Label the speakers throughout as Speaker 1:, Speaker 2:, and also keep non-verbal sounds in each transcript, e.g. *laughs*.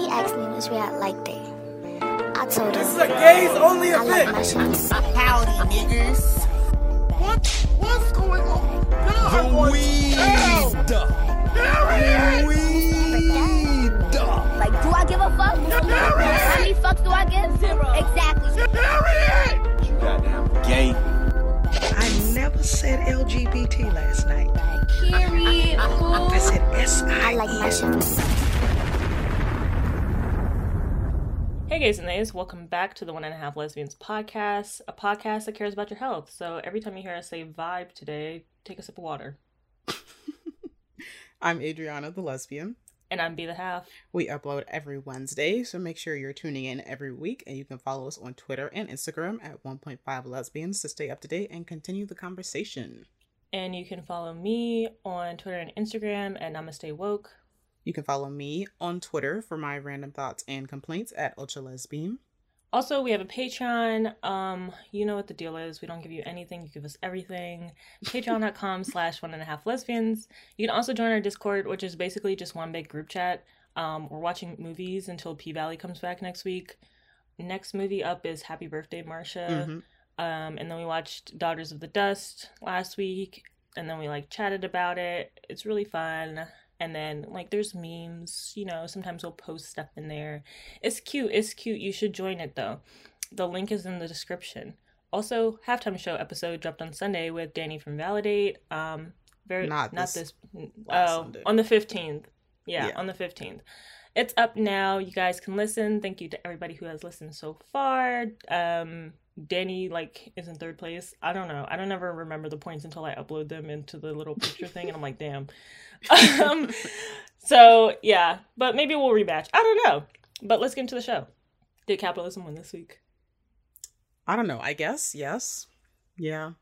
Speaker 1: He asked me which way I liked it. I told him.
Speaker 2: This is a gays only
Speaker 1: I like
Speaker 2: event.
Speaker 1: my shoes.
Speaker 3: Howdy, niggas.
Speaker 2: What? What's going on? God, I'm
Speaker 4: The
Speaker 2: going
Speaker 4: weed.
Speaker 2: to hell. Harriet!
Speaker 4: Weed.
Speaker 5: Like, do I give a fuck? How many fucks do I give? Zero. Exactly.
Speaker 2: Harriet!
Speaker 4: You goddamn gay.
Speaker 6: I never said LGBT last night.
Speaker 5: Period.
Speaker 6: I said S
Speaker 1: I
Speaker 6: I
Speaker 1: like my shoes.
Speaker 7: Hey gays and nays, welcome back to the One and a Half Lesbians podcast, a podcast that cares about your health. So every time you hear us say vibe today, take a sip of water. *laughs*
Speaker 8: I'm Adriana the lesbian.
Speaker 7: And I'm Be the Half.
Speaker 8: We upload every Wednesday, so make sure you're tuning in every week and you can follow us on Twitter and Instagram at 1.5 lesbians to stay up to date and continue the conversation.
Speaker 7: And you can follow me on Twitter and Instagram at Namaste Woke.
Speaker 8: You can follow me on Twitter for my random thoughts and complaints at Ultra Lesbian.
Speaker 7: Also, we have a Patreon. Um, you know what the deal is. We don't give you anything, you give us everything. Patreon.com *laughs* slash one and a half lesbians. You can also join our Discord, which is basically just one big group chat. Um, we're watching movies until P Valley comes back next week. Next movie up is Happy Birthday, Marsha.
Speaker 8: Mhm.
Speaker 7: Um, and then we watched Daughters of the Dust last week, and then we like chatted about it. It's really fun. And then like there's memes, you know, sometimes we'll post stuff in there. It's cute. It's cute. You should join it though. The link is in the description. Also, halftime show episode dropped on Sunday with Danny from Validate. Um, very
Speaker 8: Not
Speaker 7: not
Speaker 8: this
Speaker 7: this. oh,
Speaker 8: Sunday.
Speaker 7: on the fifteenth. Yeah,
Speaker 8: Yeah.
Speaker 7: on the fifteenth. It's up now. You guys can listen. Thank you to everybody who has listened so far. Um, Danny like is in third place. I don't know. I don't ever remember the points until I upload them into the little picture thing, and I'm like, damn. *laughs* um, so yeah, but maybe we'll rematch. I don't know. But let's get into the show. Did capitalism win this week?
Speaker 8: I don't know, I guess, yes. Yeah.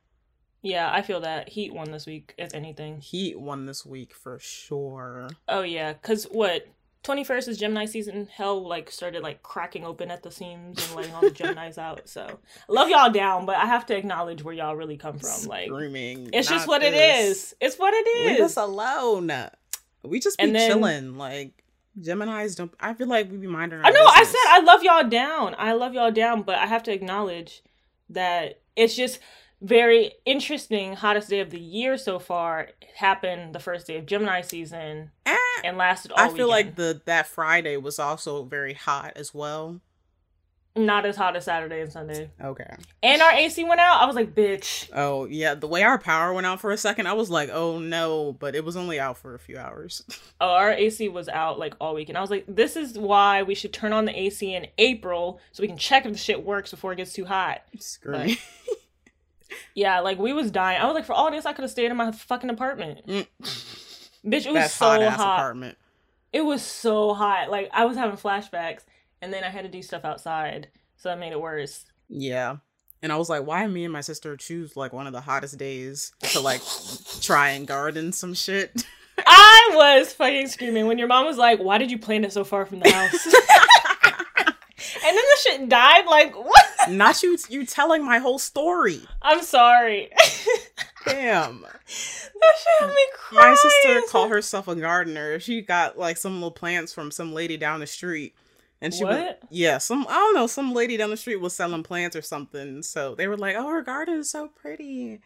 Speaker 7: Yeah, I feel that Heat won this week. If anything.
Speaker 8: Heat won this week for sure.
Speaker 7: Oh yeah, cause what? 21st is Gemini season. Hell, like started like cracking open at the seams and letting all the Gemini's *laughs* out. So I love y'all down, but I have to acknowledge where y'all really come from. Like
Speaker 8: Screaming.
Speaker 7: it's just what it
Speaker 8: this.
Speaker 7: is. It's what it is.
Speaker 8: Leave us alone. We just be
Speaker 7: And then-
Speaker 8: chilling. Like Gemini's don't. I feel like we be minding. Our
Speaker 7: I know. I said I love y'all down. I love y'all down, but I have to acknowledge that it's just very interesting. Hottest day of the year so far it happened the first day of Gemini season
Speaker 8: Eh,
Speaker 7: and lasted all
Speaker 8: I feel like the that Friday was also very hot as well.
Speaker 7: not as hot as Saturday and Sunday.
Speaker 8: Okay.
Speaker 7: And our AC went out. I was like, bitch.
Speaker 8: Oh yeah, the way our power went out for a second, I was like, oh no, but it was only out for a few hours. *laughs*
Speaker 7: Oh, our AC was out like all week, and I was like, "This is why we should turn on the AC in April so we can check if the shit works before it gets too hot."
Speaker 8: Screaming. *laughs*
Speaker 7: Yeah, like we was dying. I was like, for all this, I could have stayed in my fucking apartment.
Speaker 8: Mm.
Speaker 7: Bitch, it was so
Speaker 8: hot
Speaker 7: hot.
Speaker 8: apartment.
Speaker 7: It was so hot. Like I was having flashbacks, and then I had to do stuff outside, so that made it worse.
Speaker 8: Yeah. And I was like, why me and my sister choose like one of the hottest days to like try and garden some shit? *laughs*
Speaker 7: I was fucking screaming when your mom was like, "Why did you plant it so far from the house?" *laughs* and then the shit died. Like what?
Speaker 8: Not you you telling my whole story.
Speaker 7: I'm sorry. *laughs*
Speaker 8: Damn.
Speaker 7: That shit had me crying.
Speaker 8: My sister called herself a gardener. She got like some little plants from some lady down the street. And she was
Speaker 7: What?
Speaker 8: yeah, some I don't know, some lady down the street was selling plants or something. So they were like, "Oh, her garden is so pretty."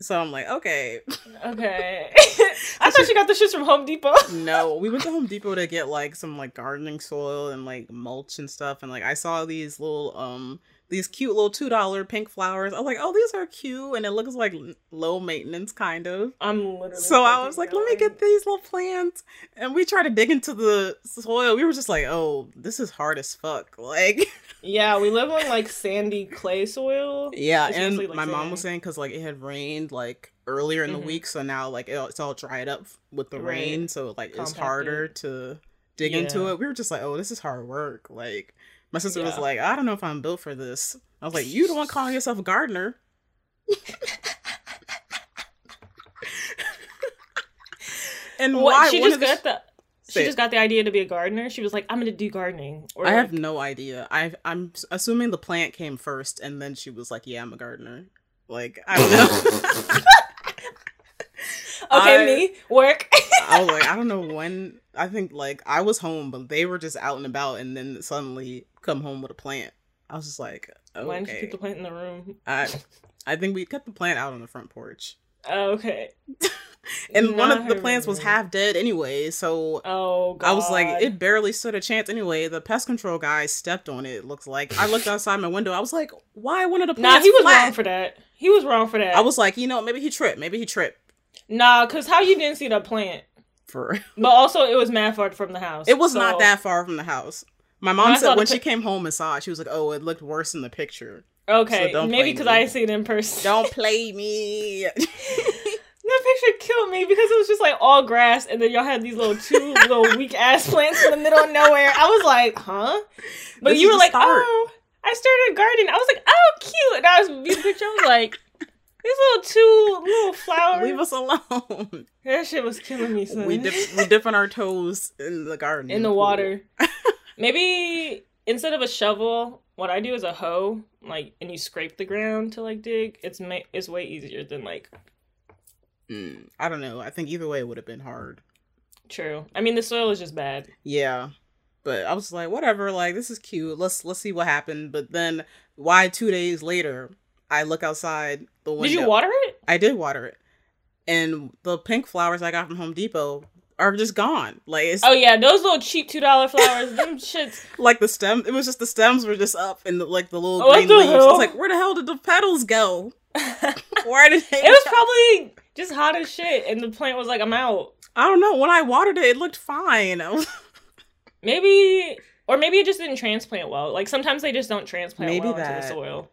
Speaker 8: So I'm like, "Okay."
Speaker 7: Okay. *laughs* *laughs* I thought you got the shits from Home Depot. *laughs*
Speaker 8: no, we went to Home Depot to get like some like gardening soil and like mulch and stuff and like I saw these little um these cute little $2 pink flowers. I was like, "Oh, these are cute." And it looks like low maintenance kind of.
Speaker 7: I'm literally.
Speaker 8: So I was like, let me get these little plants. And we tried to dig into the soil. We were just like, oh, this is hard as fuck. *laughs* Like,
Speaker 7: Yeah, we live on like sandy clay soil.
Speaker 8: yeah.
Speaker 7: It's
Speaker 8: and
Speaker 7: like,
Speaker 8: my mom was saying, because like it had rained like earlier in
Speaker 7: Mhm.
Speaker 8: the week. So now like it, it's all dried up with the
Speaker 7: Right.
Speaker 8: rain. So like it's harder to dig into it. We were just like, oh, this is hard work. Like, my sister was like, I don't know if I'm built for this. I was like, you the one calling yourself a gardener. *laughs* and
Speaker 7: What?
Speaker 8: why
Speaker 7: she just got the. She
Speaker 8: it.
Speaker 7: just got the idea to be a gardener. She was like, "I'm gonna do gardening." Or
Speaker 8: I
Speaker 7: like,
Speaker 8: have no idea. I I'm assuming the plant came first, and then she was like, "Yeah, I'm a gardener." Like I don't know. *laughs* *laughs*
Speaker 7: Okay,
Speaker 8: I-
Speaker 7: me work.
Speaker 8: I was like, *laughs* I don't know when. I think like I was home, but they were just out and about, and then suddenly come home with a plant. I was just like, okay.
Speaker 7: Why didn't you keep the plant in the room?
Speaker 8: I, I think we kept the plant out on the front porch,
Speaker 7: Oh, okay. *laughs*
Speaker 8: and one of the plants was half dead anyway. So
Speaker 7: Oh god.
Speaker 8: I was like, it barely stood a chance anyway. The pest control guy stepped on it. it Looks like I looked outside my window. I was like, why one of the plants?
Speaker 7: Nah, he was
Speaker 8: flat?
Speaker 7: wrong for that. He was wrong for that.
Speaker 8: I was like, you know, maybe he tripped. Maybe he tripped.
Speaker 7: Nah, cause how you didn't see the plant?
Speaker 8: For *laughs*
Speaker 7: But also, it was mad far from the house.
Speaker 8: it was
Speaker 7: so-
Speaker 8: not that far from the house. My mom
Speaker 7: saw
Speaker 8: said when she
Speaker 7: pic-
Speaker 8: came home and saw it, she was like, "Oh, it looked worse in the picture."
Speaker 7: Okay,
Speaker 8: so
Speaker 7: maybe because. I see it in person.
Speaker 8: Don't *laughs* play me. *laughs*
Speaker 7: That picture killed me because it was just like all grass, and then y'all had these little two little weak ass plants in the middle of nowhere. I was like, huh? But
Speaker 8: This
Speaker 7: you were like,
Speaker 8: start.
Speaker 7: oh, I started a gardening. I was like, oh, cute. And I was viewing the picture. I was like, these little two little flowers.
Speaker 8: Leave us alone. *laughs*
Speaker 7: that shit was killing me. Son.
Speaker 8: we dip we dipping our toes in the garden
Speaker 7: in the
Speaker 8: pool.
Speaker 7: water. *laughs* Maybe instead of a shovel, what I do is a hoe, like, and you scrape the ground to like dig. It's ma- it's way easier than like
Speaker 8: Mm, I don't know. I think either way it would have been hard.
Speaker 7: true. I mean, the soil is just bad.
Speaker 8: Yeah. But I was like, whatever, like this is cute. Let's let's see what happened. But then why two days later I look outside the window.
Speaker 7: Did you water it?
Speaker 8: I did water it. And the pink flowers I got from Home Depot are just gone. Like it's
Speaker 7: Oh yeah, those little cheap two dollar flowers. them *laughs* shits.
Speaker 8: like the stem it was just the stems were just up and the, like the little
Speaker 7: Oh,
Speaker 8: green
Speaker 7: the
Speaker 8: leaves. I was like, where the hell did the petals go? *laughs* Where did they
Speaker 7: It was
Speaker 8: go?
Speaker 7: probably just hot as shit, and the plant was like, "I'm out."
Speaker 8: I don't know. When I watered it, it looked fine. *laughs*
Speaker 7: Maybe, or maybe it just didn't transplant well. Like sometimes they just don't transplant
Speaker 8: Maybe
Speaker 7: well into the soil.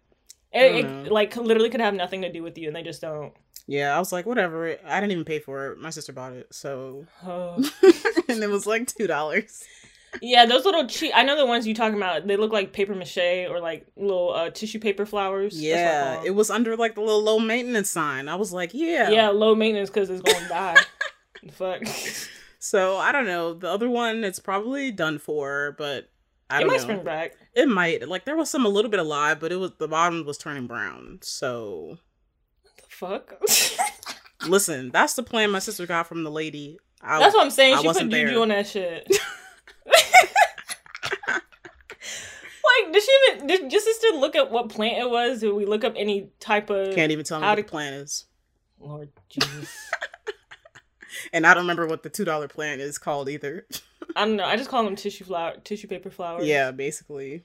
Speaker 7: It, it like literally could have nothing to do with you, and they just don't.
Speaker 8: yeah, I was like, whatever. I didn't even pay for it. My sister bought it, so
Speaker 7: Oh. *laughs*
Speaker 8: and it was like two dollars.
Speaker 7: Yeah, those little cheap. I know the ones you talking about. They look like paper mache or like little uh, tissue paper flowers. That's what I
Speaker 8: Yeah, it was under like the little low maintenance sign. I was like, yeah,
Speaker 7: yeah, low maintenance because it's gonna die. *laughs* Fuck.
Speaker 8: So I don't know. The other one, it's probably done for, but I
Speaker 7: it might
Speaker 8: know.
Speaker 7: spring back.
Speaker 8: It might. Like there was some a little bit alive, but it was the bottom was turning brown. So
Speaker 7: The fuck. *laughs*
Speaker 8: listen, that's the plan my sister got from the lady. I,
Speaker 7: That's what I'm saying.
Speaker 8: I
Speaker 7: She put
Speaker 8: wasn't
Speaker 7: juju on that shit. *laughs* *laughs* like, did she even? Did your sister look at what plant it was? Did we look up any type of?
Speaker 8: can't even tell me
Speaker 7: how
Speaker 8: what
Speaker 7: to-
Speaker 8: the plan is,
Speaker 7: Lord Jesus.
Speaker 8: and I don't remember what the two dollar plan is called either.
Speaker 7: I don't know. I just call them tissue flower, tissue paper flowers.
Speaker 8: yeah, basically.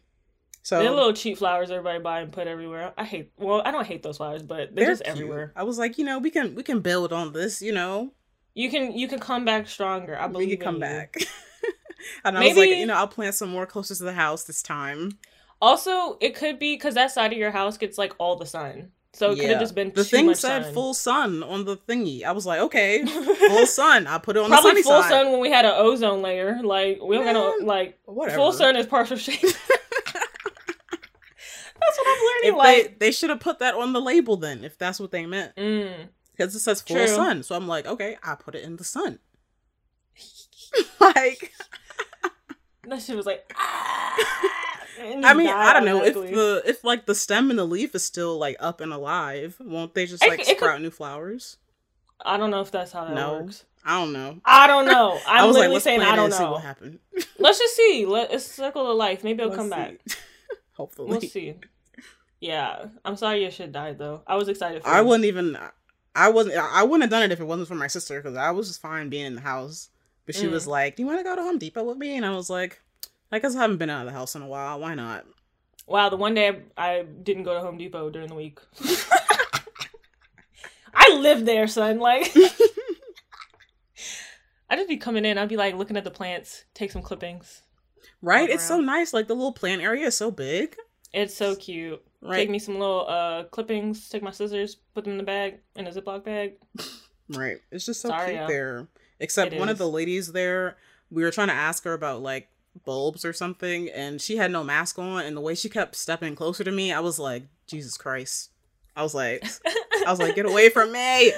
Speaker 8: So
Speaker 7: They're little cheap flowers everybody buy and put everywhere. I hate. Well, I don't hate those flowers, but they're,
Speaker 8: they're
Speaker 7: just
Speaker 8: cute.
Speaker 7: everywhere.
Speaker 8: I was like, you know, we can we can build on this. You know,
Speaker 7: You can you can come back stronger. I
Speaker 8: we
Speaker 7: believe
Speaker 8: can come
Speaker 7: you.
Speaker 8: back. *laughs* and I was like,
Speaker 7: Maybe-
Speaker 8: you know, I'll plant some more closer to the house this time.
Speaker 7: Also, it could be because that side of your house gets like all the sun, so it could have just been
Speaker 8: the
Speaker 7: too
Speaker 8: thing
Speaker 7: much
Speaker 8: said
Speaker 7: sun.
Speaker 8: full sun on the thingy. I was like, okay, *laughs* full sun. I put it on the
Speaker 7: Probably
Speaker 8: sunny
Speaker 7: full
Speaker 8: side.
Speaker 7: sun when we had an ozone layer. Like we don't got no
Speaker 8: Man,
Speaker 7: like
Speaker 8: Whatever.
Speaker 7: full sun is partial shade. *laughs* That's what I'm learning.
Speaker 8: If
Speaker 7: like,
Speaker 8: they they should have put that on the label then, if that's what they meant,
Speaker 7: mm,
Speaker 8: because it says full
Speaker 7: True.
Speaker 8: sun. So I'm like, okay, I put it in the sun. *laughs* like,
Speaker 7: that shit was like. ah, and
Speaker 8: I mean, I don't know if the if like the stem and the leaf is still like up and alive, won't they just
Speaker 7: It
Speaker 8: like
Speaker 7: c- it could-
Speaker 8: sprout new flowers?
Speaker 7: I don't know if that's how that
Speaker 8: No.
Speaker 7: works.
Speaker 8: I don't know.
Speaker 7: I don't know. *laughs* I'm
Speaker 8: I was
Speaker 7: literally
Speaker 8: let's
Speaker 7: saying I don't know.
Speaker 8: what happened. *laughs*
Speaker 7: Let's just see. Let it's circle of life. Maybe it'll come
Speaker 8: Let's
Speaker 7: back.
Speaker 8: see. *laughs* Hopefully,
Speaker 7: We'll see. Yeah, I'm sorry your shit died though. I was excited. for
Speaker 8: I
Speaker 7: you.
Speaker 8: wouldn't even. I wasn't. I wouldn't have done it if it wasn't for my sister because I was just fine being in the house. But she
Speaker 7: Mm.
Speaker 8: was like, "Do you want to go to Home Depot with me?" And I was like, "I guess I haven't been out of the house in a while. Why not?"
Speaker 7: Wow, the one day I, didn't go to Home Depot during the week. *laughs* I live there, son. Like, *laughs* I'd just be coming in. I'd be like looking at the plants, take some clippings.
Speaker 8: Right? It's so nice. Like the little plant area is so big.
Speaker 7: It's so cute.
Speaker 8: Right.
Speaker 7: Take me some little uh clippings. Take my scissors, put them in the bag in a Ziploc bag.
Speaker 8: Right. It's just so
Speaker 7: Sorry,
Speaker 8: cute
Speaker 7: yo.
Speaker 8: there. Except
Speaker 7: It
Speaker 8: one of the ladies there, we were trying to ask her about like bulbs or something, and she had no mask on, and the way she kept stepping closer to me, I was like, Jesus Christ. I was like, I was like, get away from me!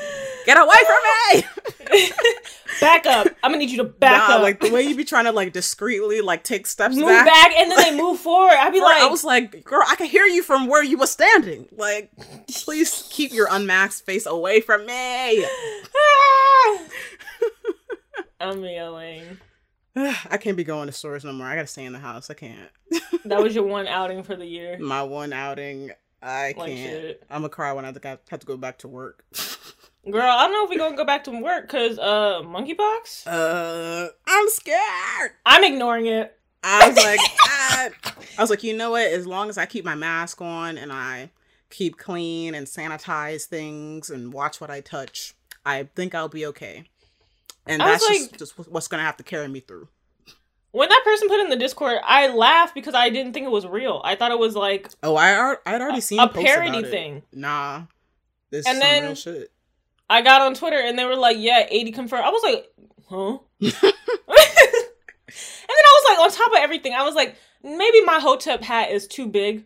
Speaker 8: Get away from me! *laughs*
Speaker 7: back up. I'm gonna need you to back
Speaker 8: Nah,
Speaker 7: up.
Speaker 8: Like the way you be trying to like discreetly like take steps
Speaker 7: move
Speaker 8: back.
Speaker 7: back. and then they *laughs* move forward. I'd be
Speaker 8: Bro,
Speaker 7: like,
Speaker 8: I was like, girl, I can hear you from where you were standing. Like, please keep your unmasked face away from me. *laughs*
Speaker 7: "Ah!" I'm yelling. *sighs*
Speaker 8: I can't be going to stores no more. I gotta stay in the house. I can't.
Speaker 7: That was your *laughs* one outing for the year.
Speaker 8: My one outing. I
Speaker 7: Like
Speaker 8: can't.
Speaker 7: shit.
Speaker 8: I'm gonna cry when I have to have to go back to work. *laughs*
Speaker 7: Girl, I don't know if we're gonna go back to work because uh monkeypox.
Speaker 8: Uh, I'm scared.
Speaker 7: I'm ignoring it.
Speaker 8: I was like. I was like, you know what? As long as I keep my mask on and I keep clean and sanitize things and watch what I touch, I think I'll be okay. And
Speaker 7: I
Speaker 8: that's just,
Speaker 7: like-
Speaker 8: just what's gonna have to carry me through.
Speaker 7: When that person put in the Discord, I laughed because I didn't think it was real. I thought it was like
Speaker 8: Oh, I I'd already seen
Speaker 7: a parody thing.
Speaker 8: Nah, this
Speaker 7: And then-
Speaker 8: real shit.
Speaker 7: I got on Twitter and they were like, "Yeah, 80 confirmed." I was like, "Huh?" *laughs* *laughs* and then I was like, on top of everything, I was like, maybe my hotep hat is too big.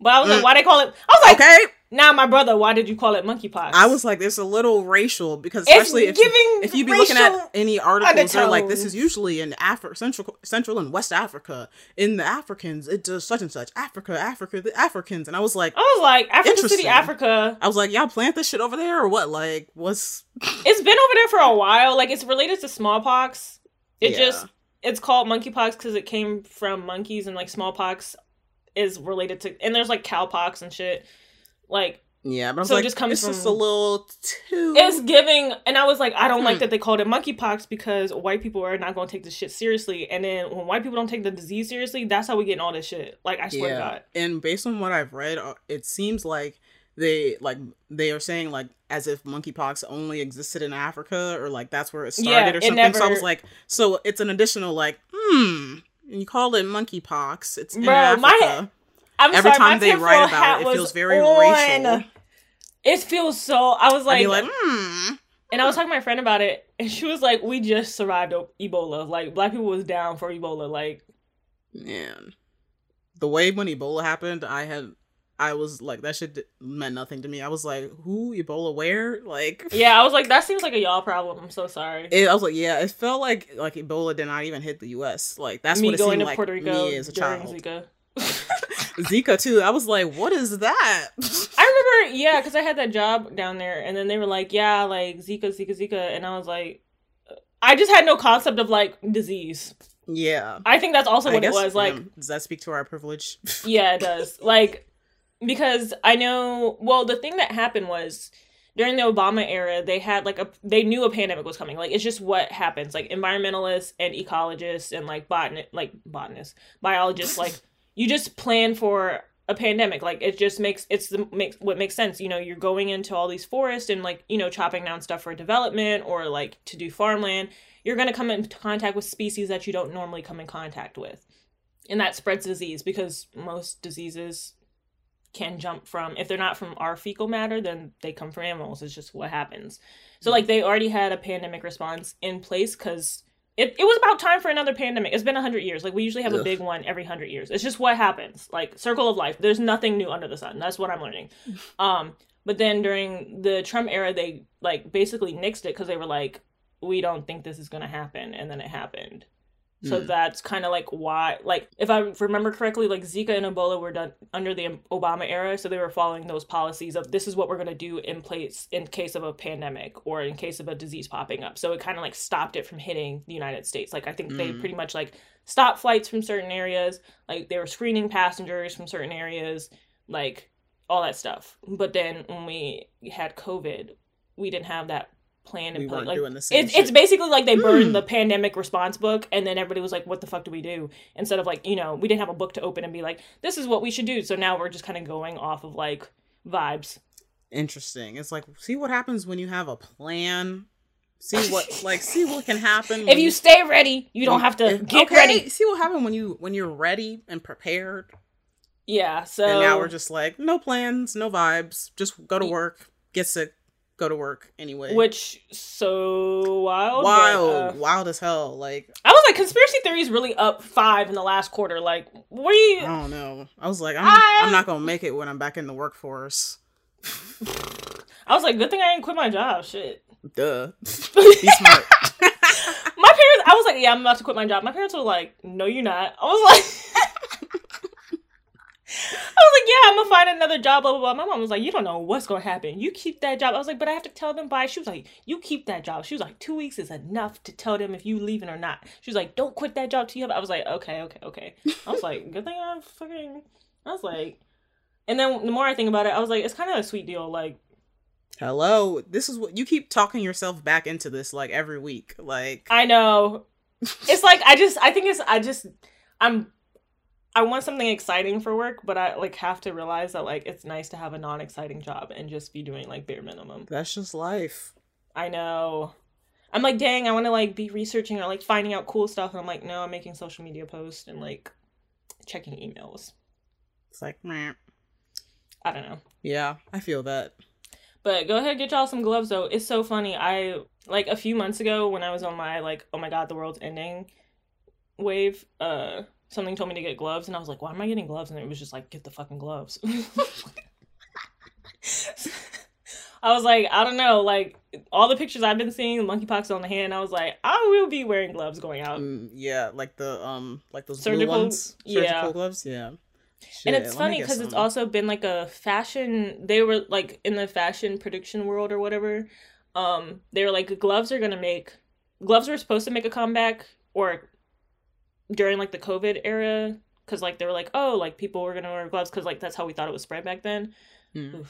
Speaker 7: But I was like,
Speaker 8: Mm.
Speaker 7: why they call it? I was like,
Speaker 8: Okay,
Speaker 7: now my brother, why did you call it monkeypox?
Speaker 8: I was like, there's a little racial because
Speaker 7: It's
Speaker 8: especially if you, if you be looking at any articles, they're like, this is usually in Afri- Central Central and West Africa. In the Africans, it does such and such. Africa, Africa, the Africans, and I was like,
Speaker 7: I was like, Africa City. Africa.
Speaker 8: I was like, y'all plant this shit over there or what? Like, what's *laughs*
Speaker 7: It's been over there for a while. Like it's related to smallpox. It
Speaker 8: Yeah.
Speaker 7: just it's called monkeypox because it came from monkeys and like smallpox is related to and there's like cowpox and shit. Like
Speaker 8: yeah? But I was
Speaker 7: So it just comes
Speaker 8: it's just a little too.
Speaker 7: it's giving and I was like, I don't like
Speaker 8: Hmm.
Speaker 7: that they called it monkeypox because white people are not gonna take this shit seriously. And then when white people don't take the disease seriously, that's how we get in all this shit. Like I swear to God.
Speaker 8: And based on what I've read, uh, it seems like they like they are saying like as if monkeypox only existed in Africa or like that's where it started
Speaker 7: Yeah,
Speaker 8: or something. So I was like, so it's an additional like, hmm. And you call it monkeypox. It's in Africa.
Speaker 7: my- I'm
Speaker 8: Every
Speaker 7: sorry,
Speaker 8: time they write about it, it feels very
Speaker 7: on.
Speaker 8: racial.
Speaker 7: It feels so. I was like,
Speaker 8: like, hmm.
Speaker 7: And I was talking to my friend about it, and she was like, "We just survived Ebola. Like black people was down for Ebola. Like
Speaker 8: Man, the way when Ebola happened, I had, I was like, that shit meant nothing to me. I was like, who Ebola where? Like, *laughs*
Speaker 7: yeah, I was like, that seems like a y'all problem. I'm so sorry.
Speaker 8: It, I was like, yeah, it felt like like Ebola did not even hit the U.S. Like that's
Speaker 7: Me
Speaker 8: what it
Speaker 7: going
Speaker 8: seemed
Speaker 7: to
Speaker 8: like
Speaker 7: Puerto Rico
Speaker 8: me as a child.
Speaker 7: Zika.
Speaker 8: Zika too. I was like, what is that?
Speaker 7: I remember, yeah, because I had that job down there, and then they were like, "Yeah, like Zika, Zika, Zika," and I was like, I just had no concept of like disease.
Speaker 8: yeah.
Speaker 7: I think that's also what it was. Like,
Speaker 8: um, does that speak to our privilege? *laughs*
Speaker 7: Yeah, it does. like because I know well the thing that happened was during the Obama era they had like a they knew a pandemic was coming. Like it's just what happens. Like environmentalists and ecologists and like botan like botanists, biologists like you just plan for a pandemic. Like it just makes it's the makes what makes sense. You know, you're going into all these forests and like, you know, chopping down stuff for development or like to do farmland. You're going to come into contact with species that you don't normally come in contact with and that spreads disease because most diseases can jump from if they're not from our fecal matter then they come from animals it's just what happens so like they already had a pandemic response in place because it, it was about time for another pandemic. It's been 100 years. Like we usually have a big one every 100 years. It's just what happens. Like circle of life. There's nothing new under the sun. That's what i'm learning. *laughs* Um but then during the trump era they like basically nixed it because they were like we don't think this is going to happen and then it happened so
Speaker 8: Hmm.
Speaker 7: that's kind of like why, like, if I remember correctly, like Zika and Ebola were done under the Obama era, so they were following those policies of this is what we're going to do in place in case of a pandemic or in case of a disease popping up. So it kind of like stopped it from hitting the United States. Like I think they
Speaker 8: Mm.
Speaker 7: pretty much like stopped flights from certain areas, like they were screening passengers from certain areas, like all that stuff. But then when we had COVID, we didn't have that plan and
Speaker 8: We weren't
Speaker 7: Like,
Speaker 8: doing the same
Speaker 7: it's it's basically like they burned
Speaker 8: Hmm.
Speaker 7: the pandemic response book, and then everybody was like, "What the fuck do we do?" Instead of like, you know, we didn't have a book to open and be like, "This is what we should do." So now we're just kind of going off of like vibes.
Speaker 8: Interesting. It's like see what happens when you have a plan. See what *laughs* like see what can happen.
Speaker 7: If you stay ready, you don't have to
Speaker 8: if-
Speaker 7: get
Speaker 8: okay,
Speaker 7: ready.
Speaker 8: See what happened when you when you're ready and prepared.
Speaker 7: Yeah. So
Speaker 8: and now we're just like no plans, no vibes. Just go to work, get sick, go to work anyway.
Speaker 7: which so wild. but,
Speaker 8: wild,
Speaker 7: uh,
Speaker 8: wild as hell. Like
Speaker 7: I was like, conspiracy theories really up five in the last quarter. Like, we.
Speaker 8: I don't know. I was like, I'm,
Speaker 7: I-
Speaker 8: I'm not gonna make it when I'm back in the workforce. *laughs*
Speaker 7: I was like, good thing I didn't quit my job. Shit.
Speaker 8: Duh. *laughs* Be smart.
Speaker 7: My parents, I was like, yeah, I'm about to quit my job. My parents were like, no, you're not. I was like, *laughs* was like, yeah, I'm gonna find another job, blah blah blah. My mom was like, you don't know what's gonna happen. You keep that job. I was like, but I have to tell them by. She was like, you keep that job. She was like, two weeks is enough to tell them if you leaving or not. She was like, don't quit that job till you have. I was like, okay, okay, okay. I was like, good thing I'm fucking. I was like, and then the more I think about it, I was like, it's kind of a sweet deal. Like,
Speaker 8: Hello, this is what you keep talking yourself back into this like every week. Like
Speaker 7: I know. It's like I just I think it's I just I'm I want something exciting for work, but I like have to realize that like it's nice to have a non-exciting job and just be doing like bare minimum.
Speaker 8: that's just life.
Speaker 7: I know. I'm like, dang, I want to like be researching or like finding out cool stuff, and I'm like, no, I'm making social media posts and like checking emails.
Speaker 8: It's like, meh.
Speaker 7: I don't know.
Speaker 8: yeah, I feel that.
Speaker 7: But go ahead, get y'all some gloves though. It's so funny. I like a few months ago when I was on my like, oh my god, the world's ending wave. Uh, something told me to get gloves, and I was like, why am I getting gloves? And it was just like, get the fucking gloves. *laughs* I was like, I don't know, like all the pictures I've been seeing, monkeypox on the hand. I was like, I will be wearing gloves going out.
Speaker 8: Mm, yeah, like the um, like those
Speaker 7: Surgical-
Speaker 8: blue ones, surgical
Speaker 7: yeah.
Speaker 8: gloves. Yeah,
Speaker 7: and it's funny because it's also been like a fashion they were like in the fashion prediction world or whatever um they were like gloves are gonna make gloves were supposed to make a comeback or during like the covid era because like they were like oh like people were gonna wear gloves because like that's how we thought it was spread back then
Speaker 8: Mm.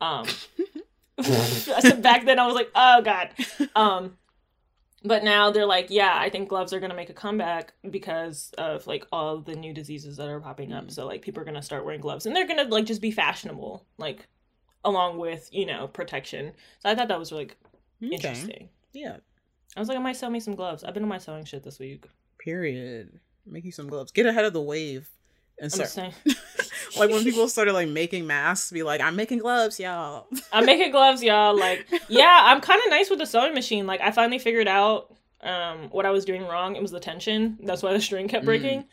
Speaker 7: Um *laughs* *laughs* I said back then i was like oh god *laughs* um but now they're like yeah i think gloves are going to make a comeback because of like all the new diseases that are popping up
Speaker 8: Mm.
Speaker 7: so like people are going to start wearing gloves and they're going to like just be fashionable like along with you know protection so i thought that was like
Speaker 8: Okay.
Speaker 7: interesting
Speaker 8: Yeah.
Speaker 7: i was like i might sell me some gloves i've been on my sewing shit this week
Speaker 8: Period. Make you some gloves. Get ahead of the wave. And start *laughs* like when people started like making masks, be like, I'm making gloves, y'all. *laughs*
Speaker 7: i'm making gloves y'all like yeah i'm kind of nice with the sewing machine like i finally figured out um what i was doing wrong it was the tension that's why the string kept
Speaker 8: Mm.
Speaker 7: breaking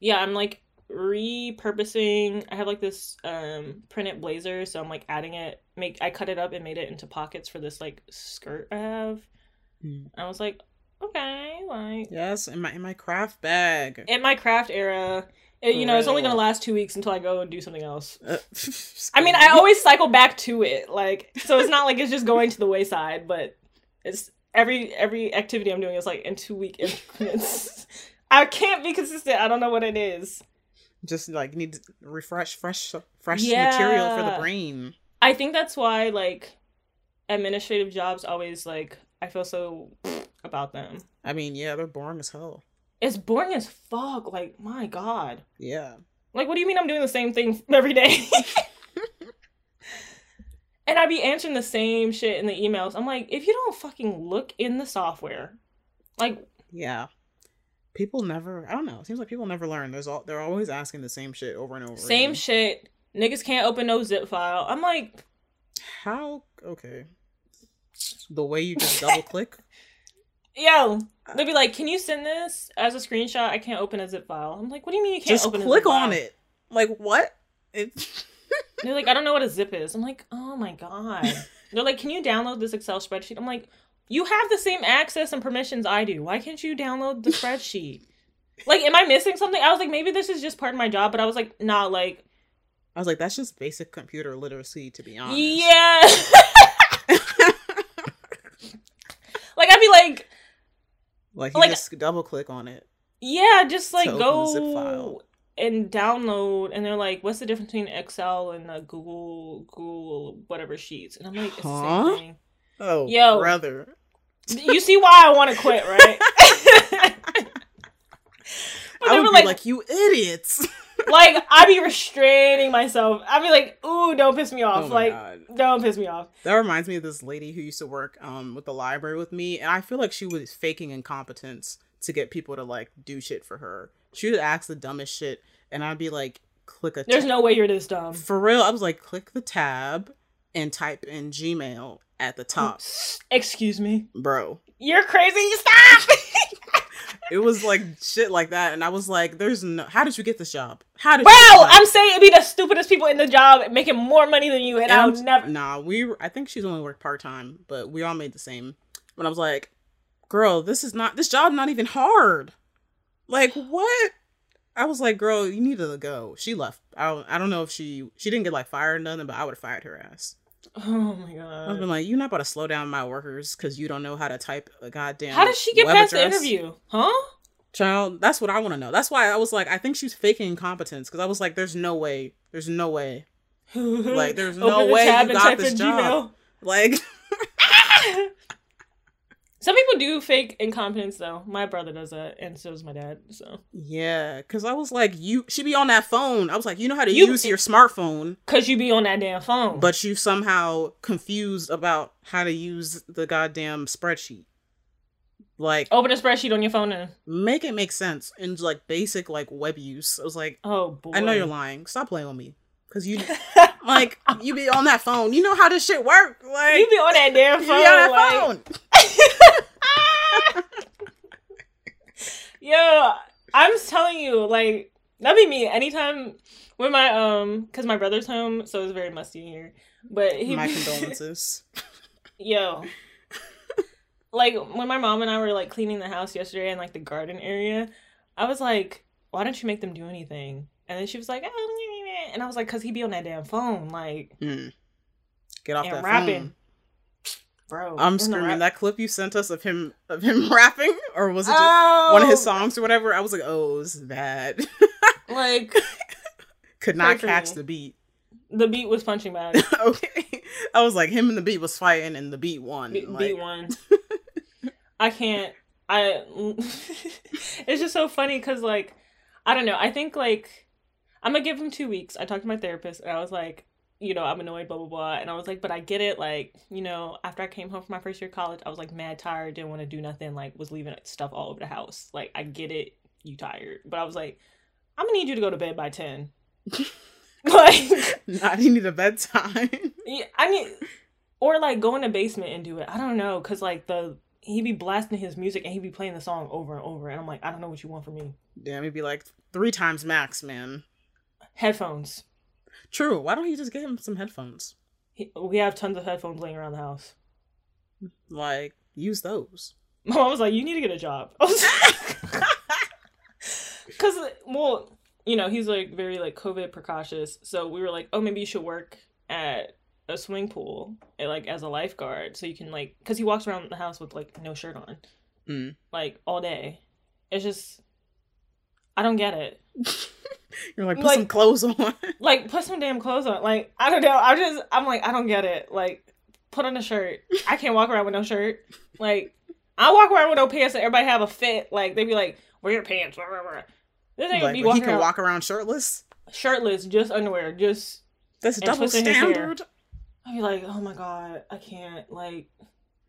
Speaker 7: yeah i'm like repurposing i have like this um printed blazer so i'm like adding it make i cut it up and made it into pockets for this like skirt i have
Speaker 8: Mm.
Speaker 7: i was like okay like
Speaker 8: Yes, in my in my craft bag.
Speaker 7: in my craft era it, you know it's only gonna last two weeks until i go and do something else
Speaker 8: Uh, *laughs*
Speaker 7: I mean, I always cycle back to it, like so. It's not like it's just going to the wayside, but it's every every activity I'm doing is like in two week increments. *laughs* I can't be consistent. I don't know what it is.
Speaker 8: just like need to refresh fresh fresh
Speaker 7: Yeah.
Speaker 8: material for the brain.
Speaker 7: I think that's why like administrative jobs always like I feel so about them.
Speaker 8: I mean, yeah, they're boring as hell.
Speaker 7: It's boring as fuck. Like my god.
Speaker 8: Yeah.
Speaker 7: Like, what do you mean I'm doing the same thing *laughs* every day? *laughs* and I'd be answering the same shit in the emails. I'm like, if you don't fucking look in the software, like,
Speaker 8: Yeah. People never I don't know. It seems like people never learn. There's all they're always asking the same shit over and over.
Speaker 7: same
Speaker 8: again.
Speaker 7: shit. Niggas can't open no zip file. I'm like,
Speaker 8: How okay. The way you just double click? *laughs*
Speaker 7: yo, uh, they'd be like, can you send this as a screenshot? I can't open a zip file. I'm like, what do you mean you can't
Speaker 8: Just
Speaker 7: open a
Speaker 8: click on
Speaker 7: file?
Speaker 8: it. Like what? It *laughs*
Speaker 7: They're like, I don't know what a zip is. I'm like, oh my god. *laughs* They're like, can you download this Excel spreadsheet? I'm like, you have the same access and permissions I do. Why can't you download the spreadsheet? *laughs* like, am I missing something? I was like, maybe this is just part of my job, but I was like, nah, like,
Speaker 8: I was like, that's just basic computer literacy, to be honest.
Speaker 7: yeah. like, I'd be like,
Speaker 8: like you
Speaker 7: Like-
Speaker 8: just double click on it.
Speaker 7: yeah, just like go and download. And they're like, what's the difference between Excel and uh, Google, Google, whatever sheets? And I'm like, it's the
Speaker 8: Huh?
Speaker 7: same thing.
Speaker 8: Oh,
Speaker 7: Yo.
Speaker 8: brother.
Speaker 7: You see why I want to quit, right? *laughs* *laughs*
Speaker 8: I would
Speaker 7: were
Speaker 8: be
Speaker 7: like,
Speaker 8: like, you idiots.
Speaker 7: Like I'd be restraining myself. I'd be like, ooh, don't piss me off.
Speaker 8: Oh
Speaker 7: like,
Speaker 8: God.
Speaker 7: don't piss me off.
Speaker 8: That reminds me of this lady who used to work um with the library with me, and I feel like she was faking incompetence to get people to like do shit for her. She would ask the dumbest shit, and I'd be like, click a
Speaker 7: There's
Speaker 8: tab.
Speaker 7: no way you're this dumb.
Speaker 8: for real. I was like, click the tab and type in Gmail at the top,
Speaker 7: Excuse me.
Speaker 8: bro.
Speaker 7: You're crazy. Stop. *laughs*
Speaker 8: It was like shit like that, and I was like, "There's no. How did you get this job? How did
Speaker 7: Bro,
Speaker 8: you get this job?"
Speaker 7: I'm saying it'd be the stupidest people in the job making more money than you, and,
Speaker 8: And
Speaker 7: I would never.
Speaker 8: Nah, we. I think she's only worked part time, but we all made the same. But I was like, "Girl, this is not. This job not even hard. Like what?" I was like, girl, you need to go. She left. I don't, I don't know if she she didn't get like fired or nothing, but I would have fired her ass.
Speaker 7: Oh my god!
Speaker 8: I've been like, you're not about to slow down my workers because you don't know how to type a goddamn.
Speaker 7: How did she get past the interview? Huh?
Speaker 8: Child, that's what I want to know. That's why I was like, I think she's faking incompetence because I was like, there's no way, there's no way, *laughs* Like, there's no way you got this job. like, *laughs*
Speaker 7: Some people do fake incompetence though. My brother does that, and so does my dad. So,
Speaker 8: yeah, because I was like, you, she be on that phone. I was like, you know how to
Speaker 7: You-
Speaker 8: use your smartphone,
Speaker 7: cause you be on that damn phone.
Speaker 8: but you somehow confused about how to use the goddamn spreadsheet. Like,
Speaker 7: open a spreadsheet on your phone and
Speaker 8: make it make sense in like basic like web use. I was like,
Speaker 7: oh boy,
Speaker 8: I know you're lying. Stop playing with me. Cause you *laughs* like you be on that phone. You know how this shit work. Like
Speaker 7: You be on that damn *laughs*
Speaker 8: you be on that
Speaker 7: like,
Speaker 8: phone. *laughs*
Speaker 7: Yo, I'm telling you, like that'd be me. Anytime when my um, cause my brother's home, so it's very musty here. But he,
Speaker 8: My *laughs* condolences.
Speaker 7: yo, like when my mom and I were like cleaning the house yesterday in like the garden area, I was like, why don't you make them do anything? And then she was like, oh, and I was like, cause he be on that damn phone, like,
Speaker 8: Mm. Get off
Speaker 7: and
Speaker 8: that
Speaker 7: rapping.
Speaker 8: phone.
Speaker 7: Bro.
Speaker 8: I'm screaming.
Speaker 7: rap-
Speaker 8: That clip you sent us of him of him *laughs* rapping, or was it just
Speaker 7: oh,
Speaker 8: one of his oh. songs or whatever? I was like, oh, it's bad. *laughs*
Speaker 7: Like
Speaker 8: Could not catch
Speaker 7: me.
Speaker 8: the beat.
Speaker 7: the beat was punching bag. *laughs*
Speaker 8: okay, I was like, him and the beat was fighting, and the beat won.
Speaker 7: Be-
Speaker 8: like,
Speaker 7: beat won. I can't. I. it's just so funny because like I don't know. I think like I'm gonna give him two weeks. I talked to my therapist and I was like, you know, I'm annoyed, blah blah blah, and I was like, but I get it. Like you know, after I came home from my first year of college, I was like mad tired, didn't want to do nothing, like was leaving stuff all over the house. Like I get it, you tired, but I was like, I'm gonna need you to go to bed by ten. *laughs* like
Speaker 8: Not need a bedtime. *laughs*
Speaker 7: yeah, I need, or like go in the basement and do it. I don't know, cause like the he'd be blasting his music and he'd be playing the song over and over, and I'm like, I don't know what you want from me.
Speaker 8: Damn, he'd be like three times max, man.
Speaker 7: Headphones.
Speaker 8: True. Why don't you just get him some headphones?
Speaker 7: He, we have tons of headphones laying around the house.
Speaker 8: Like, use those. *laughs*
Speaker 7: My mom was like, you need to get a job. *laughs* *laughs* Cause well, you know, he's like very like COVID precautious. So we were like, oh, maybe you should work at a swimming pool, eh, like as a lifeguard, so you can like, cause he walks around the house with like no shirt on.
Speaker 8: Mm.
Speaker 7: like all day. It's just I don't get it.
Speaker 8: You're like, put
Speaker 7: Like-
Speaker 8: some clothes on. *laughs*
Speaker 7: Like put some damn clothes on. Like I don't know. I just I'm like I don't get it. Like put on a shirt. I can't walk around with no shirt. Like I walk around with no pants and everybody have a fit. Like they be like, "Wear your pants." Blah, blah, blah. This nigga
Speaker 8: like,
Speaker 7: be
Speaker 8: he can
Speaker 7: around
Speaker 8: walk around shirtless.
Speaker 7: shirtless, just underwear, just.
Speaker 8: That's double
Speaker 7: twisting his hair.
Speaker 8: standard.
Speaker 7: I be like, oh my god, I can't. Like,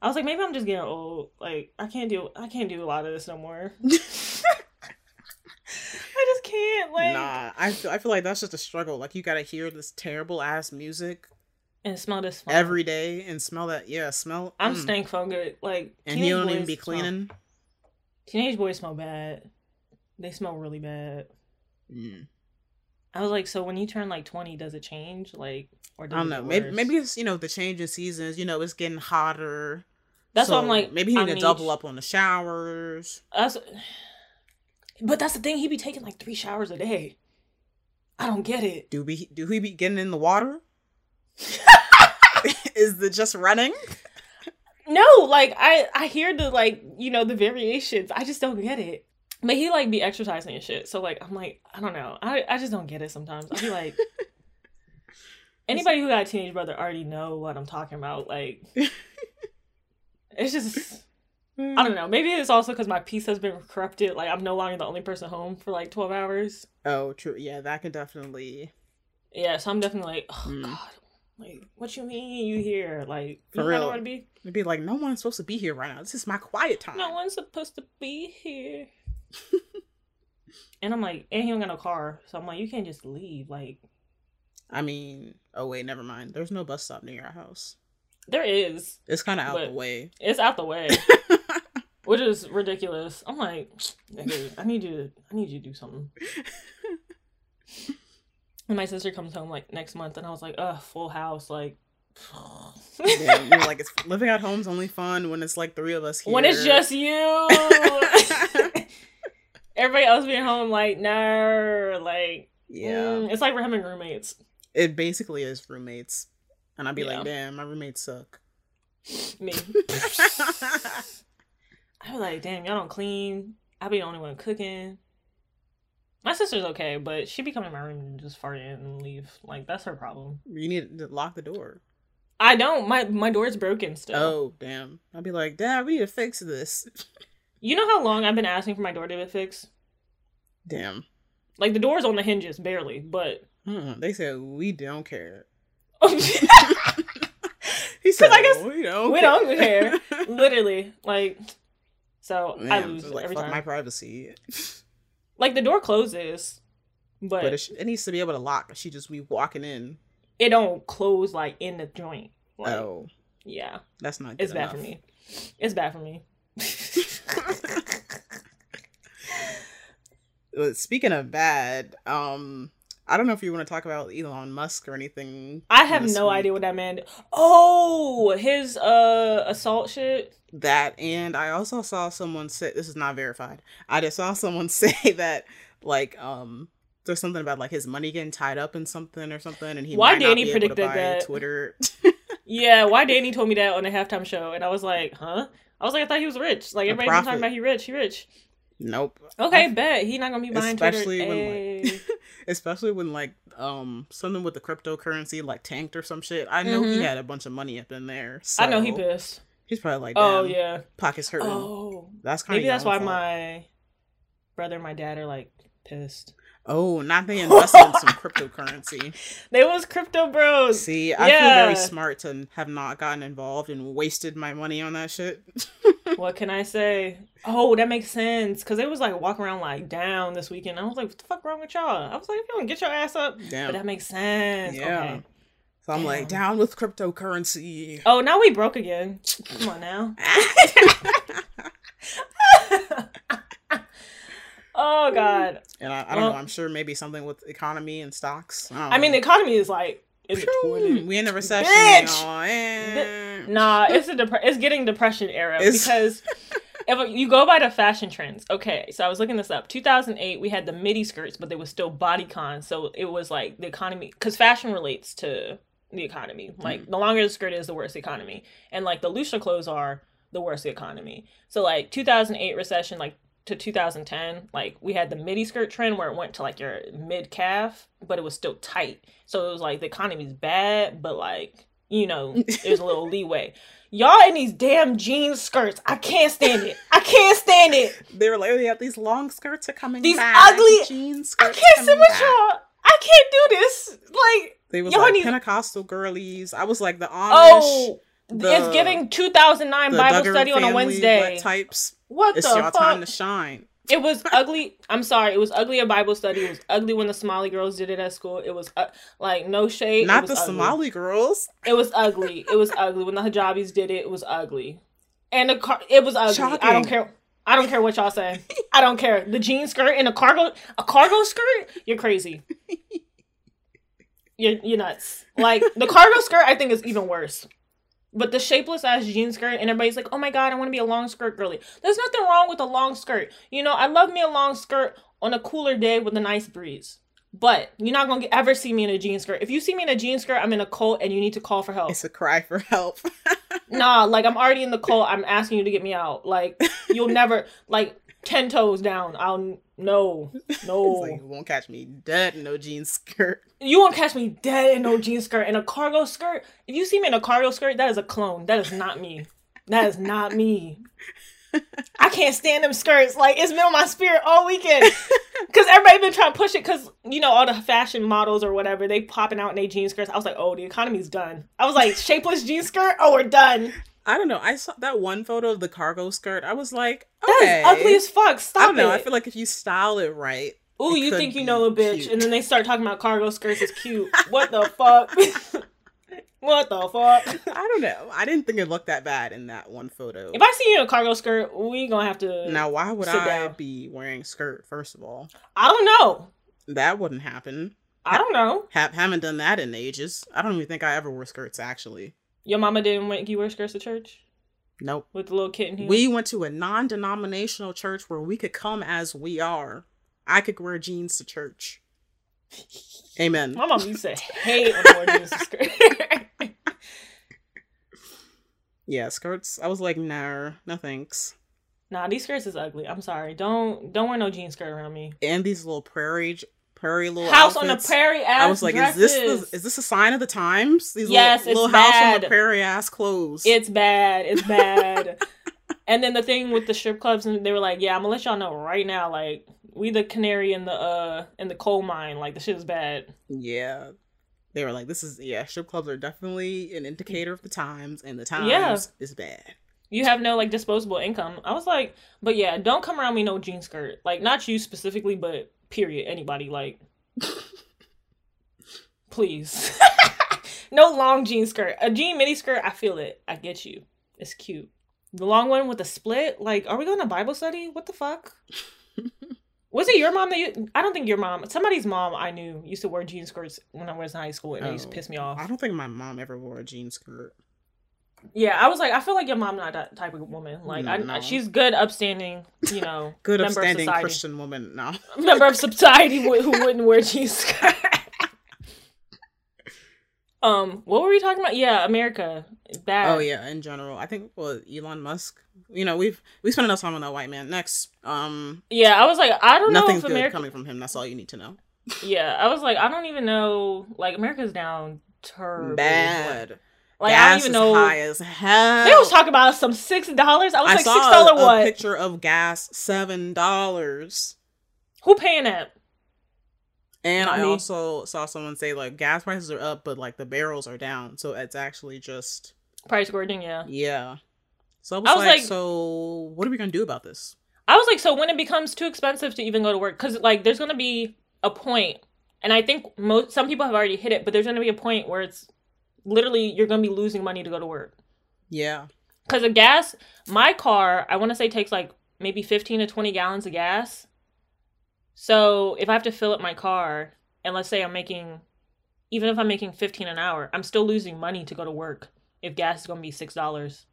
Speaker 7: I was like, maybe I'm just getting old. Like, I can't do, I can't do a lot of this no more. *laughs* I can't. Like,
Speaker 8: nah, I feel, I feel like that's just a struggle. Like, you gotta hear this terrible ass music
Speaker 7: and smell this
Speaker 8: every day and smell that. Yeah, smell.
Speaker 7: I'm
Speaker 8: mm.
Speaker 7: stank fungus. Like
Speaker 8: And
Speaker 7: you
Speaker 8: don't even be
Speaker 7: smell-
Speaker 8: cleaning.
Speaker 7: Teenage boys smell bad. They smell really bad.
Speaker 8: Mm.
Speaker 7: I was like, so when you turn like 20, does it change? Like, or
Speaker 8: I don't know. Maybe maybe it's you know the change in seasons. You know, it's getting hotter.
Speaker 7: that's what I'm like.
Speaker 8: Maybe he
Speaker 7: I
Speaker 8: need to
Speaker 7: need-
Speaker 8: double up on the showers.
Speaker 7: That's, but that's the thing. He be taking like three showers a day. I don't get it.
Speaker 8: Do we do he be getting in the water? *laughs* Is it just running?
Speaker 7: No, like I I hear the like you know the variations. I just don't get it. But he like be exercising and shit. So like I'm like I don't know. I I just don't get it sometimes. I be like. *laughs* Anybody who got a teenage brother already know what I'm talking about. Like, *laughs* it's just I don't know. Maybe it's also because my peace has been corrupted. Like I'm no longer the only person home for like 12 hours.
Speaker 8: Oh, true. Yeah, that could definitely.
Speaker 7: Yeah, so I'm definitely like, oh
Speaker 8: Mm.
Speaker 7: god, like what you mean you here? Like
Speaker 8: For
Speaker 7: you
Speaker 8: real.
Speaker 7: know what to be?
Speaker 8: It'd be like, no one's supposed to be here right now. This is my quiet time.
Speaker 7: No one's supposed to be here. *laughs* and I'm like, and he don't got no car, so I'm like, you can't just leave. Like
Speaker 8: I mean, oh wait, never mind. There's no bus stop near our house.
Speaker 7: there is,
Speaker 8: It's kind of out the way.
Speaker 7: it's out the way, *laughs* which is ridiculous. I'm like, I need you to, I need you to do something. *laughs* And my sister comes home like next month, and I was like, ugh, full house, like.
Speaker 8: yeah, you're like, it's *laughs* living at home's only fun when it's like three of us here.
Speaker 7: when it's just you. *laughs* Everybody else being home, like, no, like,
Speaker 8: Yeah.
Speaker 7: mm, it's like we're having roommates.
Speaker 8: It basically is roommates. And I'd be
Speaker 7: Yeah.
Speaker 8: like, damn, my roommates suck.
Speaker 7: Me. I was like, damn, y'all don't clean. I be the only one cooking. My sister's okay, but she be coming in my room and just fart in and leave. Like that's her problem.
Speaker 8: you need to lock the door.
Speaker 7: I don't. My my door's broken still.
Speaker 8: Oh, damn. I'd be like, Dad, we need to fix this. *laughs*
Speaker 7: You know how long I've been asking for my door to be fixed?
Speaker 8: Damn.
Speaker 7: Like the door's on the hinges, barely, but
Speaker 8: Mm, they said, we don't care. *laughs* *laughs* He said,
Speaker 7: I guess
Speaker 8: we don't
Speaker 7: we
Speaker 8: care.
Speaker 7: don't care. Literally, like so I
Speaker 8: Man,
Speaker 7: lose
Speaker 8: just like,
Speaker 7: every time.
Speaker 8: my privacy. *laughs*
Speaker 7: Like the door closes, but,
Speaker 8: But it, sh- it needs to be able to lock. She just be walking in.
Speaker 7: it don't close like in the joint. Like,
Speaker 8: oh,
Speaker 7: yeah,
Speaker 8: that's not. Good
Speaker 7: it's bad for me. It's bad for me. *laughs*
Speaker 8: Speaking of bad, um, I don't know if you want to talk about Elon Musk or anything.
Speaker 7: I have no
Speaker 8: week.
Speaker 7: idea what that meant. Oh, his uh assault shit.
Speaker 8: that, and I also saw someone say this is not verified. I just saw someone *laughs* say that like um. There's something about like his money getting tied up in something or something, and he
Speaker 7: Why
Speaker 8: might not
Speaker 7: Danny
Speaker 8: be able to
Speaker 7: predicted that?
Speaker 8: Twitter. *laughs* *laughs*
Speaker 7: Yeah, why Danny told me that on the halftime show, and I was like, huh? I was like, I thought he was rich. Like everybody's talking about he rich, he rich.
Speaker 8: nope.
Speaker 7: Okay, bet he not gonna be buying
Speaker 8: Especially
Speaker 7: Twitter.
Speaker 8: when
Speaker 7: Ayy.
Speaker 8: like, especially when like um something with the cryptocurrency like tanked or some shit. I know he
Speaker 7: Mhm.
Speaker 8: had a bunch of money up in there.
Speaker 7: I know he pissed.
Speaker 8: He's probably like,
Speaker 7: Oh yeah.
Speaker 8: pockets hurting.
Speaker 7: Oh,
Speaker 8: that's kind of
Speaker 7: maybe that's why my brother and my dad are like pissed.
Speaker 8: Oh, not they invested in some cryptocurrency. *laughs*
Speaker 7: They was crypto bros.
Speaker 8: See, I feel very smart to have not gotten involved and wasted my money on that shit. *laughs*
Speaker 7: What can I say? Oh, that makes sense. Cause they was like walking around like down this weekend. I was like, what the fuck wrong with y'all? I was like, if you don't get your ass up.
Speaker 8: Damn.
Speaker 7: But that makes sense.
Speaker 8: Yeah.
Speaker 7: Okay.
Speaker 8: So I'm like, down with cryptocurrency.
Speaker 7: Oh, now we broke again. *sniffs* Come on now. *laughs* oh God.
Speaker 8: And I, I don't
Speaker 7: Well-
Speaker 8: know. I'm sure maybe something with economy and stocks. don't
Speaker 7: I mean, the economy is like in the toilet.
Speaker 8: we in a recession.
Speaker 7: Bitch!
Speaker 8: y'all.
Speaker 7: Nah, it's a dep- it's getting depression era
Speaker 8: It's-
Speaker 7: because *laughs* if you go by the fashion trends, okay. So I was looking this up. 2008, we had the midi skirts, but they were still bodycon. So it was like the economy because fashion relates to the economy. Like
Speaker 8: Mm.
Speaker 7: the longer the skirt is, the worse the economy, and like the looser clothes are, the worse the economy. So like 2008 recession, like to 2010, like we had the midi skirt trend where it went to like your mid calf, but it was still tight. So it was like the economy's bad, but like you know, there's a little *laughs* leeway. Y'all in these damn jean skirts, I can't stand it. I can't stand it. *laughs*
Speaker 8: They were like, oh, yeah, these long skirts are coming
Speaker 7: These
Speaker 8: back.
Speaker 7: ugly-
Speaker 8: jean
Speaker 7: I can't sit with
Speaker 8: back."
Speaker 7: y'all. I can't do this. Like,
Speaker 8: They was
Speaker 7: Y'all
Speaker 8: like
Speaker 7: need-
Speaker 8: Pentecostal girlies. I was like the oh, Amish.
Speaker 7: oh,
Speaker 8: the-
Speaker 7: it's giving 2009
Speaker 8: the
Speaker 7: Bible
Speaker 8: Duggar
Speaker 7: study on a Wednesday.
Speaker 8: types.
Speaker 7: What
Speaker 8: It's
Speaker 7: the
Speaker 8: your
Speaker 7: fuck?
Speaker 8: time to shine.
Speaker 7: It was ugly. I'm sorry. It was ugly at Bible study. It was ugly when the Somali girls did it at school. It was uh, like no shade.
Speaker 8: Not the
Speaker 7: ugly.
Speaker 8: Somali girls.
Speaker 7: It was ugly. It was ugly when the hijabis did it. It was ugly, and the car. It was ugly. I don't care. I don't care what y'all say. I don't care. The jean skirt and a cargo a cargo skirt. You're crazy. *laughs* You're you're nuts. Like the cargo skirt, I think is even worse. But the shapeless ass jean skirt, and everybody's like, "Oh my god, I want to be a long skirt girly." There's nothing wrong with a long skirt. You know, I love me a long skirt on a cooler day with a nice breeze. But you're not gonna ever see me in a jean skirt. If you see me in a jean skirt, I'm in a cult, and you need to call for help.
Speaker 8: It's a cry for help. *laughs*
Speaker 7: Nah, like I'm already in the cult. I'm asking you to get me out. Like you'll *laughs* never like ten toes down. I'll no *laughs* no.
Speaker 8: like, you won't catch me dead in no jean skirt.
Speaker 7: you won't catch me dead in no jean skirt and a cargo skirt. If you see me in a cargo skirt, that is a clone. That is not me. That is not me. *laughs* I can't stand them skirts. Like it's been on my spirit all weekend. *laughs* Cause everybody been trying to push it. Cause you know all the fashion models or whatever they popping out in their jean skirts. I was like, oh, the economy's done. I was like, shapeless jean skirt. Oh, we're done.
Speaker 8: I don't know. I saw that one photo of the cargo skirt. I was like,
Speaker 7: That is
Speaker 8: okay.
Speaker 7: ugly as fuck. Stop
Speaker 8: I don't know.
Speaker 7: it.
Speaker 8: I feel like if you style it right,
Speaker 7: Ooh,
Speaker 8: it
Speaker 7: you think you know a bitch,
Speaker 8: cute.
Speaker 7: and then they start talking about cargo skirts is cute. *laughs* What the fuck? *laughs* what the fuck?
Speaker 8: I don't know. I didn't think it looked that bad in that one photo.
Speaker 7: If I see you in a cargo skirt, we gonna have to.
Speaker 8: now, why would I
Speaker 7: down.
Speaker 8: be wearing skirt? First of all,
Speaker 7: I don't know.
Speaker 8: that wouldn't happen.
Speaker 7: I don't know.
Speaker 8: Ha- haven't done that in ages. I don't even think I ever wore skirts actually.
Speaker 7: Your mama didn't make you wear skirts to church.
Speaker 8: Nope.
Speaker 7: with the little kitten here.
Speaker 8: We went to a non-denominational church where we could come as we are. I could wear jeans to church. *laughs* Amen.
Speaker 7: My mom used to *laughs* hate when I wore jeans to skirt. *laughs*
Speaker 8: Yeah, skirts. I was like, nah, no thanks.
Speaker 7: nah, these skirts is ugly. I'm sorry. Don't don't wear no jean skirt around me.
Speaker 8: And these little prairie, prairie little
Speaker 7: House on the
Speaker 8: outfits.
Speaker 7: prairie ass.
Speaker 8: I was like, is this the, is this a sign of the times? These
Speaker 7: Yes,
Speaker 8: little, little house on the prairie ass clothes.
Speaker 7: It's bad. It's bad. *laughs* and then the thing with the strip clubs, and they were like, "Yeah, I'm gonna let y'all know right now. Like, we the canary in the uh in the coal mine. Like, the shit is bad.
Speaker 8: yeah. They were like, this is yeah. Strip clubs are definitely an indicator of the times, and the times
Speaker 7: Yeah.
Speaker 8: is bad.
Speaker 7: You have no like disposable income." I was like, "But yeah, don't come around me no jean skirt. Like, not you specifically, but period. Anybody like, *laughs* please." *laughs* no long jean skirt. A jean mini skirt, I feel it. I get you. It's cute. The long one with the split, like, are we going to Bible study? What the fuck? *laughs* Was it your mom that you? I don't think your mom. Somebody's mom I knew used to wear jean skirts when I was in high school, and it used to
Speaker 8: Oh,
Speaker 7: piss me off.
Speaker 8: I don't think my mom ever wore a jean skirt.
Speaker 7: Yeah, I was like, I feel like your mom not that type of woman. Like,
Speaker 8: No,
Speaker 7: I,
Speaker 8: no.
Speaker 7: she's good, upstanding, you know, *laughs*
Speaker 8: Good upstanding. Christian woman. No. *laughs*
Speaker 7: member of society who who wouldn't wear *laughs* jean skirt. um, what were we talking about? Yeah, America bad.
Speaker 8: Oh yeah, in general, I think well, Elon Musk. You know, we've we spent enough time on that white man. Next, um,
Speaker 7: yeah. I was like, I don't
Speaker 8: nothing's
Speaker 7: know
Speaker 8: good
Speaker 7: if America.
Speaker 8: coming from him. That's all you need to know.
Speaker 7: Yeah, I was like, I don't even know. Like, America's down terribly.
Speaker 8: Bad.
Speaker 7: Like,
Speaker 8: gas
Speaker 7: I don't even
Speaker 8: is
Speaker 7: know.
Speaker 8: high as hell.
Speaker 7: They was talking about some six dollars. I was
Speaker 8: I
Speaker 7: like, six dollar what?
Speaker 8: picture of gas seven dollars,
Speaker 7: Who paying that?
Speaker 8: and I
Speaker 7: me.
Speaker 8: also saw someone say like gas prices are up, but like the barrels are down. So it's actually just
Speaker 7: Price gouging. yeah.
Speaker 8: yeah. So I was,
Speaker 7: I was
Speaker 8: like,
Speaker 7: like-
Speaker 8: so what are we gonna do about this?
Speaker 7: I was like, so when it becomes too expensive to even go to work, because like there's gonna be a point, and I think most some people have already hit it, but there's gonna be a point where it's literally you're gonna be losing money to go to work.
Speaker 8: Yeah,
Speaker 7: Because of gas, my car, I want to say takes like maybe 15 to 20 gallons of gas. So if I have to fill up my car, and let's say I'm making, even if I'm making 15 an hour, I'm still losing money to go to work if gas is gonna be six dollars.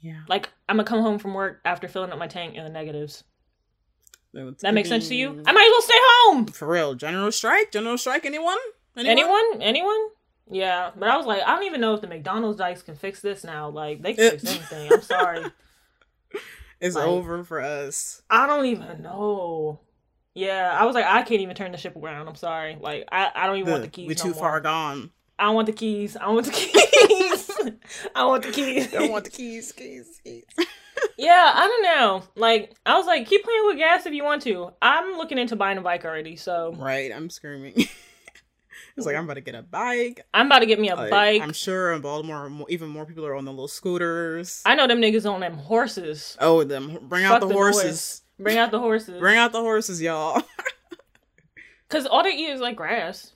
Speaker 8: yeah.
Speaker 7: Like I'm gonna come home from work after filling up my tank in the negatives.
Speaker 8: It's
Speaker 7: That makes sense to you? I mm. might as well stay home.
Speaker 8: For real, general strike, general strike. Anyone?
Speaker 7: Anyone? Anyone? Yeah, but I was like, I don't even know if the McDonald's dikes can fix this now. Like they can fix anything. I'm sorry. *laughs*
Speaker 8: It's
Speaker 7: Like-
Speaker 8: over for us.
Speaker 7: I don't even know. Yeah, I was like, I can't even turn the ship around. I'm sorry. Like I, I don't even want the keys.
Speaker 8: We're
Speaker 7: no
Speaker 8: too
Speaker 7: more.
Speaker 8: far gone.
Speaker 7: I don't want the keys. I want the keys. *laughs* I want the keys. *laughs*
Speaker 8: Don't want the keys, keys, keys.
Speaker 7: yeah, I don't know. Like I was like, keep playing with gas if you want to. I'm looking into buying a bike already, so
Speaker 8: Right, I'm screaming. It's like I'm about to get a bike.
Speaker 7: I'm about to get me a
Speaker 8: Like,
Speaker 7: bike.
Speaker 8: I'm sure in Baltimore, mo- even more people are on the little scooters.
Speaker 7: I know them niggas on them horses.
Speaker 8: oh, them bring
Speaker 7: Fuck
Speaker 8: out the, horses.
Speaker 7: noise. Bring out the horses.
Speaker 8: Bring out the horses, y'all. *laughs*
Speaker 7: Cause all they eat is like grass.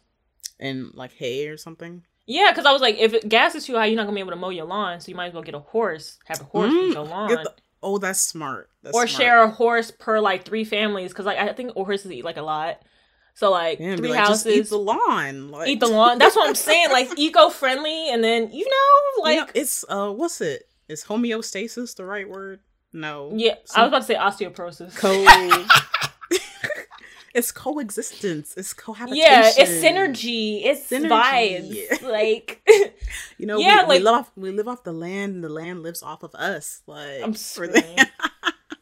Speaker 8: and like hay or something.
Speaker 7: Yeah, because I was like, if it, gas is too high, you're not gonna be able to mow your lawn, so you might as well get a horse, have a horse
Speaker 8: Mm,
Speaker 7: your lawn,
Speaker 8: Get the- oh, that's smart. That's
Speaker 7: or
Speaker 8: smart.
Speaker 7: share a horse per like three families. Because like I think horses eat like a lot, so like
Speaker 8: Yeah,
Speaker 7: three
Speaker 8: like,
Speaker 7: houses
Speaker 8: eat the lawn. Like,
Speaker 7: eat the lawn. That's what I'm *laughs* saying, like eco friendly, and then you know,
Speaker 8: You know,
Speaker 7: like
Speaker 8: it's uh, what's it? Is homeostasis the right word? No.
Speaker 7: yeah, I was about to say osteoporosis.
Speaker 8: Co. *laughs* *laughs* it's coexistence. It's cohabitation.
Speaker 7: yeah, it's synergy. It's
Speaker 8: Synergy.
Speaker 7: vibes. Like
Speaker 8: You know,
Speaker 7: Yeah,
Speaker 8: we,
Speaker 7: like-
Speaker 8: we live off we live off the land, and the land lives off of us. Like
Speaker 7: I'm
Speaker 8: for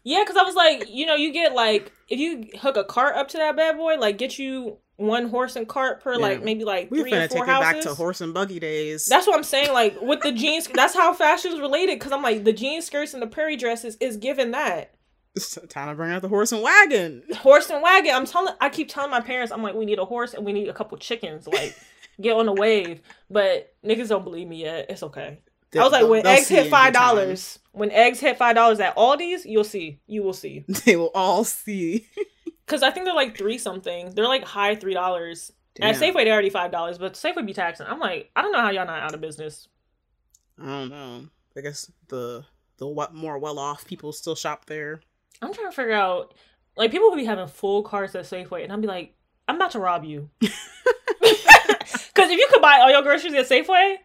Speaker 7: Yeah, because I was like, you know, you get like if you hook a cart up to that bad boy, like get you one horse and cart per like maybe like
Speaker 8: We're
Speaker 7: three or
Speaker 8: take
Speaker 7: four
Speaker 8: it
Speaker 7: houses.
Speaker 8: back to horse and buggy days.
Speaker 7: That's what I'm saying. Like with the jeans, that's how fashion's related. Because I'm like the jean skirts and the prairie dresses is given that
Speaker 8: It's time to bring out the horse and wagon.
Speaker 7: horse and wagon. I'm telling, I keep telling my parents, I'm like, we need a horse and we need a couple chickens. Like *laughs* get on the wave. But niggas don't believe me yet. It's okay. I was like, when eggs hit five dollars, when eggs hit five dollars at Aldi's, you'll see. You will see. *laughs*
Speaker 8: They will all see. *laughs*
Speaker 7: Because I think they're like three something. They're like high three dollars. At Safeway, they're already five dollars, but Safeway be taxing. I'm like, I don't know how y'all not out of business.
Speaker 8: I don't know. I guess the the what more well off people still shop there.
Speaker 7: I'm trying to figure out, like, people would be having full carts at Safeway, and I'd be like, I'm about to rob you. *laughs* Because if you could buy all your groceries at Safeway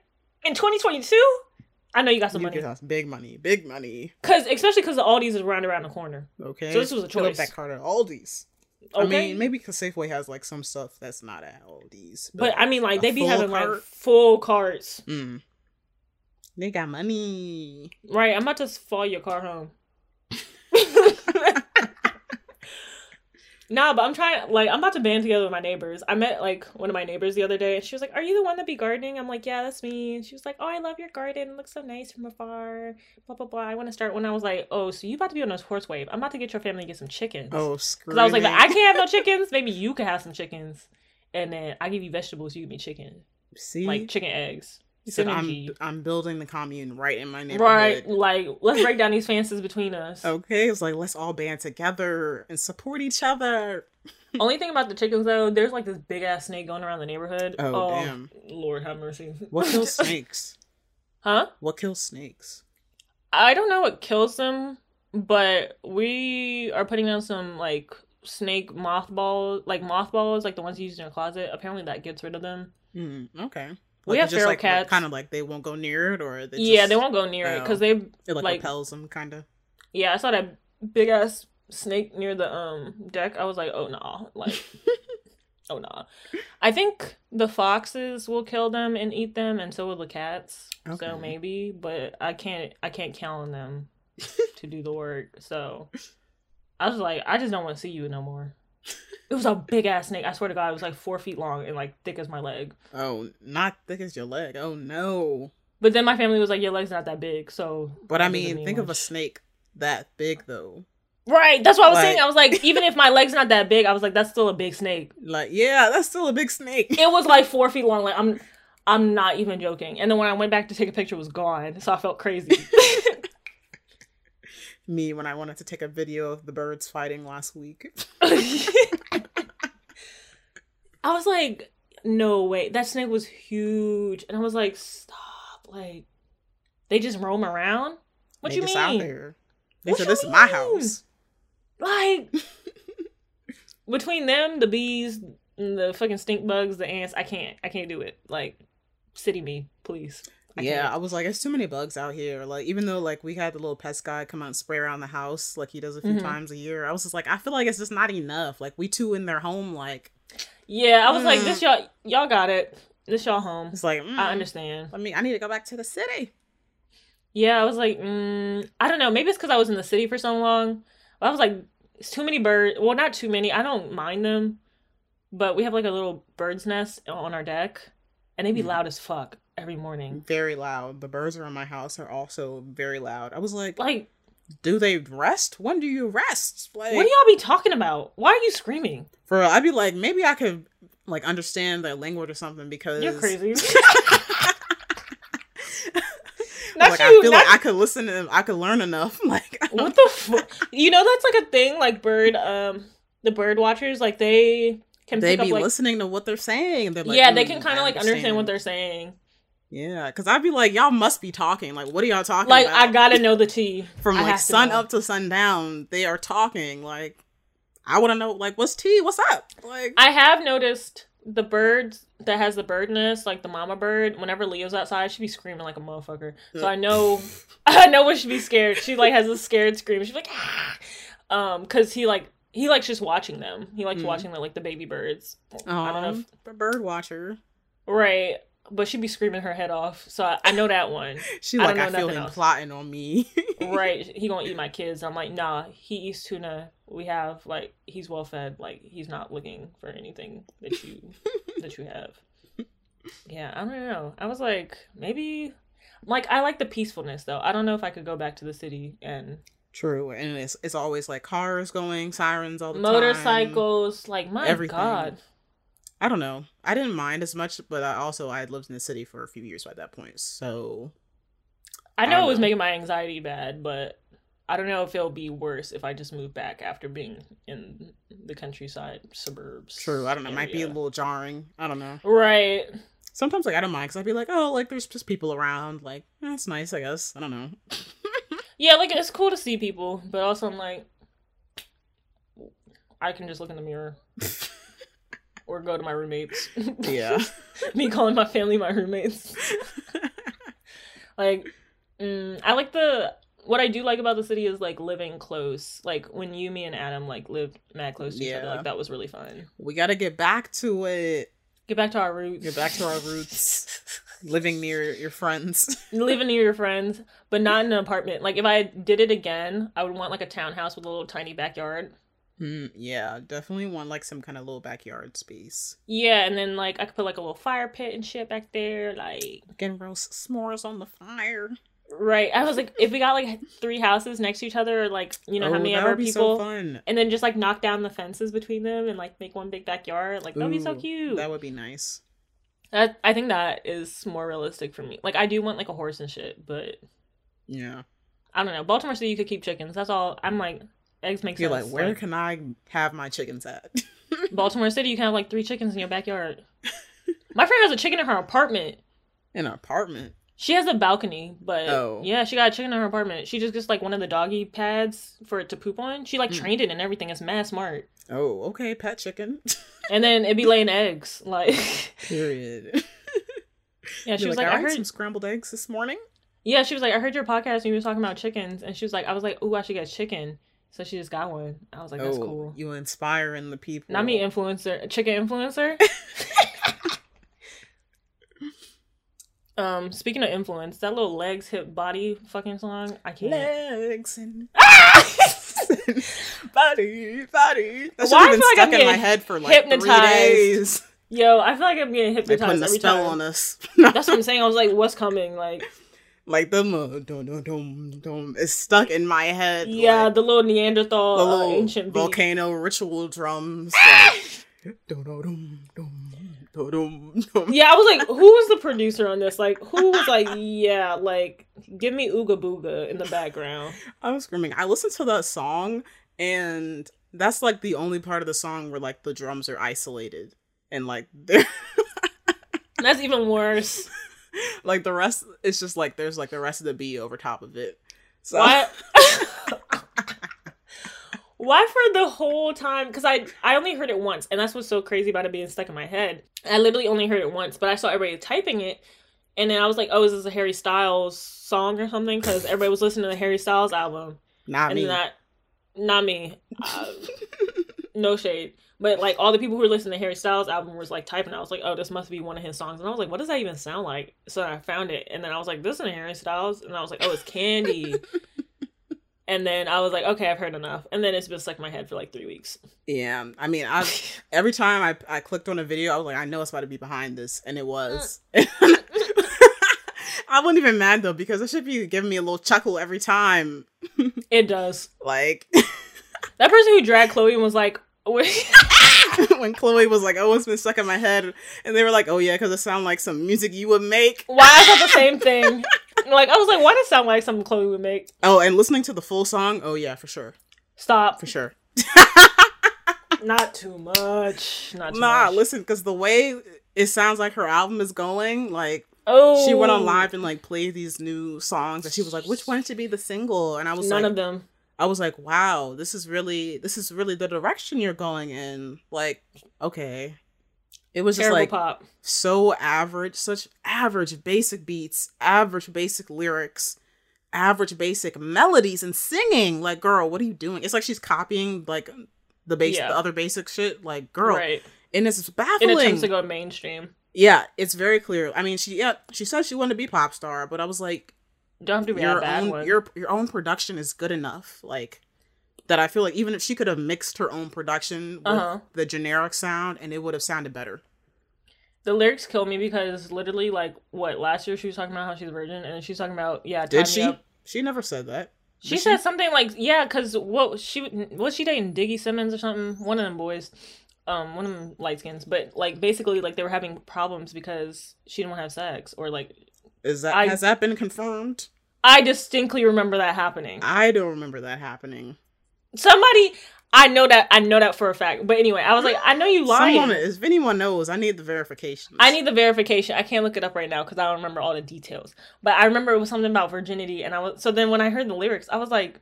Speaker 7: in 2022, I know you got some
Speaker 8: You
Speaker 7: money.
Speaker 8: get us big money, big money.
Speaker 7: Cause especially because the Aldi's is right around the corner.
Speaker 8: Okay.
Speaker 7: So this was a choice.
Speaker 8: That cart at Aldi's.
Speaker 7: Okay.
Speaker 8: I mean, maybe because Safeway has like some stuff that's not at Aldi's.
Speaker 7: but I mean, like they be having like full carts.
Speaker 8: Mm. They got money.
Speaker 7: Right, I'm about to follow your car home. *laughs* *laughs* nah, but I'm trying. Like, I'm about to band together with my neighbors. I met like one of my neighbors the other day, and she was like, "Are you the one that be gardening?" I'm like, "Yeah, that's me." And she was like, "Oh, I love your garden. It looks so nice from afar." Blah blah blah. I want to start. When I was like, "Oh, so you about to be on this horse wave? I'm about to get your family to get some chickens."
Speaker 8: Oh,
Speaker 7: Because I was like. I can't have no chickens. Maybe you could have some chickens, and then I give you vegetables. You give me chicken,
Speaker 8: See,
Speaker 7: like chicken eggs.
Speaker 8: He said, I'm I'm building the commune right in my neighborhood.
Speaker 7: Right, like let's break down these fences between us.
Speaker 8: Okay, it's like let's all band together and support each other. *laughs*
Speaker 7: Only thing about the chickens though, there's like this big ass snake going around the neighborhood.
Speaker 8: Oh, damn.
Speaker 7: Lord have mercy.
Speaker 8: What kills *laughs* snakes?
Speaker 7: Huh?
Speaker 8: What kills snakes?
Speaker 7: I don't know what kills them, but we are putting down some like snake mothballs, like mothballs, like the ones you use in your closet. Apparently that gets rid of them.
Speaker 8: Mm, okay.
Speaker 7: We
Speaker 8: Like,
Speaker 7: have
Speaker 8: just
Speaker 7: feral
Speaker 8: like,
Speaker 7: cats.
Speaker 8: Kind of like they won't go near it, or they
Speaker 7: yeah, they won't go near it because
Speaker 8: oh.
Speaker 7: they
Speaker 8: It like,
Speaker 7: like-
Speaker 8: repels them, kind of.
Speaker 7: yeah. I saw that big ass snake near the um deck. I was like, oh nah, like. *laughs* Oh nah. I think the foxes will kill them and eat them, and so will the cats.
Speaker 8: Okay.
Speaker 7: So maybe, but I can't. I can't count on them *laughs* to do the work. So I was like, I just don't want to see you no more. It was a big ass snake. I swear to God, it was like four feet long and like thick as my leg.
Speaker 8: Oh, not thick as your leg. Oh no.
Speaker 7: But then my family was like, "Your leg's not that big." So,
Speaker 8: But I mean,
Speaker 7: mean
Speaker 8: think of a snake that big though.
Speaker 7: right. That's what I was
Speaker 8: Like-
Speaker 7: saying. I was like, even if my leg's not that big, I was like, that's still a big snake.
Speaker 8: Like, yeah, that's still a big snake.
Speaker 7: It was like four feet long. Like I'm, I'm not even joking. And then when I went back to take a picture, it was gone. So I felt crazy. *laughs*
Speaker 8: Me when I wanted to take a video of the birds fighting last week. *laughs*
Speaker 7: I was like, no way. That snake was huge. And I was like, stop. Like, they just roam around? What
Speaker 8: They
Speaker 7: you mean?
Speaker 8: out there. They
Speaker 7: What
Speaker 8: said this is my house.
Speaker 7: Like, *laughs* between them, the bees, and the fucking stink bugs, the ants, I can't. I can't do it. Like, city me, please. I
Speaker 8: yeah,
Speaker 7: can't.
Speaker 8: I was like, it's too many bugs out here. Like, even though like we had the little pest guy come out and spray around the house, like he does a few
Speaker 7: Mhm.
Speaker 8: times a year. I was just like, I feel like it's just not enough. Like we two in their home, like
Speaker 7: Yeah, I was like,
Speaker 8: Mm.
Speaker 7: this y'all, y'all got it. This y'all home.
Speaker 8: it's like mm,
Speaker 7: I understand.
Speaker 8: I mean, I need to go back to the city.
Speaker 7: Yeah, I was like, mm, I don't know. Maybe it's because I was in the city for so long. I was like, it's too many birds. Well, not too many. I don't mind them, but we have like a little bird's nest on our deck, and they be
Speaker 8: Mhm.
Speaker 7: loud as fuck every morning.
Speaker 8: Very loud. The birds around my house are also very loud. I was like,
Speaker 7: Like,
Speaker 8: do they rest? When do you rest? Like,
Speaker 7: what do y'all be talking about? Why are you screaming?
Speaker 8: for I'd be like, maybe I could like understand their language or something because
Speaker 7: You're crazy. *laughs* *laughs*
Speaker 8: Like
Speaker 7: you,
Speaker 8: I feel like I could listen to them. I could learn enough. *laughs* Like
Speaker 7: what the fuck? You know that's like a thing. Like bird, um, the bird watchers, like they can
Speaker 8: they
Speaker 7: pick
Speaker 8: be
Speaker 7: up like
Speaker 8: listening to what they're saying. They're like,
Speaker 7: yeah, they
Speaker 8: "Mm,
Speaker 7: can kind of like understand what they're saying.
Speaker 8: Yeah, because I'd be like, y'all must be talking. Like, what are y'all talking
Speaker 7: Like
Speaker 8: about?
Speaker 7: I gotta know the tea *laughs*
Speaker 8: From
Speaker 7: I
Speaker 8: like sun
Speaker 7: know.
Speaker 8: up to sundown, they are talking. Like, I want to know, like, what's tea? What's up? Like,
Speaker 7: I have noticed the birds that has the bird nest, like the mama bird. Whenever Leo's outside, she be screaming like a motherfucker. So I know, *laughs* *laughs* I know what she be scared. She like has a scared scream. She's like, ah! um, because he like he likes just watching them. He likes
Speaker 8: Mm.
Speaker 7: watching the like the baby birds. I don't know, if,
Speaker 8: the bird watcher.
Speaker 7: right? But she'd be screaming her head off. So I, I know that one. *laughs*
Speaker 8: She
Speaker 7: I
Speaker 8: like, I, feel him
Speaker 7: else.
Speaker 8: plotting on me. *laughs*
Speaker 7: right he gonna eat my kids i'm like nah he eats tuna we have like he's well fed like he's not looking for anything that you *laughs* that you have yeah i don't know i was like maybe like i like the peacefulness though i don't know if i could go back to the city and
Speaker 8: True, and it's it's always like cars going, sirens all the time.
Speaker 7: motorcycles like my
Speaker 8: everything.
Speaker 7: god
Speaker 8: I don't know. I didn't mind as much, but I also I had lived in the city for a few years by that point, so
Speaker 7: i
Speaker 8: I
Speaker 7: know
Speaker 8: don't
Speaker 7: it was
Speaker 8: know.
Speaker 7: making my anxiety bad but i don't know if it'll be worse if i just move back after being in the countryside suburbs
Speaker 8: true. I don't know. It might be a little jarring. I don't know.
Speaker 7: right
Speaker 8: Sometimes like I don't mind because I'd be like, oh, like there's just people around. Like that's nice, I guess. I don't know. *laughs*
Speaker 7: Yeah, like it's cool to see people, but also I'm like, I can just look in the mirror *laughs* or go to my roommates. *laughs*
Speaker 8: Yeah.
Speaker 7: Me calling my family my roommates. Like, Mm, I like the what I do like about the city is like living close. Like when you, me, and Adam like lived mad close to each other. Like that was really fun.
Speaker 8: We got to get back to it.
Speaker 7: Get back to our roots.
Speaker 8: Get back to our roots. *laughs* Living near your friends.
Speaker 7: living near your friends, but not in an apartment. Like if I did it again, I would want like a townhouse with a little tiny backyard.
Speaker 8: Mm, yeah, definitely want like some kind of little backyard space.
Speaker 7: Yeah, and then like I could put like a little fire pit and shit back there. Like
Speaker 8: Can roast s'mores on the fire.
Speaker 7: right, I was like, if we got like three houses next to each other, or like you know how
Speaker 8: Oh,
Speaker 7: many
Speaker 8: that
Speaker 7: ever people,
Speaker 8: so fun.
Speaker 7: and then just like knock down the fences between them and like make one big backyard. Like that'd be so cute.
Speaker 8: That would be nice.
Speaker 7: That I think that is more realistic for me. Like I do want like a horse and shit, but
Speaker 8: Yeah.
Speaker 7: I don't know. Baltimore City, you could keep chickens. That's all. I'm like, eggs make
Speaker 8: You're
Speaker 7: sense.
Speaker 8: like, where
Speaker 7: Like,
Speaker 8: can I have my chickens at? *laughs*
Speaker 7: Baltimore City, you can have like three chickens in your backyard. My friend has a chicken in her apartment.
Speaker 8: In her apartment.
Speaker 7: She has a balcony, but
Speaker 8: Oh.
Speaker 7: yeah, she got a chicken in her apartment. She just gets like one of the doggy pads for it to poop on. She like
Speaker 8: Hmm.
Speaker 7: trained it and everything. It's mad smart.
Speaker 8: Oh, okay, pet chicken. *laughs*
Speaker 7: And then it'd be laying eggs. Like, *laughs*
Speaker 8: Period.
Speaker 7: yeah, she
Speaker 8: You're
Speaker 7: was
Speaker 8: like,
Speaker 7: like,
Speaker 8: I
Speaker 7: I heard.
Speaker 8: some scrambled eggs this morning.
Speaker 7: Yeah, she was like, I heard your podcast and you were talking about chickens, and she was like, I was like, ooh, I should get chicken. So she just got one. I was like, that's
Speaker 8: oh,
Speaker 7: cool.
Speaker 8: you inspiring the people.
Speaker 7: Not me, influencer, chicken influencer. *laughs* um, speaking of influence, that little legs, hip, body, fucking song, I can't.
Speaker 8: legs and *laughs* body, body. That
Speaker 7: Why I
Speaker 8: should have been
Speaker 7: like
Speaker 8: stuck in my head for like three days.
Speaker 7: Yo, I feel like I'm getting hypnotized
Speaker 8: They
Speaker 7: hypnotized
Speaker 8: putting a
Speaker 7: every
Speaker 8: spell
Speaker 7: time.
Speaker 8: on us.
Speaker 7: That's what I'm saying. I was like, what's coming? Like,
Speaker 8: like the uh, dum dum dum dum is stuck in my head.
Speaker 7: yeah,
Speaker 8: like,
Speaker 7: the little Neanderthal
Speaker 8: the
Speaker 7: uh,
Speaker 8: little
Speaker 7: ancient beat.
Speaker 8: volcano ritual drums. *laughs*
Speaker 7: Yeah, I was like, who was the producer on this? Like, who was like, yeah, like, give me Ooga Booga in the background.
Speaker 8: I was screaming. I listened to that song, and that's like the only part of the song where like the drums are isolated, and like *laughs* they're
Speaker 7: That's even worse.
Speaker 8: Like the rest. It's just like there's like the rest of the beat over top of it. So
Speaker 7: Why? *laughs* Why for the whole time? Because I I only heard it once, and that's what's so crazy about it being stuck in my head. I literally only heard it once, but I saw everybody typing it, and then I was like, "Oh, is this a Harry Styles song or something?" Because everybody was listening to the Harry Styles album,
Speaker 8: not
Speaker 7: and
Speaker 8: me.
Speaker 7: not not me. Uh, *laughs* no shade, but like all the people who were listening to Harry Styles album was like typing. I was like, "Oh, this must be one of his songs," and I was like, "What does that even sound like?" So I found it, and then I was like, "This isn't Harry Styles," and I was like, "Oh, it's Candy." *laughs* And then I was like, okay, I've heard enough. And then it's been stuck in my head for like three weeks.
Speaker 8: yeah, I mean, I *laughs* every time I I clicked on a video, I was like, I know it's about to be behind this, and it was. Uh. *laughs* I wasn't even mad though because it should be giving me a little chuckle every time.
Speaker 7: It does.
Speaker 8: Like
Speaker 7: That person who dragged Chloe was like. *laughs*
Speaker 8: when Chloe was like, "Oh, it's been stuck in my head," and they were like, "Oh yeah, because it sounds like some music you would make."
Speaker 7: why I thought the same thing. *laughs* Like I was like, why does it sound like something Chloe would make?
Speaker 8: Oh, and listening to the full song. Oh yeah, for sure,
Speaker 7: Stop.
Speaker 8: for sure. *laughs*
Speaker 7: Not too much. Not too
Speaker 8: Nah,
Speaker 7: much.
Speaker 8: listen, because the way it sounds like her album is going, like
Speaker 7: Oh,
Speaker 8: she went on oh. live and like played these new songs, and she was like, "Which one should be the single?" And I was
Speaker 7: None
Speaker 8: like,
Speaker 7: of them.
Speaker 8: I was like, "Wow, this is really, this is really the direction you're going in." Like, okay, it was just like
Speaker 7: pop.
Speaker 8: so average, such average basic beats, average basic lyrics, average basic melodies and singing. Like, girl, what are you doing? It's like she's copying like the base,
Speaker 7: Yeah.
Speaker 8: the other basic shit. Like, girl,
Speaker 7: Right.
Speaker 8: and it's
Speaker 7: In
Speaker 8: baffling.
Speaker 7: attempts to go mainstream.
Speaker 8: Yeah, it's very clear. I mean, she yeah, she said she wanted to be pop star, but I was like,
Speaker 7: Don't have to be a
Speaker 8: your
Speaker 7: bad
Speaker 8: own
Speaker 7: one.
Speaker 8: your your own production is good enough. Like that, I feel like even if she could have mixed her own production with
Speaker 7: Uh-huh.
Speaker 8: the generic sound, and it would have sounded better.
Speaker 7: the lyrics kill me because literally, like, what last year she was talking about how she's a virgin, and she's talking about yeah.
Speaker 8: Did
Speaker 7: me
Speaker 8: she?
Speaker 7: up.
Speaker 8: She never said that.
Speaker 7: She
Speaker 8: Did
Speaker 7: said something like, "Yeah, because what she was she dating Diggy Simmons or something? One of them boys, um, one of them light skins. But like basically, like they were having problems because she didn't want to have sex, or like
Speaker 8: Is that
Speaker 7: I-
Speaker 8: has that been confirmed?
Speaker 7: I distinctly remember that happening.
Speaker 8: I don't remember that happening.
Speaker 7: Somebody, I know that I know that for a fact. But anyway, I was like, I know you lying.
Speaker 8: Someone, if anyone knows, I need the verification.
Speaker 7: I need the verification. I can't look it up right now because I don't remember all the details. But I remember it was something about virginity, and I was so then when I heard the lyrics, I was like,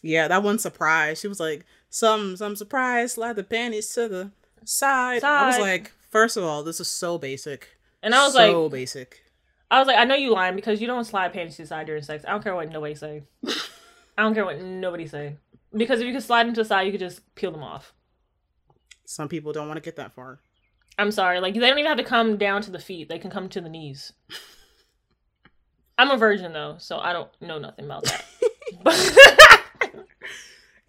Speaker 8: Yeah, that one surprise. She was like, "Some, some surprise. Slide the panties to the side." I was like, first of all, this is so basic.
Speaker 7: and I was
Speaker 8: so
Speaker 7: like,
Speaker 8: basic.
Speaker 7: I was like, I know you lying because you don't slide panties to the side during sex. I don't care what nobody say. *laughs* I don't care what nobody say. Because if you could slide them to the side, you could just peel them off.
Speaker 8: Some people don't want to get that far.
Speaker 7: I'm sorry. Like they don't even have to come down to the feet. They can come to the knees. *laughs* I'm a virgin though, so I don't know nothing about that. *laughs*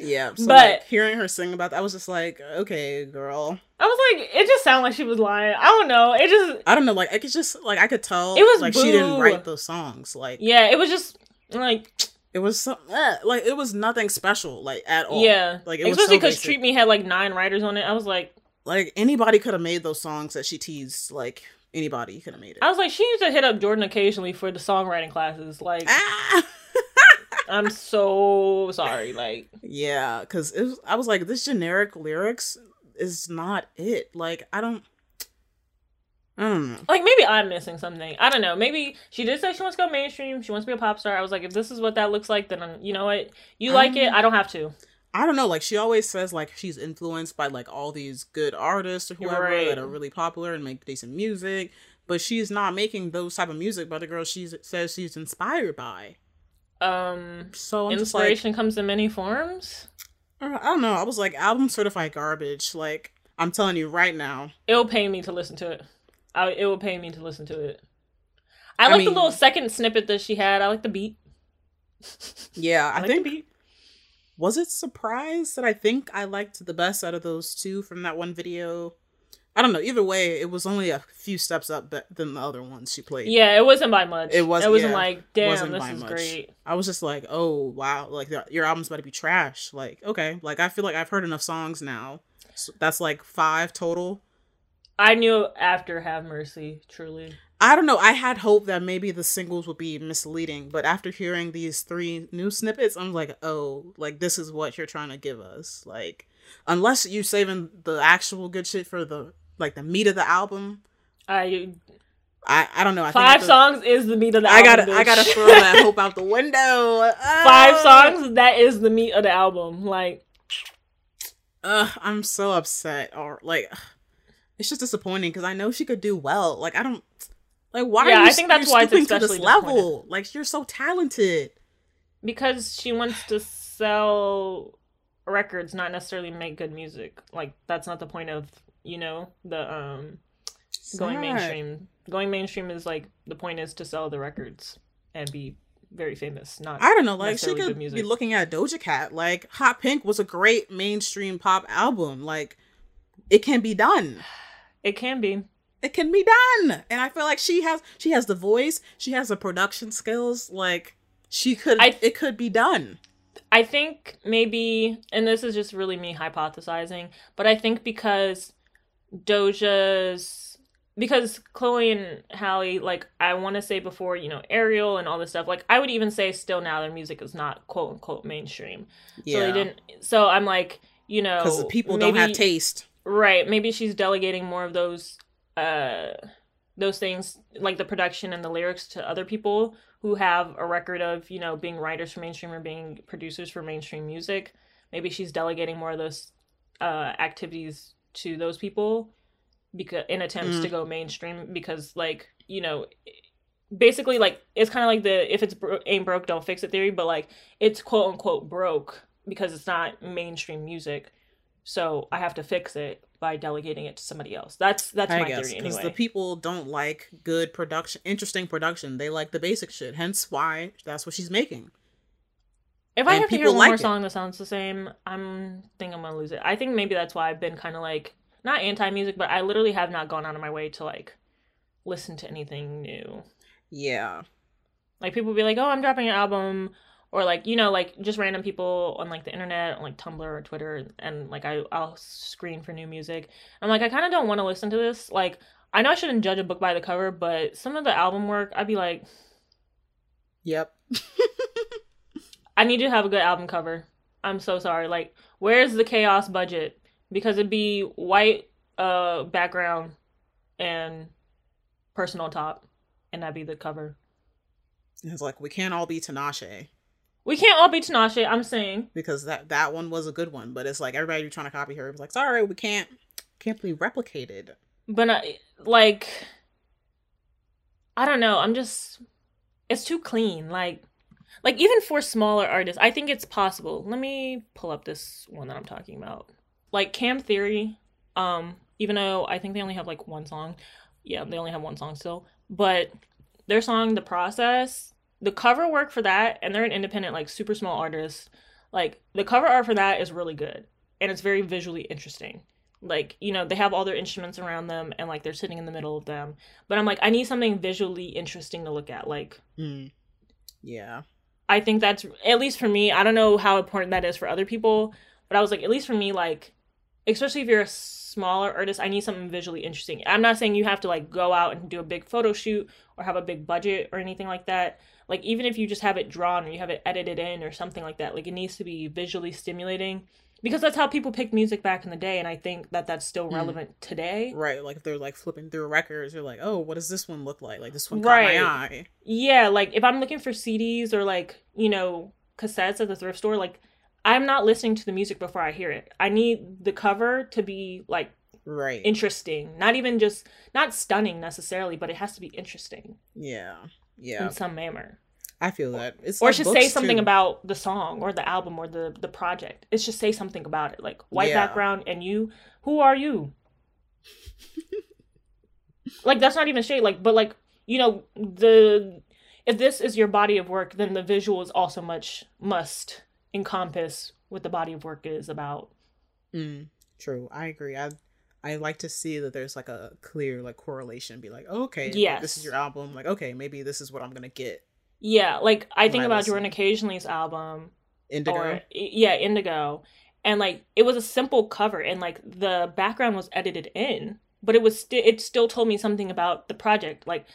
Speaker 8: Yeah, so
Speaker 7: But-
Speaker 8: like, hearing her sing about that, I was just like, okay, girl.
Speaker 7: I was like, it just sounded like she was lying. I don't know. It just
Speaker 8: I don't know, like I could just like I could tell
Speaker 7: It was
Speaker 8: like she didn't write those songs. Like
Speaker 7: yeah, it was just like
Speaker 8: it was some, eh, like it was nothing special, like at all.
Speaker 7: yeah.
Speaker 8: like it was
Speaker 7: Especially because
Speaker 8: basic.
Speaker 7: Treat Me had like nine writers on it. I was like,
Speaker 8: like anybody could have made those songs that she teased. Like anybody could have made it.
Speaker 7: I was like, she needs to hit up Jordan occasionally for the songwriting classes. Like,
Speaker 8: ah!
Speaker 7: I'm so sorry. Like,
Speaker 8: yeah, because it was, I was like, this generic lyrics is not it. Like I don't. I don't know.
Speaker 7: like maybe I'm missing something. I don't know. Maybe she did say she wants to go mainstream. She wants to be a pop star. I was like, if this is what that looks like, then um, you know what? You like it. I don't have to.
Speaker 8: I don't know. Like she always says, like she's influenced by like all these good artists or whoever
Speaker 7: Right.
Speaker 8: that are really popular and make decent music, but she's not making those type of music by the girls she says she's inspired by.
Speaker 7: Um,
Speaker 8: So I'm just like,
Speaker 7: inspiration comes in many forms.
Speaker 8: I don't know. I was like, album certified garbage. Like I'm telling you right now.
Speaker 7: It'll pay me to listen to it. I, it will pay me to listen to it. I
Speaker 8: I
Speaker 7: like
Speaker 8: mean-
Speaker 7: the little second snippet that she had. I like the beat.
Speaker 8: Yeah, I, *laughs*
Speaker 7: like
Speaker 8: think
Speaker 7: the beat.
Speaker 8: was it surprise that I think I liked the best out of those two from that one video. I don't know. Either way, it was only a few steps up be- than the other ones she played.
Speaker 7: Yeah, it wasn't by much.
Speaker 8: It was-
Speaker 7: It wasn't
Speaker 8: yeah,
Speaker 7: like, damn,
Speaker 8: wasn't
Speaker 7: this is
Speaker 8: much.
Speaker 7: great.
Speaker 8: I was just like, oh wow, like your album's about to be trash. Like okay, like I feel like I've heard enough songs now. So that's like five total.
Speaker 7: I knew after Have Mercy, truly.
Speaker 8: I don't know. I had hope that maybe the singles would be misleading, but after hearing these three new snippets, I'm like, oh, like this is what you're trying to give us. Like, unless you're saving the actual good shit for the like the meat of the album,
Speaker 7: I
Speaker 8: I I don't know. I think
Speaker 7: five songs is the meat of the
Speaker 8: I
Speaker 7: album.
Speaker 8: gotta I gotta throw that *laughs* hope out the window.
Speaker 7: five
Speaker 8: Ah.
Speaker 7: songs. That is the meat of the album. Like
Speaker 8: Ugh, I'm so upset. Or like, it's just disappointing because I know she could do well. Like I don't. Like why?
Speaker 7: Yeah,
Speaker 8: are you,
Speaker 7: I think that's why it's
Speaker 8: stooping to this level. Like you're so talented.
Speaker 7: because she wants to sell records, not necessarily make good music. Like that's not the point of you know the um going mainstream. Going mainstream is like the point is to sell the records and be very famous. Not
Speaker 8: I don't know. Like she could be looking at Doja Cat. Like Hot Pink was a great mainstream pop album. Like it can be done. *sighs*
Speaker 7: it can be.
Speaker 8: It can be done. And I feel like she has she has the voice. She has the production skills. Like she could.
Speaker 7: I-
Speaker 8: it could be done.
Speaker 7: I think maybe, and this is just really me hypothesizing, but I think because Doja's, because Chloe and Hallie, like I want to say before, you know, Ariel and all this stuff, like I would even say still now their music is not quote unquote mainstream. So they didn't. So I'm like, you know,
Speaker 8: because people don't have taste.
Speaker 7: Right. Maybe she's delegating more of those uh those things like the production and the lyrics to other people who have a record of, you know, being writers for mainstream or being producers for mainstream music. Maybe she's delegating more of those uh activities to those people because in attempts
Speaker 8: Mm.
Speaker 7: to go mainstream because like, you know, basically like it's kind of like the if it's bro- ain't broke don't fix it theory, but like it's quote unquote broke because it's not mainstream music so I have to fix it by delegating it to somebody else. That's that's
Speaker 8: I
Speaker 7: my
Speaker 8: guess
Speaker 7: theory
Speaker 8: because
Speaker 7: anyway.
Speaker 8: the people don't like good production, interesting production. They like the basic shit. Hence why that's what she's making.
Speaker 7: If I have to hear one more
Speaker 8: like it.
Speaker 7: song that sounds the same, I'm think I'm gonna lose it. I think maybe that's why I've been kind of like not anti music, but I literally have not gone out of my way to like listen to anything new.
Speaker 8: Yeah,
Speaker 7: Like people be like, "Oh, I'm dropping an album," or like you know, like just random people on like the internet, on like Tumblr or Twitter, and like I I'll screen for new music. I'm like, I kind of don't want to listen to this. Like I know I shouldn't judge a book by the cover, but some of the album work, I'd be like,
Speaker 8: yep. *laughs*
Speaker 7: I need to have a good album cover. I'm so sorry. Like, where's the chaos budget? Because it'd be white uh background and person on top, and that'd be the cover.
Speaker 8: It's like we can't all be Tinashe
Speaker 7: We can't all be Tinashe. I'm saying.
Speaker 8: because that that one was a good one, but it's like everybody trying to copy her. It's like sorry, we can't can't be replicated.
Speaker 7: But I, like, I don't know. I'm just it's too clean. Like like even for smaller artists, I think it's possible. Let me pull up this one that I'm talking about. Like Cam Theory, um, even though I think they only have like one song. Yeah, they only have one song still. But their song The Process, the cover work for that, and they're an independent, like super small artist. Like the cover art for that is really good. And it's very visually interesting like you know they have all their instruments around them and like they're sitting in the middle of them but i'm like i need something visually interesting to look at like
Speaker 8: Mm. Yeah.
Speaker 7: I think that's at least for me i don't know how important that is for other people but i was like at least for me like especially if you're a smaller artist i need something visually interesting. I'm not saying you have to like go out and do a big photo shoot or have a big budget or anything like that. Like even if you just have it drawn or you have it edited in or something like that like it needs to be visually stimulating because that's how people picked music back in the day and i think that that's still
Speaker 8: Mm.
Speaker 7: relevant today
Speaker 8: Right. Like if they're like flipping through records, you're like, oh, what does this one look like? Like this one
Speaker 7: Right.
Speaker 8: caught my eye.
Speaker 7: yeah like if i'm looking for cds or like you know cassettes at the thrift store like i'm not listening to the music before i hear it i need the cover to be like
Speaker 8: Right.
Speaker 7: interesting not even just not stunning necessarily but it has to be interesting
Speaker 8: yeah. Yeah.
Speaker 7: in some manner
Speaker 8: I feel that. It's
Speaker 7: or
Speaker 8: like
Speaker 7: should say something
Speaker 8: too.
Speaker 7: about the song or the album or the the project It's just say something about it like white
Speaker 8: Yeah.
Speaker 7: background and you who are you *laughs* like that's not even shade like but like you know the if this is your body of work then the visual is also much must encompass what the body of work is about
Speaker 8: Mm, true. I agree. I I like to see that there's like a clear like correlation. Be like, oh, okay, like, this is your album. Like, okay, maybe this is what I'm gonna get.
Speaker 7: Yeah like i think about jordan occasionally's album
Speaker 8: Indigo.
Speaker 7: or yeah indigo. And like it was a simple cover and like the background was edited in but it was sti- it still told me something about the project. Like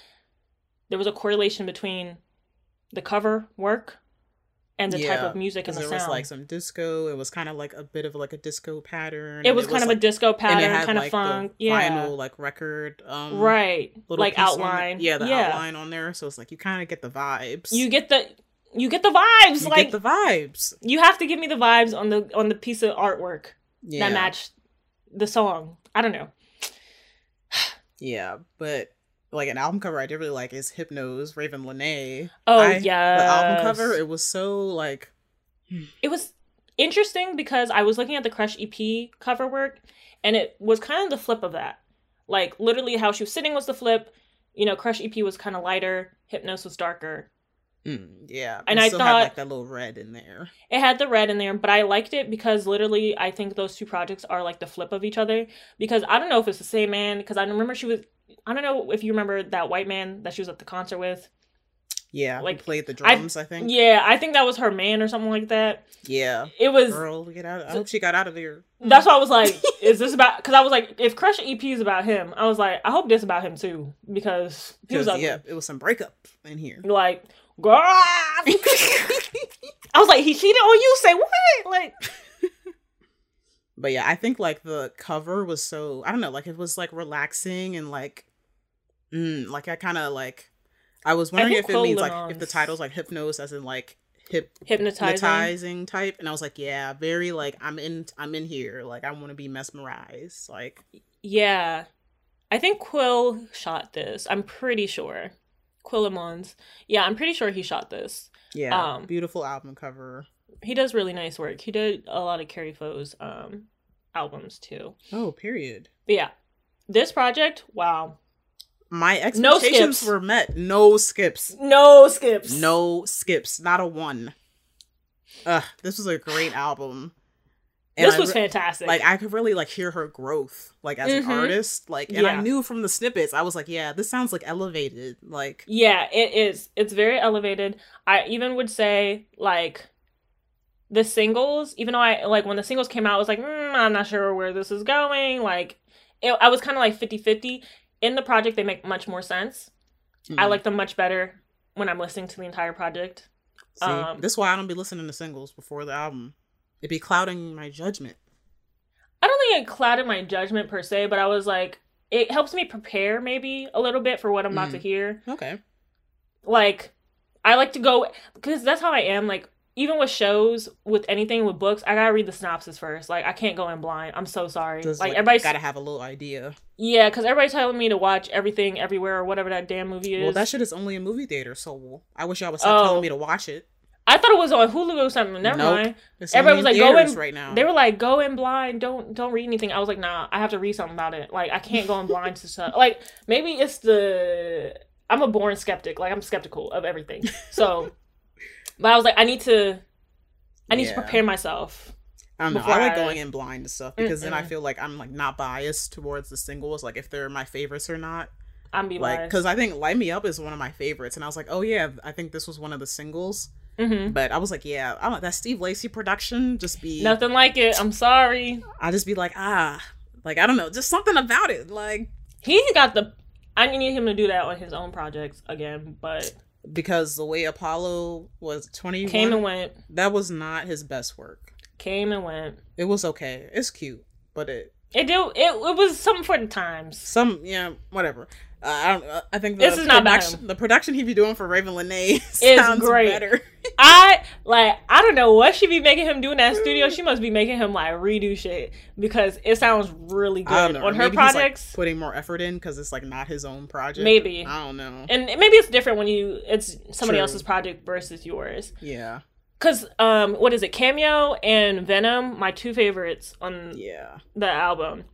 Speaker 7: there was a correlation between the cover work and the type of music and the
Speaker 8: there
Speaker 7: sound
Speaker 8: was like some disco. It was kind of like a bit of like a disco pattern.
Speaker 7: it was kind of
Speaker 8: like,
Speaker 7: a disco pattern
Speaker 8: had,
Speaker 7: kind of
Speaker 8: like,
Speaker 7: funk
Speaker 8: the
Speaker 7: yeah
Speaker 8: Vinyl like record. Um,
Speaker 7: right like
Speaker 8: piece on it.
Speaker 7: outline
Speaker 8: Yeah, the
Speaker 7: yeah
Speaker 8: outline on there. So it's like you kind of get the vibes.
Speaker 7: you get the you get the vibes
Speaker 8: You
Speaker 7: like
Speaker 8: get the vibes.
Speaker 7: you have to give me the vibes on the on the piece of artwork
Speaker 8: Yeah.
Speaker 7: that match the song i don't know *sighs*
Speaker 8: Yeah, but like an album cover I did really like is Hypnos, Ravyn Lenae.
Speaker 7: oh yeah
Speaker 8: The album cover, it was so like
Speaker 7: it was interesting because I was looking at the Crush EP cover work and it was kind of the flip of that. Like literally how she was sitting was the flip. You know, Crush EP was kind of lighter, Hypnos was darker.
Speaker 8: mm, yeah.
Speaker 7: And
Speaker 8: it
Speaker 7: I
Speaker 8: still had
Speaker 7: thought-
Speaker 8: like that little red in there.
Speaker 7: It had the red in there, but I liked it because literally I think those two projects are like the flip of each other because I don't know if it's the same man because I remember she was I don't know if you remember that white man that she was at the concert with.
Speaker 8: Yeah,
Speaker 7: Like,
Speaker 8: like played the drums. I, think.
Speaker 7: Yeah, I think that was her man or something like that.
Speaker 8: Yeah,
Speaker 7: It was
Speaker 8: girl, get out! I hope she got out of there.
Speaker 7: That's why I was like, is this about? Because I was like, if Crush EP is about him, I was like, I hope this about him too because he was ugly.
Speaker 8: yeah, it was some breakup in here.
Speaker 7: Like, girl, *laughs* I was like, he cheated on you. Say what? Like, *laughs*
Speaker 8: But yeah, I think like the cover was so I don't know, like it was like relaxing and like, mm, like I kind of like. I was wondering
Speaker 7: think
Speaker 8: if it means like if the title's like Hypnos as in like hip
Speaker 7: hypnotizing.
Speaker 8: hypnotizing type, and I was like, yeah, very like I'm in I'm in here, like I want to be mesmerized, like
Speaker 7: Yeah, I think Quill shot this. I'm pretty sure. Quill Lemons. Yeah, I'm pretty sure he shot this.
Speaker 8: yeah,
Speaker 7: Um,
Speaker 8: beautiful album cover.
Speaker 7: He does really nice work. He did a lot of Kari Faux's um albums too.
Speaker 8: Oh, period.
Speaker 7: But yeah, this project, wow,
Speaker 8: My
Speaker 7: No
Speaker 8: expectations
Speaker 7: skips.
Speaker 8: were met. No skips.
Speaker 7: no skips.
Speaker 8: No skips. Not a one. Ugh, this was a great album. And
Speaker 7: this was
Speaker 8: re-
Speaker 7: fantastic.
Speaker 8: Like I could really like hear her growth, like as
Speaker 7: Mhm.
Speaker 8: an artist. Like, and I knew from the snippets, I was like, yeah, this sounds like elevated. Like,
Speaker 7: Yeah, it is. It's very elevated. I even would say like the singles, even though I like when the singles came out, I was like, mm, I'm not sure where this is going. Like, it, I was kind of like 50 50. In the project, they make much more sense. I
Speaker 8: mm,
Speaker 7: like them much better when I'm listening to the entire project.
Speaker 8: see,
Speaker 7: um,
Speaker 8: this is why I don't be listening to singles before the album. It'd be clouding my judgment.
Speaker 7: I don't think it clouded my judgment per se, but I was like, it helps me prepare maybe a little bit for what I'm about
Speaker 8: Mm.
Speaker 7: to hear.
Speaker 8: Okay.
Speaker 7: like I like to go because that's how I am. Like even with shows, with anything with books, I gotta read the synopsis first. Like I can't go in blind. I'm so sorry.
Speaker 8: Just,
Speaker 7: like,
Speaker 8: like,
Speaker 7: everybody's
Speaker 8: gotta have a little idea.
Speaker 7: yeah, because everybody's telling me to watch everything everywhere or whatever that damn movie is.
Speaker 8: Well, that shit is only in movie theater, so I wish y'all would stop
Speaker 7: Oh.
Speaker 8: telling me to watch it.
Speaker 7: I thought it was on Hulu or something. Never
Speaker 8: Nope.
Speaker 7: mind.
Speaker 8: It's
Speaker 7: Everybody was like, "Go in."
Speaker 8: right now.
Speaker 7: They were like, "Go in blind. Don't don't read anything." I was like, "Nah, I have to read something about it. Like I can't go in blind to stuff. Like maybe it's the I'm a born skeptic. Like I'm skeptical of everything. So, but I was like, I need to, I need
Speaker 8: Yeah.
Speaker 7: to prepare myself.
Speaker 8: I don't know. I like
Speaker 7: I-
Speaker 8: going in blind to stuff because then I feel like I'm like not biased towards the singles, like if they're my favorites or not.
Speaker 7: I'm be
Speaker 8: Like, because I think "Light Me Up" is one of my favorites, and I was like, oh yeah, I think this was one of the singles.
Speaker 7: hmm
Speaker 8: But I was like, yeah, I don't, that Steve Lacy production just be
Speaker 7: nothing like it. I'm sorry.
Speaker 8: I just be like, ah, like I don't know, just something about it, like
Speaker 7: He got the. I need him to do that on his own projects again, but
Speaker 8: because the way Apollo was twenty
Speaker 7: came and went,
Speaker 8: that was not his best work.
Speaker 7: came and went.
Speaker 8: It was okay, it's cute, but it
Speaker 7: It do it. It was something for the times.
Speaker 8: some yeah whatever. I don't. I think the
Speaker 7: This is not
Speaker 8: production. The production he be doing for Ravyn Lenae *laughs*
Speaker 7: Is
Speaker 8: sounds
Speaker 7: great.
Speaker 8: better.
Speaker 7: I like I don't know what she be making him do in that studio. She must be making him like redo shit because it sounds really good on her
Speaker 8: maybe he's, like,
Speaker 7: projects.
Speaker 8: putting more effort in because it's like not his own project.
Speaker 7: Maybe.
Speaker 8: I don't know.
Speaker 7: and maybe it's different when you it's somebody
Speaker 8: True.
Speaker 7: else's project versus yours.
Speaker 8: yeah,
Speaker 7: Cause um, what is it? Cameo and Venom, my two favorites on
Speaker 8: yeah.
Speaker 7: the album.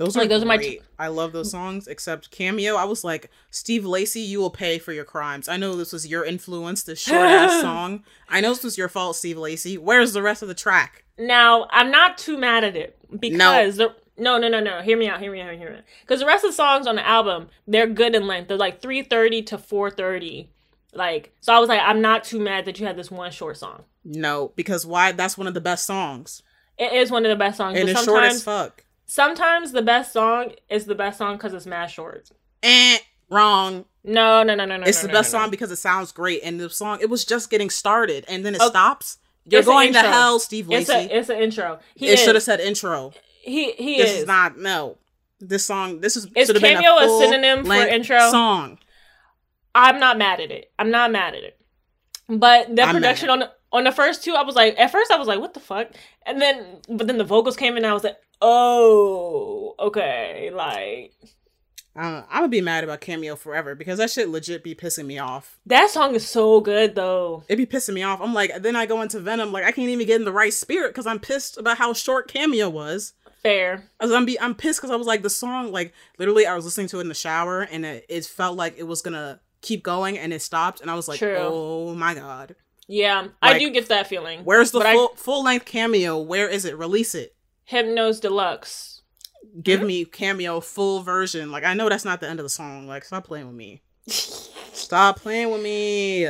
Speaker 8: Those
Speaker 7: Like,
Speaker 8: are
Speaker 7: those are my
Speaker 8: great. I love those songs. Except cameo, I was like, Steve Lacy, you will pay for your crimes. I know this was your influence. This short ass *laughs* song. I know this was your fault, Steve Lacy. Where's the rest of the track?
Speaker 7: Now I'm not too mad at it because the no no no no hear me out hear me out hear me out because the rest of the songs on the album they're good in length they're like 330 to 430 like so I was like I'm not too mad that you had this one short song
Speaker 8: No, because why? That's one of the best songs,
Speaker 7: it is one of the best songs
Speaker 8: and it's short as fuck.
Speaker 7: Sometimes the best song is the best song because it's mad short
Speaker 8: Eh, wrong.
Speaker 7: no no no no no
Speaker 8: it's
Speaker 7: no,
Speaker 8: the
Speaker 7: no,
Speaker 8: best
Speaker 7: no,
Speaker 8: song because it sounds great, and the song it was just getting started, and then it
Speaker 7: Oh,
Speaker 8: stops. You're
Speaker 7: it's
Speaker 8: going to hell, Steve
Speaker 7: it's
Speaker 8: Lacy.
Speaker 7: a it's an intro he
Speaker 8: it should have said intro.
Speaker 7: he he
Speaker 8: this
Speaker 7: is,
Speaker 8: is not no. This song, this is
Speaker 7: Is Cameo a
Speaker 8: a,
Speaker 7: synonym for intro?
Speaker 8: song.
Speaker 7: I'm not mad at it. I'm not mad at it. But the
Speaker 8: I'm
Speaker 7: production on the, on the first two, I was like, at first I was like, what the fuck? And then, but then the vocals came in, and I was like, oh, okay, like
Speaker 8: Uh, I'm gonna be mad about Cameo forever because that shit legit be pissing me off.
Speaker 7: that song is so good though.
Speaker 8: It be pissing me off. I'm like, then I go into Venom, like I can't even get in the right spirit because I'm pissed about how short Cameo was.
Speaker 7: Fair.
Speaker 8: As I'm be, I'm pissed because I was like, the song, like literally, I was listening to it in the shower and it, it felt like it was gonna keep going and it stopped and I was like,
Speaker 7: True.
Speaker 8: oh my god,
Speaker 7: Yeah, I do get that feeling.
Speaker 8: where's the
Speaker 7: But I-
Speaker 8: full full length Cameo? Where is it? Release it.
Speaker 7: Hypnos Deluxe?
Speaker 8: Give me Cameo full version. Like I know that's not the end of the song. Like stop playing with me. Stop playing with me.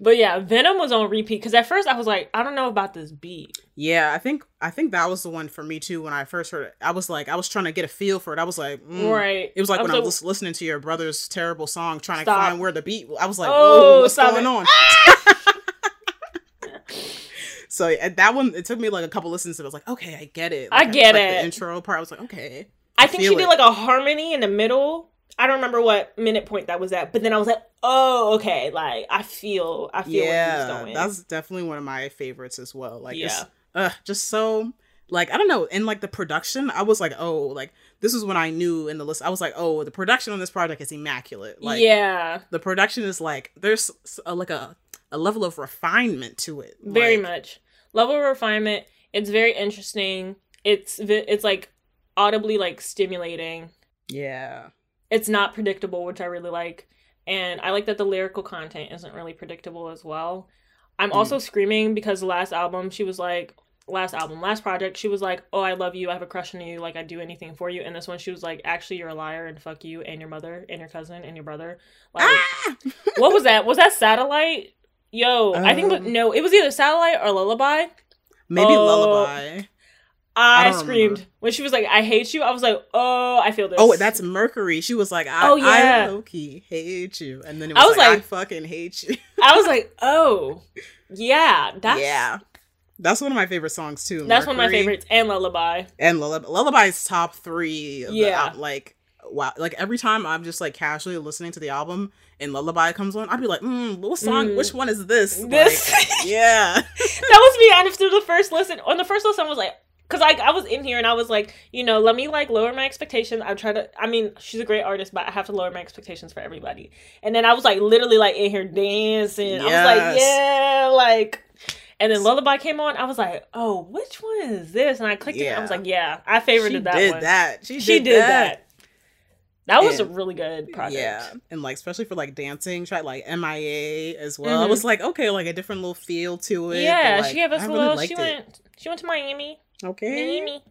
Speaker 7: But yeah, Venom was on repeat because at first I was like, I don't know about this beat.
Speaker 8: Yeah, I think I think that was the one for me too. When I first heard it, I was like, I was trying to get a feel for it. I was like, mm.
Speaker 7: Right.
Speaker 8: It was like
Speaker 7: I
Speaker 8: when I was listening to your brother's terrible song, trying
Speaker 7: Stop.
Speaker 8: to find where the beat. I was like,
Speaker 7: Oh,
Speaker 8: what's going
Speaker 7: it.
Speaker 8: on? *laughs* so yeah, that one, it took me like a couple listens. And I was like, okay, I get it.
Speaker 7: I
Speaker 8: Like,
Speaker 7: get
Speaker 8: like
Speaker 7: it.
Speaker 8: The intro part, I was like, okay.
Speaker 7: I think
Speaker 8: feel
Speaker 7: she did like a harmony in the middle. I don't remember what minute point that was at, but then I was like, oh, okay, like I feel, I feel
Speaker 8: yeah, that's definitely one of my favorites as well. Like,
Speaker 7: Yeah.
Speaker 8: it's, uh, just so like I don't know. In like the production, I was like, oh, like this is when I knew in the list. I was like, oh, the production on this project is immaculate. Like,
Speaker 7: yeah,
Speaker 8: the production is like there's a, like a a level of refinement to it.
Speaker 7: very
Speaker 8: Like,
Speaker 7: much level of refinement. It's very interesting. It's it's like audibly like stimulating.
Speaker 8: Yeah.
Speaker 7: It's not predictable, which I really like, and I like that the lyrical content isn't really predictable as well. I'm
Speaker 8: Mm.
Speaker 7: also screaming because the last album she was like. Last album, last project, she was like, "Oh, I love you. I have a crush on you. Like, I'd do anything for you." And this one, she was like, "Actually, you're a liar, and fuck you, and your mother, and your cousin, and your brother." Like,
Speaker 8: Ah!
Speaker 7: what was that? Was that satellite? Yo, I think
Speaker 8: Um,
Speaker 7: no, it was either satellite or lullaby.
Speaker 8: Maybe
Speaker 7: Oh.
Speaker 8: lullaby.
Speaker 7: I,
Speaker 8: don't
Speaker 7: screamed
Speaker 8: remember.
Speaker 7: when she was like, "I hate you." I was like, "Oh, I feel this."
Speaker 8: Oh, that's Mercury. She was like, I,
Speaker 7: Oh, yeah.
Speaker 8: I low key hate you, and then it
Speaker 7: I
Speaker 8: was,
Speaker 7: was
Speaker 8: like, I fucking hate you.
Speaker 7: I was like, "Oh, yeah, *laughs* that's
Speaker 8: yeah, that's one of my favorite songs too.
Speaker 7: that's one of my favorites." And lullaby.
Speaker 8: And lullaby, lullaby's top three. Of
Speaker 7: Yeah.
Speaker 8: The, like wow, like every time I'm just like casually listening to the album and Lullaby comes on, I'd be like, mm, what song?
Speaker 7: Mm.
Speaker 8: Which one is this?
Speaker 7: This-
Speaker 8: Like, *laughs* yeah, *laughs*
Speaker 7: that was me after the first listen. On the first listen, I was like, because I, I was in here and I was like, you know, let me like lower my expectations. I try to, I mean, she's a great artist, but I have to lower my expectations for everybody. And then I was like, literally like in here dancing. I was like, yeah, like. And then Lullaby came on. I was like, oh, which one is this? And I clicked it. I was like, yeah, I favorited
Speaker 8: she
Speaker 7: that
Speaker 8: did
Speaker 7: one.
Speaker 8: that. She,
Speaker 7: She did that. That was a really good project.
Speaker 8: Yeah, and like especially for like dancing, tried like MIA as well. I
Speaker 7: Mhm.
Speaker 8: was like, okay, like a different little feel to it.
Speaker 7: Yeah,
Speaker 8: like,
Speaker 7: she gave us
Speaker 8: I
Speaker 7: a little. She
Speaker 8: it.
Speaker 7: went. She went to Miami.
Speaker 8: Okay.
Speaker 7: Miami.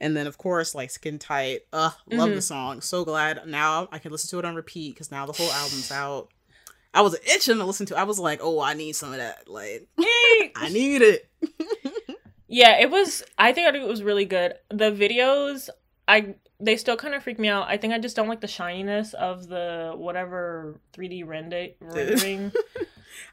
Speaker 8: And then of course like Skin Tight. Ugh, love
Speaker 7: Mhm.
Speaker 8: the song. So glad now I can listen to it on repeat because now the whole album's out. I was itching to listen to. I was like, oh, I need some of that. Like, *laughs* I need it. *laughs*
Speaker 7: Yeah, it was. I think it was really good. The videos, I they still kind of freak me out. I think I just don't like the shininess of the whatever 3D render *laughs* rendering.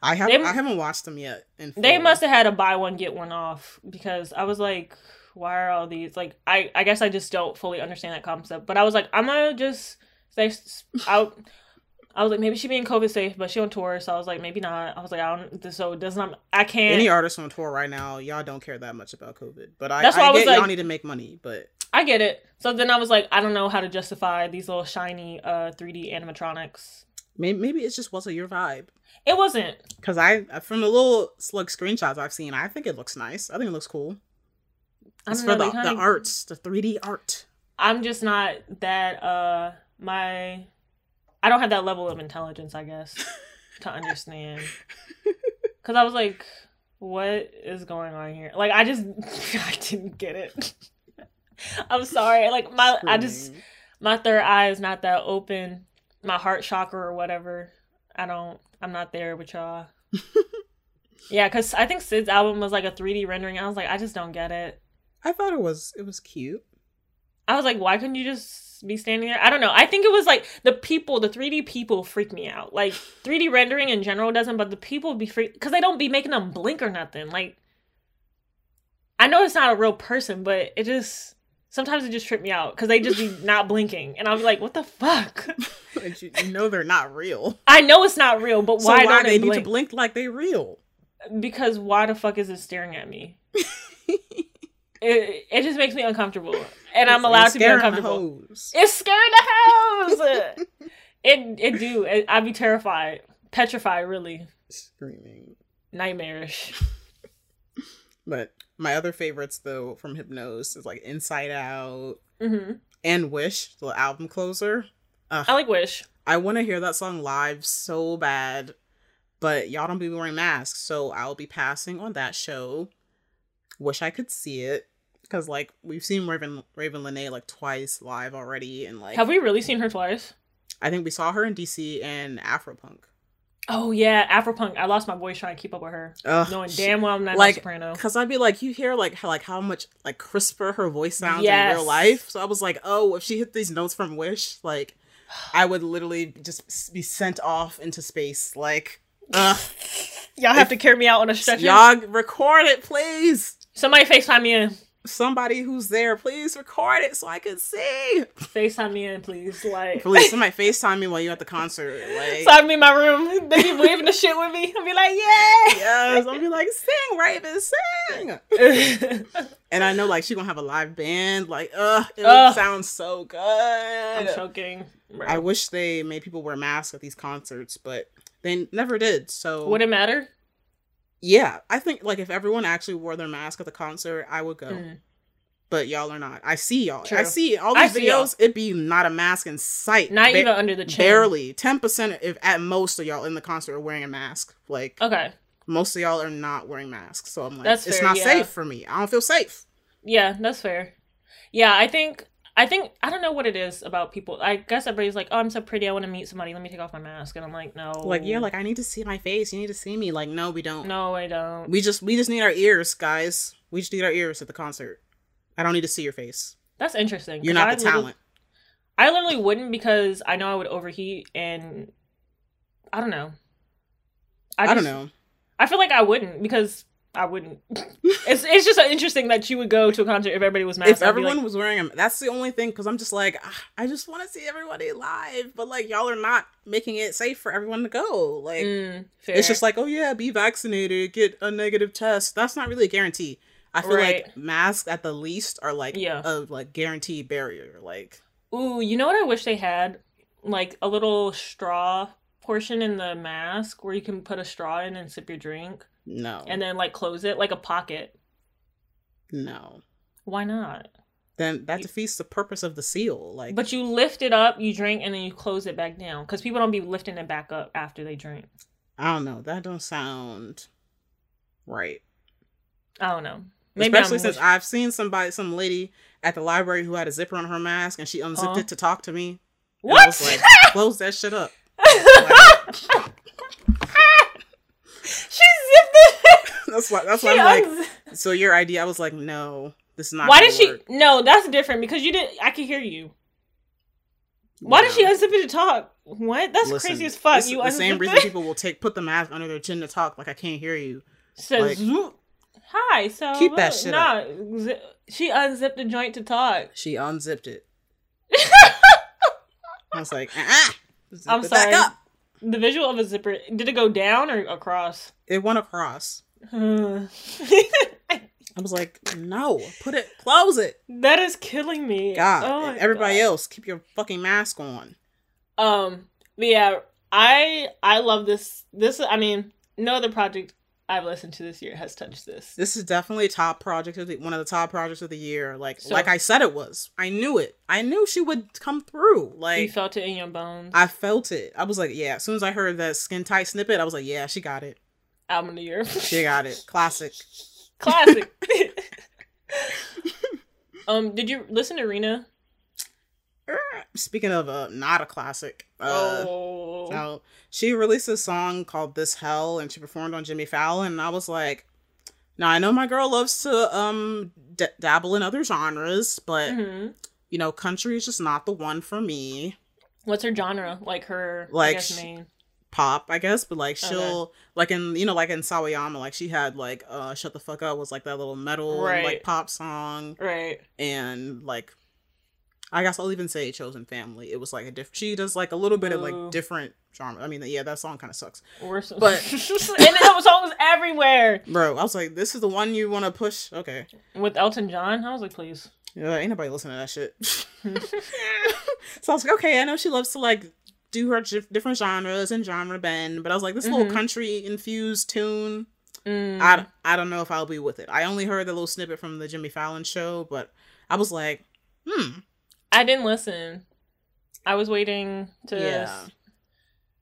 Speaker 8: I have
Speaker 7: They-
Speaker 8: I haven't watched them yet.
Speaker 7: They must have had a buy one get one off because I was like, why are all these like? I I guess I just don't fully understand that concept. But I was like, I'm gonna just say out. I was like, maybe she being COVID safe, but she on tour, so I was like, maybe not. I was like, I don't. So it does not. I can't.
Speaker 8: Any artist on tour right now, y'all don't care that much about COVID. But I,
Speaker 7: That's why
Speaker 8: I
Speaker 7: I was
Speaker 8: get y'all need to make money. But
Speaker 7: I get it. So then I was like, I don't know how to justify these little shiny uh 3D animatronics.
Speaker 8: maybe, maybe it just wasn't your vibe.
Speaker 7: It wasn't.
Speaker 8: Because I, from the little slug screenshots I've seen, I think it looks nice. I think it looks cool. It's for
Speaker 7: know,
Speaker 8: the, the arts, the 3D art.
Speaker 7: I'm just not that uh my I don't have that level of intelligence, I guess, *laughs* to understand. Cuz I was like what is going on here? Like I just *laughs* I didn't get it. *laughs* I'm sorry. Like my I just my third eye is not that open. My heart chakra or whatever. I don't I'm not there with y'all. *laughs* yeah, cuz I think Sid's album was like a 3D rendering. I was like I just don't get it.
Speaker 8: I thought it was it was cute.
Speaker 7: I was like, why couldn't you just be standing there? I don't know. I think it was like the people, the 3D people freak me out. Like 3D rendering in general doesn't, but the people be freak because they don't be making them blink or nothing. Like I know it's not a real person, but it just sometimes it just trip me out because they just be *laughs* not blinking, and I'll be like, what the fuck? *laughs*
Speaker 8: Like, you, you know they're not real.
Speaker 7: I know it's not real, but
Speaker 8: So
Speaker 7: why,
Speaker 8: why,
Speaker 7: don't
Speaker 8: they
Speaker 7: they
Speaker 8: need
Speaker 7: blink?
Speaker 8: to blink like they real?
Speaker 7: Because why the fuck is it staring at me? *laughs* it, it just makes me uncomfortable, and I'm allowed to be uncomfortable. It's scaring the house. it it do. It, I'd be terrified, petrified, really
Speaker 8: Screaming.
Speaker 7: nightmarish.
Speaker 8: But my other favorites though from Hypnos is like Inside Out
Speaker 7: hmm
Speaker 8: and Wish, the album closer.
Speaker 7: I like Wish.
Speaker 8: I want to hear that song live so bad, but y'all don't be wearing masks, so I'll be passing on that show. Wish I could see it because like we've seen Ravyn Ravyn Lenae like twice live already, and like
Speaker 7: Have we really seen her twice?
Speaker 8: I think we saw her in DC and Afropunk.
Speaker 7: Oh yeah, Afropunk. I lost my voice trying to keep up with her,
Speaker 8: Ugh,
Speaker 7: knowing damn well I'm not
Speaker 8: like,
Speaker 7: a soprano.
Speaker 8: Cause I'd be like, you hear like how like how much like crisper her voice sounds in real life. So I was like, oh, if she hit these notes from Wish, like I would literally just be sent off into space. Like, ugh,
Speaker 7: Y'all have to carry me out on a stretcher.
Speaker 8: y'all record it, please.
Speaker 7: Somebody Facetime me in.
Speaker 8: Somebody who's there, please record it so I can see.
Speaker 7: Facetime me in, please. Like,
Speaker 8: Please, *laughs* somebody Facetime me while you're at the concert. Like,
Speaker 7: so I'm in my room. They be waving the shit with me. I'll be like, yeah.
Speaker 8: yes, I'll be like, sing, Ravyn, sing. *laughs* And I know like she gonna have a live band. Like, ugh, it
Speaker 7: Ugh.
Speaker 8: sounds so good.
Speaker 7: I'm choking. bro.
Speaker 8: I wish they made people wear masks at these concerts, but they never did. So
Speaker 7: Would it matter?
Speaker 8: Yeah, I think like if everyone actually wore their mask at the concert, I would go.
Speaker 7: Mm.
Speaker 8: But y'all are not. I see y'all. I see all these
Speaker 7: see y'all.
Speaker 8: videos. It'd be not a mask in sight.
Speaker 7: Not
Speaker 8: Ba-
Speaker 7: even under the chin.
Speaker 8: barely ten percent. If at most of y'all in the concert are wearing a mask, like
Speaker 7: Okay.
Speaker 8: most of y'all are not wearing masks. So I'm like,
Speaker 7: That's
Speaker 8: it's
Speaker 7: fair,
Speaker 8: not
Speaker 7: yeah.
Speaker 8: safe for me. I don't feel safe.
Speaker 7: Yeah, that's fair. Yeah, I think I think I don't know what it is about people. I guess everybody's like, "Oh, I'm so pretty. I want to meet somebody. Let me take off my mask." And I'm like, "No."
Speaker 8: Like yeah, like I need to see my face. You need to see me. Like no, we don't.
Speaker 7: no, I don't.
Speaker 8: We just we just need our ears, guys. We just need our ears at the concert. I don't need to see your face.
Speaker 7: That's interesting.
Speaker 8: You're not
Speaker 7: I
Speaker 8: the talent.
Speaker 7: I literally wouldn't because I know I would overheat and I don't know.
Speaker 8: I, don't know.
Speaker 7: I feel like I wouldn't because I wouldn't. it's it's just interesting that you would go to a concert if everybody was masked.
Speaker 8: if everyone
Speaker 7: like,
Speaker 8: was wearing them, that's the only thing. Because I'm just like, ah, I just want to see everybody live, but like y'all are not making it safe for everyone to go. Like
Speaker 7: mm,
Speaker 8: it's just like, oh yeah, be vaccinated, get a negative test. That's not really a guarantee. I feel
Speaker 7: Right.
Speaker 8: like masks at the least are like
Speaker 7: Yeah.
Speaker 8: a like guaranteed barrier. Like
Speaker 7: Ooh, you know what I wish they had? Like a little straw portion in the mask where you can put a straw in and sip your drink
Speaker 8: no,
Speaker 7: and then like close it like a pocket.
Speaker 8: no.
Speaker 7: Why not?
Speaker 8: Then that defeats the purpose of the seal. Like,
Speaker 7: But you lift it up, you drink, and then you close it back down because people don't be lifting it back up after they drink.
Speaker 8: I don't know. That don't sound right.
Speaker 7: I don't know. Maybe
Speaker 8: Especially
Speaker 7: I'm
Speaker 8: since
Speaker 7: wish-
Speaker 8: I've seen somebody, some lady at the library who had a zipper on her mask and she unzipped
Speaker 7: Uh-huh.
Speaker 8: it to talk to me.
Speaker 7: What?
Speaker 8: Like, *laughs* close that shit up *laughs*
Speaker 7: zipped it.
Speaker 8: That's why. That's
Speaker 7: She
Speaker 8: why I'm like. So your idea, I was like, no, this is not.
Speaker 7: Why did she?
Speaker 8: work.
Speaker 7: No, that's different because you didn't. I can hear you. Why did she
Speaker 8: No.
Speaker 7: unzip it to talk? What? That's
Speaker 8: Listen,
Speaker 7: crazy as fuck.
Speaker 8: this is
Speaker 7: You
Speaker 8: the same reason
Speaker 7: it?
Speaker 8: people will take put the mask under their chin to talk. Like I can't hear you.
Speaker 7: says
Speaker 8: like-
Speaker 7: "Zoop." hi. So
Speaker 8: Keep that shit
Speaker 7: nah, zi- she unzipped the joint to talk. *laughs*
Speaker 8: She unzipped it. I was like, ah,
Speaker 7: I'm sorry.
Speaker 8: up.
Speaker 7: The visual of a zipper did it go down or across?
Speaker 8: It went across. I was like, no, put it, close it.
Speaker 7: That is killing me.
Speaker 8: God,
Speaker 7: Oh
Speaker 8: everybody
Speaker 7: God.
Speaker 8: else, keep your fucking mask on.
Speaker 7: Um, but yeah, I I love this. This I mean, no other project I've listened to this year has touched this.
Speaker 8: This is definitely top project of the one of the top projects of the year. Like
Speaker 7: So-
Speaker 8: like I said it was. I knew it. I knew she would come through. Like you
Speaker 7: felt it in your bones.
Speaker 8: I felt it. I was like, yeah. As soon as I heard that skin tight snippet, I was like, yeah, she got it.
Speaker 7: Album of the year.
Speaker 8: She got it. Classic.
Speaker 7: Classic. *laughs* *laughs* um, did you listen to Rina?
Speaker 8: Speaking of uh not a classic, uh
Speaker 7: oh,
Speaker 8: she released a song called This Hell and she performed on Jimmy Fallon and I was like, now I know my girl loves to um d- dabble in other genres, but
Speaker 7: Mhm.
Speaker 8: you know, country is just not the one for me.
Speaker 7: What's her genre? Like her,
Speaker 8: Like
Speaker 7: I guess,
Speaker 8: sh-
Speaker 7: main.
Speaker 8: Pop, I guess, but like she'll like in you know like in Sawayama, like she had like uh Shut the Fuck Up was like that little metal and,
Speaker 7: Right.
Speaker 8: like pop song
Speaker 7: Right.
Speaker 8: and like I guess I'll even say Chosen Family. It was like a different. She does like a little bit of like different genre. I mean, yeah, that song kind of sucks,
Speaker 7: Or so-
Speaker 8: But- *laughs*
Speaker 7: and that songs everywhere
Speaker 8: bro. I was like, this is the one you want to push. Okay,
Speaker 7: with Elton John. I was like, please.
Speaker 8: yeah, ain't nobody listening to that shit. *laughs* *laughs* so I was like, okay, I know she loves to like do her different genres and genre bend, but I was like, this
Speaker 7: Mhm.
Speaker 8: little country infused tune.
Speaker 7: Mm.
Speaker 8: I, I don't know if I'll be with it. I only heard the little snippet from the Jimmy Fallon show, but I was like, hmm,
Speaker 7: I didn't listen. I was waiting to
Speaker 8: Yeah.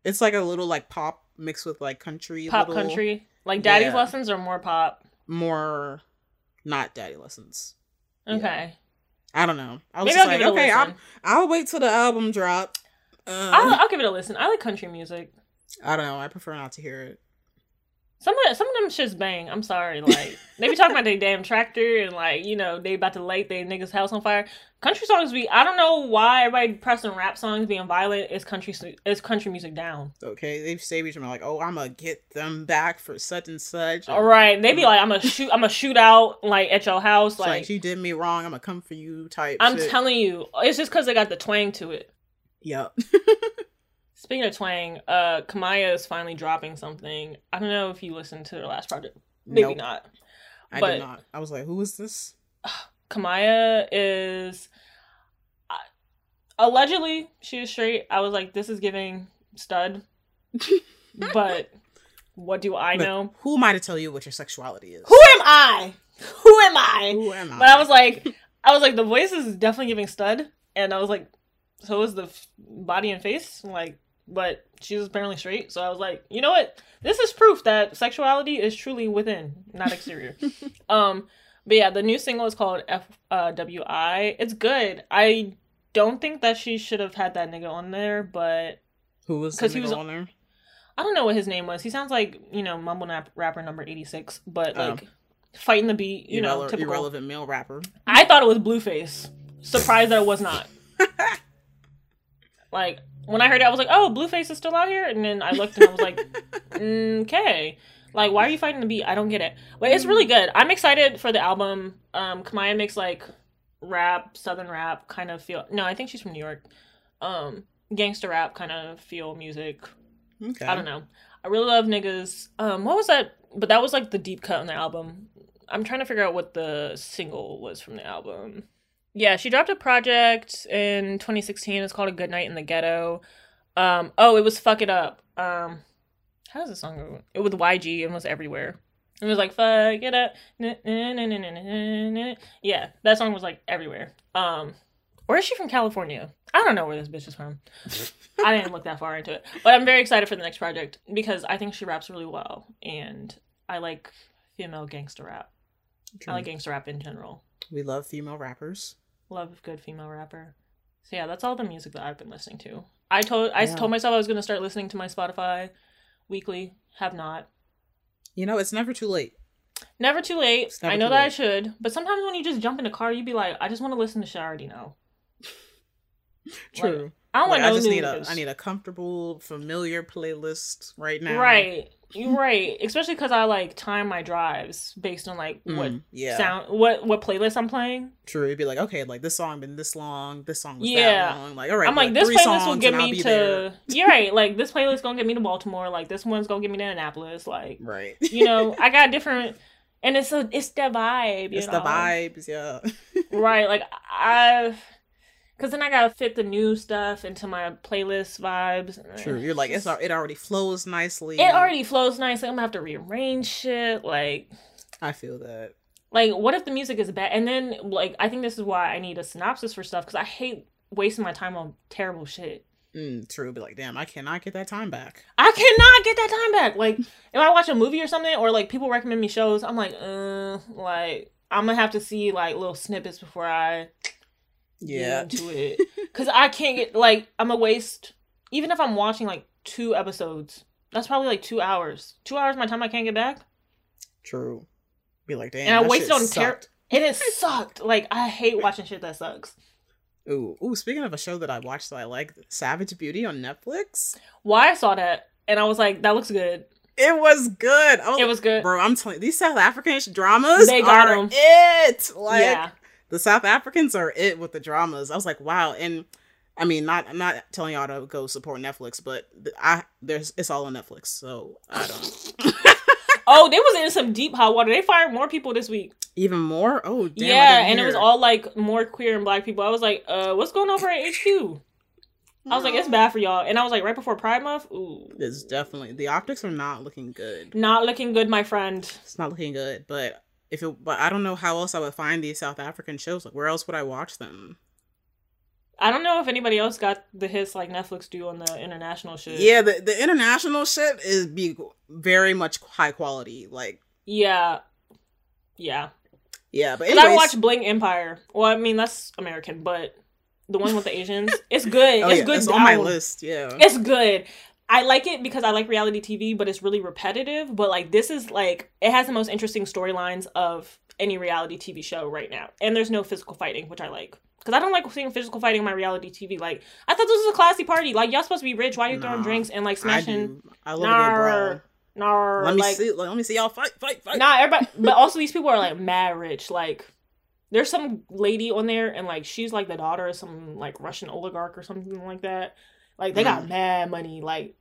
Speaker 8: it's like a little like pop mixed with like country,
Speaker 7: pop
Speaker 8: little-
Speaker 7: country. Like Daddy's
Speaker 8: Yeah.
Speaker 7: lessons or more pop.
Speaker 8: more not daddy lessons. Yeah.
Speaker 7: Okay.
Speaker 8: I don't know. I was
Speaker 7: Maybe
Speaker 8: just
Speaker 7: I'll
Speaker 8: like,
Speaker 7: give it a
Speaker 8: okay, I'll. I'll wait till the album drop. Uh,
Speaker 7: I'll, I'll give it a listen. I like country music.
Speaker 8: I don't know. I prefer not to hear it.
Speaker 7: Some of some of them shits bang. I'm sorry. Like they be talking about their damn tractor and like you know they about to light their niggas house on fire. Country songs be. I don't know why everybody pressing rap songs being violent is country is country music down.
Speaker 8: Okay, they say each other like, "Oh, I'm gonna get them back for such and such."
Speaker 7: All right, they be like I'm gonna shoot. I'm gonna shoot out like at your house.
Speaker 8: Like,
Speaker 7: Like,
Speaker 8: you did me wrong. I'm gonna come for you. Type.
Speaker 7: I'm
Speaker 8: shit.
Speaker 7: telling you, it's just because they got the twang to it.
Speaker 8: Yep. *laughs*
Speaker 7: Speaking of twang, uh, Kamaiyah is finally dropping something. I don't know if you listened to their last project. Maybe
Speaker 8: Nope,
Speaker 7: not.
Speaker 8: I
Speaker 7: but-
Speaker 8: did not. I was like, "Who is this?" *sighs*
Speaker 7: Kamaiyah is I- allegedly she is straight. I was like, this is giving stud, *laughs* but what do I
Speaker 8: But
Speaker 7: know?
Speaker 8: Who am I to tell you what your sexuality is?
Speaker 7: Who am I? Who am I?
Speaker 8: Who am I?
Speaker 7: But I was like, I was like, the voice is definitely giving stud, and I was like, so is the f- body and face, like, but she's apparently straight. So I was like, you know what? This is proof that sexuality is truly within, not exterior. *laughs* um, but yeah, the new single is called fwi uh, It's good. I don't think that she should have had that nigga on there, but
Speaker 8: Who was because
Speaker 7: he was-
Speaker 8: on there?
Speaker 7: I don't know what his name was. He sounds like you know mumble rap- rapper number eighty six, but
Speaker 8: Oh.
Speaker 7: like fighting the beat, you know, typical.
Speaker 8: irrelevant male rapper.
Speaker 7: I thought it was Blueface. Surprised that it was not. *laughs* like when I heard it, I was like, "Oh, Blueface is still out here," and then I looked and I was like, *laughs* "Okay." Like, why are you fighting the beat? I don't get it. But it's really good. I'm excited for the album. Um, Kamaiyah makes like rap, southern rap kind of feel. No, I think she's from New York. Um, gangster rap kind of feel music.
Speaker 8: Okay.
Speaker 7: I don't know. I really love niggas. Um, what was that? But that was like the deep cut on the album. I'm trying to figure out what the single was from the album. Yeah, she dropped a project in 2016. It's called A Good Night in the Ghetto. Um, oh, it was Fuck It Up. Um, how does the song go? It was YG and was everywhere. It was like Fuck It Up. Na- na- na-. Yeah, that song was like everywhere. Um, or is she from California? I don't know where this bitch is from. I didn't look that far into it, but I'm very excited for the next project because I think she raps really well, and I like female gangster rap. I like gangster rap in general.
Speaker 8: We love female rappers.
Speaker 7: Love a good female rapper. So yeah, that's all the music that I've been listening to. I told I
Speaker 8: Yeah.
Speaker 7: told myself I was gonna start listening to my Spotify weekly. Have not.
Speaker 8: You know, it's never too late.
Speaker 7: Never too late.
Speaker 8: Never
Speaker 7: I know that I should, but sometimes when you just jump in the car, you'd be like, I just want to listen to shit I already know.
Speaker 8: True.
Speaker 7: I don't
Speaker 8: Like,
Speaker 7: want
Speaker 8: I
Speaker 7: no
Speaker 8: just need a
Speaker 7: niggas.
Speaker 8: Need a comfortable, familiar playlist right now.
Speaker 7: Right. You're right. Especially because I like time my drives based on like what
Speaker 8: Mm, yeah.
Speaker 7: sound what what playlist I'm playing.
Speaker 8: True. It'd be like, okay, like this song been this long, this song was
Speaker 7: Yeah.
Speaker 8: that long. Like, all right,
Speaker 7: I'm like this
Speaker 8: three
Speaker 7: playlist will get me to. You're *laughs* right. Like this playlist gonna get me to Baltimore. Like this one's gonna get me to Annapolis. Like
Speaker 8: Right.
Speaker 7: you know, *laughs* I got different and it's a it's the vibe. You
Speaker 8: it's
Speaker 7: know?
Speaker 8: the vibes, yeah. *laughs*
Speaker 7: Right. Like I Cause then I gotta fit the new stuff into my playlist vibes.
Speaker 8: True. You're like, it's it already flows nicely.
Speaker 7: It already flows nicely. I'm gonna have to rearrange shit. Like,
Speaker 8: I feel that.
Speaker 7: like what if the music is bad? And then like I think this is why I need a synopsis for stuff because I hate wasting my time on terrible shit.
Speaker 8: Mm, true. Be like, damn, I cannot get that time back.
Speaker 7: I cannot get that time back. Like if I watch a movie or something, or like people recommend me shows, I'm like, uh, like I'm gonna have to see like little snippets before I
Speaker 8: Yeah.
Speaker 7: into it *laughs* because I can't get like I'm a waste. Even if I'm watching like two episodes, that's probably like two hours. Two hours of my time I can't get back,
Speaker 8: True. Be like, damn.
Speaker 7: and I wasted on ter-. It *laughs* sucked. Like I hate watching shit that sucks.
Speaker 8: Ooh, ooh. Speaking of a show that I watched that I like, Savage Beauty on Netflix.
Speaker 7: Why I saw that and I was like, that looks good.
Speaker 8: It was good. Oh,
Speaker 7: It was good.
Speaker 8: bro. I'm telling you, these South Africanish dramas
Speaker 7: They got them.
Speaker 8: it. Like
Speaker 7: yeah,
Speaker 8: the South Africans are it with the dramas. I was like, wow. And I mean, not I'm not telling y'all to go support Netflix, but I there's it's all on Netflix, so I don't. *laughs*
Speaker 7: Oh, they was in some deep hot water. They fired more people this week.
Speaker 8: Even more. Oh, damn,
Speaker 7: yeah, and it was all like more queer and black people. I was like, uh, what's going on for *laughs* at HQ? I was like, it's bad for y'all. And I was like, right before Pride Month, ooh,
Speaker 8: It's definitely the optics are not looking good.
Speaker 7: not looking good, my friend.
Speaker 8: It's not looking good. But if it, but I don't know how else I would find these South African shows. Like, where else would I watch them?
Speaker 7: I don't know if anybody else got the hits like Netflix do on the international shit.
Speaker 8: Yeah, the the international shit is be very much high quality. Like,
Speaker 7: Yeah. Yeah.
Speaker 8: yeah, but anyways,
Speaker 7: I watched Bling Empire. Well, I mean, that's American, but the one with the Asians, it's good. *laughs*
Speaker 8: oh,
Speaker 7: it's
Speaker 8: yeah,
Speaker 7: good.
Speaker 8: It's on my list. Yeah,
Speaker 7: It's good. I like it because I like reality TV, but it's really repetitive. But like, this is like, it has the most interesting storylines of any reality TV show right now. And there's no physical fighting, which I like. Because I don't like seeing physical fighting on my reality TV. Like, I thought this was a classy party. Like, y'all supposed to be rich. Why are you throwing drinks and like smashing?
Speaker 8: do. I love good brawl.
Speaker 7: Nar,
Speaker 8: Let me
Speaker 7: like,
Speaker 8: see. Let me see y'all fight, fight, fight.
Speaker 7: Nah, everybody. *laughs* but also, these people are like mad rich. Like, there's some lady on there, and like she's like the daughter of some like Russian oligarch or something like that. Like, they got
Speaker 8: Mm.
Speaker 7: mad money. Like,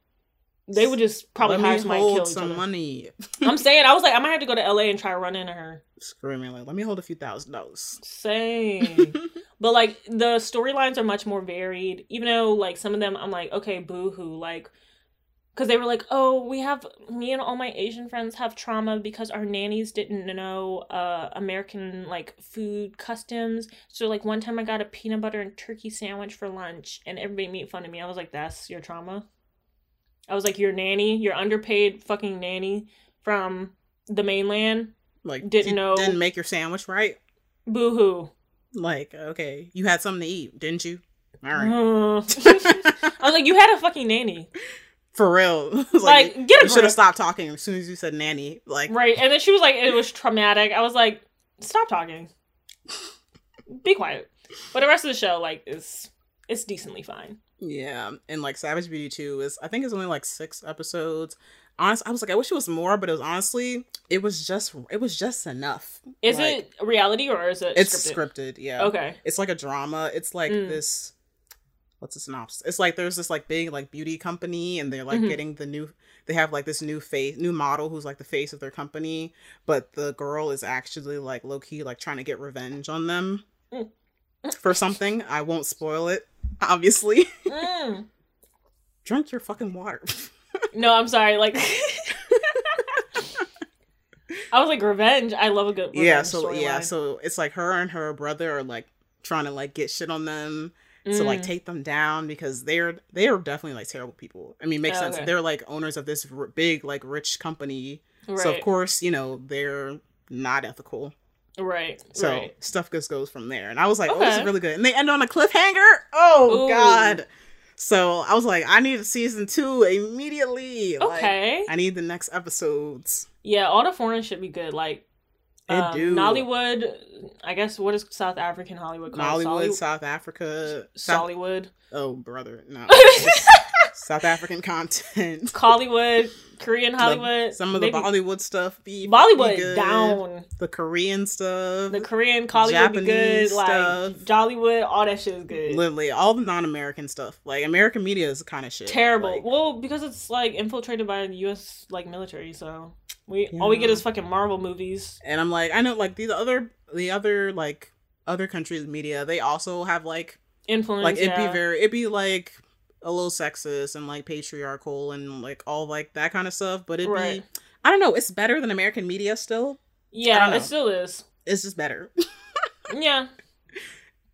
Speaker 7: they would just probably
Speaker 8: Let
Speaker 7: hire
Speaker 8: me
Speaker 7: somebody
Speaker 8: hold
Speaker 7: kill
Speaker 8: some money.
Speaker 7: I'm *laughs* saying, I was like, I might have to go to LA and try to run into her.
Speaker 8: Screaming like, let me hold a few thousand dollars.
Speaker 7: Same. *laughs* but like the storylines are much more varied. Even though like some of them, I'm like, okay, boo hoo, like. Because they were like, oh, we have me and all my Asian friends have trauma because our nannies didn't know uh, American like food customs. So like one time I got a peanut butter and turkey sandwich for lunch, and everybody made fun of me. I was like, that's your trauma. I was like, your nanny, your underpaid fucking nanny from the mainland.
Speaker 8: Like,
Speaker 7: Didn't know-
Speaker 8: Didn't make your sandwich right.
Speaker 7: Boo hoo.
Speaker 8: Like, okay, you had something to eat, didn't you? All right. *laughs* *laughs*
Speaker 7: I was like, you had a fucking nanny.
Speaker 8: For real. *laughs* It's
Speaker 7: Like, get a
Speaker 8: You should have stopped talking as soon as you said nanny. Like,
Speaker 7: Right. And then she was like, it was traumatic. I was like, stop talking. Be quiet. But the rest of the show, like, is it's decently fine.
Speaker 8: Yeah, and like Savage Beauty 2 is I think it's only like six episodes. Honestly, I was like, I wish it was more, but it was honestly, it was just it was just enough.
Speaker 7: Is
Speaker 8: Like,
Speaker 7: it reality or is it
Speaker 8: It's
Speaker 7: scripted?
Speaker 8: scripted, yeah.
Speaker 7: Okay.
Speaker 8: It's like a drama. It's like
Speaker 7: Mm.
Speaker 8: this what's the synopsis? It's like there's this like big like beauty company and they're like
Speaker 7: Mhm.
Speaker 8: getting the new they have like this new face new model who's like the face of their company, but the girl is actually like low key like trying to get revenge on them
Speaker 7: Mm.
Speaker 8: for something. I won't spoil it, obviously.
Speaker 7: Mm. *laughs*
Speaker 8: Drink your fucking water. *laughs*
Speaker 7: No, I'm sorry. Like, I was like revenge. I love a good revenge
Speaker 8: yeah, so yeah,
Speaker 7: storyline.
Speaker 8: so it's like her and her brother are like trying to like get shit on them to like
Speaker 7: Mm.
Speaker 8: take them down because they're they are definitely like terrible people. I mean, makes sense.
Speaker 7: Okay.
Speaker 8: They're like owners of this r- big like rich company,
Speaker 7: right,
Speaker 8: so of course you know they're not ethical.
Speaker 7: right,
Speaker 8: So
Speaker 7: right.
Speaker 8: stuff just goes from there, and I was like, oh, this is really good. And they end on a cliffhanger. Oh
Speaker 7: Ooh.
Speaker 8: god. So I was like, I need a season two immediately. Like,
Speaker 7: Okay.
Speaker 8: I need the next episodes.
Speaker 7: Yeah, all the foreign should be good. Like,
Speaker 8: They
Speaker 7: um,
Speaker 8: do.
Speaker 7: Nollywood. I guess what is South African Hollywood called?
Speaker 8: Nollywood,
Speaker 7: Solly-
Speaker 8: South Africa, South,
Speaker 7: Sollywood,
Speaker 8: Oh, brother, no. *laughs* South African content. *laughs*
Speaker 7: Hollywood, Korean
Speaker 8: The-
Speaker 7: Hollywood.
Speaker 8: some of the Bollywood stuff be be
Speaker 7: Bollywood
Speaker 8: good.
Speaker 7: down.
Speaker 8: The Korean stuff.
Speaker 7: The Korean Hollywood be good.
Speaker 8: Japanese
Speaker 7: Like. Jollywood, all that shit is good.
Speaker 8: Literally, all the non-American stuff. Like American media is kind of shit.
Speaker 7: Terrible.
Speaker 8: Like,
Speaker 7: well, because it's like infiltrated by the U.S. like military, so we all we get is fucking Marvel movies.
Speaker 8: and I'm like, I know, like the other, the other like other countries' media, they also have like,
Speaker 7: Influence.
Speaker 8: like it'd
Speaker 7: yeah.
Speaker 8: be very, it'd be like a little sexist and like patriarchal and like all like that kind of stuff. But it'd
Speaker 7: Right.
Speaker 8: be, I don't know, it's better than American media still. I
Speaker 7: Yeah,
Speaker 8: don't know.
Speaker 7: it still is.
Speaker 8: It's just better. *laughs*
Speaker 7: Yeah,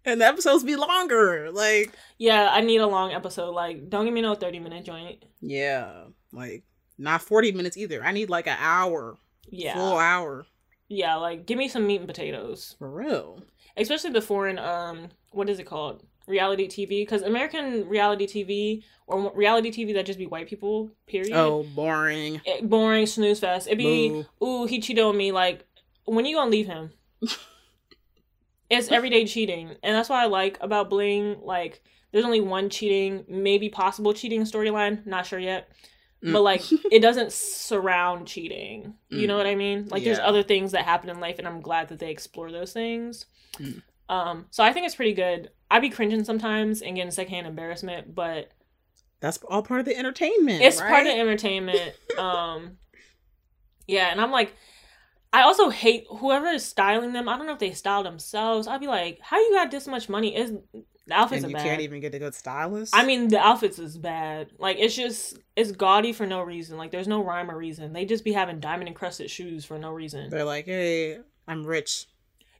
Speaker 8: and the episodes be longer. Like,
Speaker 7: yeah. I need a long episode. Like, don't give me no thirty minute joint.
Speaker 8: yeah, like not 40 minutes either. I need like an hour,
Speaker 7: Yeah,
Speaker 8: full hour.
Speaker 7: yeah. Like, give me some meat and potatoes.
Speaker 8: For real.
Speaker 7: especially the foreign um what is it called reality tv because american reality tv or reality tv that just be white people period
Speaker 8: Oh, boring.
Speaker 7: it, boring snooze fest it'd be
Speaker 8: Boo.
Speaker 7: ooh he cheated on me like when you gonna leave him *laughs* it's everyday cheating and that's what i like about bling like there's only one cheating maybe possible cheating storyline not sure yet
Speaker 8: Mm.
Speaker 7: but like *laughs* it doesn't surround cheating you know
Speaker 8: Mm.
Speaker 7: what i mean like there's other things that happen in life and i'm glad that they explore those things
Speaker 8: Mm.
Speaker 7: um so i think it's pretty good i'd be cringing sometimes and getting secondhand embarrassment but
Speaker 8: That's all part of the entertainment.
Speaker 7: it's
Speaker 8: right?
Speaker 7: part of entertainment um yeah and i'm like i also hate whoever is styling them i don't know if they style themselves i'd be like how you got this much money is the outfits
Speaker 8: and you
Speaker 7: bad
Speaker 8: can't even get a good stylist.
Speaker 7: I mean, the outfits is bad. Like it's just it's gaudy for no reason. Like there's no rhyme or reason. They just be having diamond encrusted shoes for no reason.
Speaker 8: they're like, "Hey, I'm rich."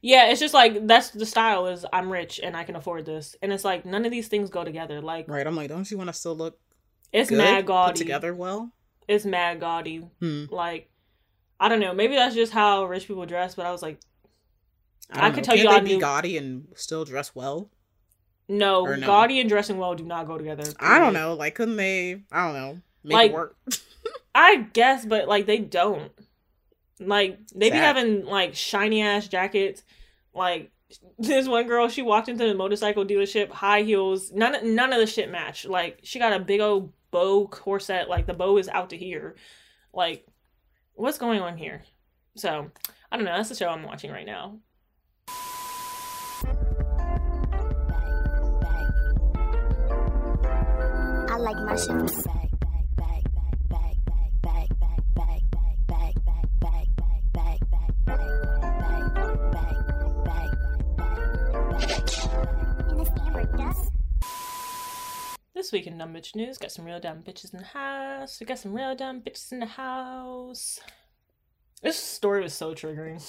Speaker 7: Yeah, it's just like that's the style is I'm rich and I can afford this. And it's like none of these things go together. Like
Speaker 8: Right? I'm like, don't you want to still look
Speaker 7: it's
Speaker 8: good,
Speaker 7: mad
Speaker 8: put together well?
Speaker 7: It's mad gaudy.
Speaker 8: Hmm.
Speaker 7: Like I don't know. Maybe that's just how rich people dress. But I was like, I
Speaker 8: don't
Speaker 7: could tell
Speaker 8: Can't
Speaker 7: you
Speaker 8: they
Speaker 7: I
Speaker 8: be gaudy and still dress well.
Speaker 7: No,
Speaker 8: no?
Speaker 7: gaudy and dressing well do not go together.
Speaker 8: I don't know. Like, couldn't they? I don't know. Make
Speaker 7: Like,
Speaker 8: it work. *laughs*
Speaker 7: I guess, but like they don't. Like they be having like shiny ass jackets. Like *laughs* this one girl, she walked into the motorcycle dealership, high heels. None none of the shit match. Like she got a big old bow corset. Like the bow is out to here. Like what's going on here? So I don't know. That's the show I'm watching right now.
Speaker 1: Like shit.
Speaker 7: This week in Dumb Bitch News, got some real dumb bitches in the house. We got some real dumb bitches in the house. This story was so triggering.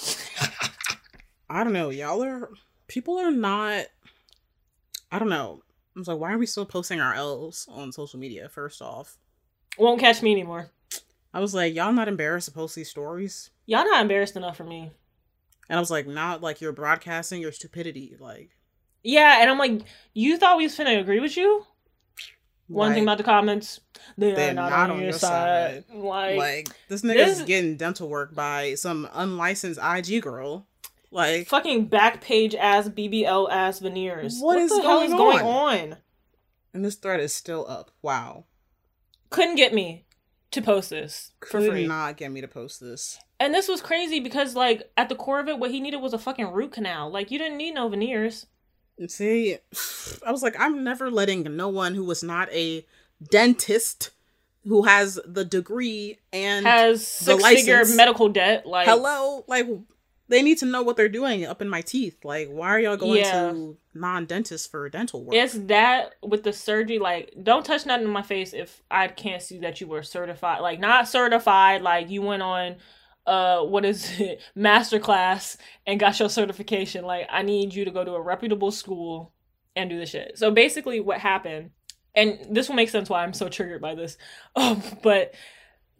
Speaker 8: I don't know. Y'all are people are not. I don't know. I was like, why are we still posting our L's on social media? First off,
Speaker 7: Won't catch me anymore.
Speaker 8: I was like, y'all not embarrassed to post these stories?
Speaker 7: Y'all not embarrassed enough for me.
Speaker 8: And I was like, not like you're broadcasting your stupidity. Like,
Speaker 7: Yeah, and I'm like, you thought we was finna agree with you? One thing about the comments, they are not, on, your side. Like,
Speaker 8: like this nigga's
Speaker 7: this-
Speaker 8: getting dental work by some unlicensed IG girl. Like,
Speaker 7: fucking back page ass BBL ass veneers.
Speaker 8: What is
Speaker 7: the hell is going
Speaker 8: on?
Speaker 7: on?
Speaker 8: And this thread is still up. Wow.
Speaker 7: Couldn't get me to post this for
Speaker 8: Could
Speaker 7: free.
Speaker 8: not get me to post this.
Speaker 7: And this was crazy because like at the core of it, what he needed was a fucking root canal. Like you didn't need no veneers.
Speaker 8: See, *sighs* I was like, I'm never letting no one who was not a dentist who has the degree and
Speaker 7: Has six figure medical debt. Like
Speaker 8: hello, like they need to know what they're doing up in my teeth. Like, why are y'all going
Speaker 7: Yeah.
Speaker 8: to non-dentists for dental work?
Speaker 7: It's that with the surgery, like, don't touch nothing in my face if I can't see that you were certified. Like, not certified, like you went on uh what is it, *laughs* master class and got your certification. Like, I need you to go to a reputable school and do the shit. So basically what happened, and this will make sense why I'm so triggered by this. *laughs* Um, but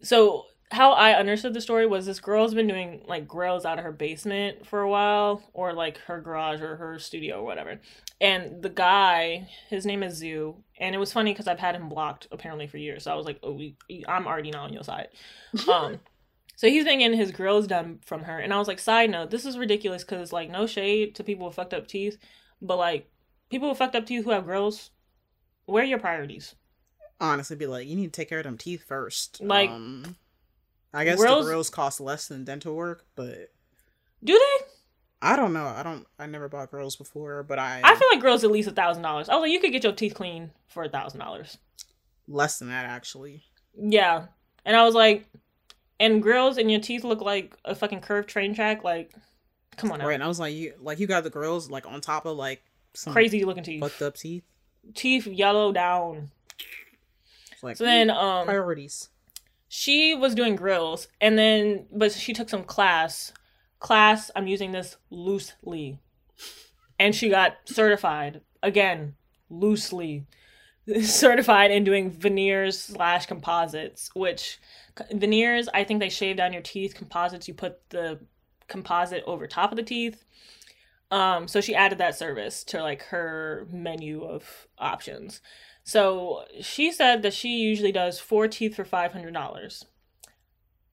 Speaker 7: so how I understood the story was this girl's been doing like grills out of her basement for a while, or like her garage or her studio or whatever. And the guy, his name is Zoo, and it was funny because I've had him blocked apparently for years. So I was like, oh, we, I'm already not on your side. *laughs* Um, so he's been getting his grills done from her, and I was like, side note, this is ridiculous because like no shade to people with fucked up teeth, but like people with fucked up teeth who have grills, where are your priorities?
Speaker 8: Honestly, be like, you need to take care of them teeth first.
Speaker 7: Like,
Speaker 8: um, I guess
Speaker 7: grills-
Speaker 8: the grills cost less than dental work, but
Speaker 7: Do they?
Speaker 8: I don't know. I don't. I never bought grills before, but I.
Speaker 7: I feel like grills at least a thousand dollars. I was like, you could get your teeth clean for a thousand dollars.
Speaker 8: less than that actually.
Speaker 7: Yeah, and I was like, and grills and your teeth look like a fucking curved train track. Like, come on
Speaker 8: Right, and I was like, you like you got the grills like on top of like some
Speaker 7: crazy looking teeth,
Speaker 8: fucked up teeth.
Speaker 7: teeth yellow down.
Speaker 8: It's like
Speaker 7: So then, um,
Speaker 8: priorities.
Speaker 7: She was doing grills, and then but she took some class. Class, I'm using this loosely, and she got certified again loosely. *laughs* certified in doing veneers slash composites which veneers i think they shave down your teeth composites you put the composite over top of the teeth um so she added that service to like her menu of options so she said that she usually does four teeth for $500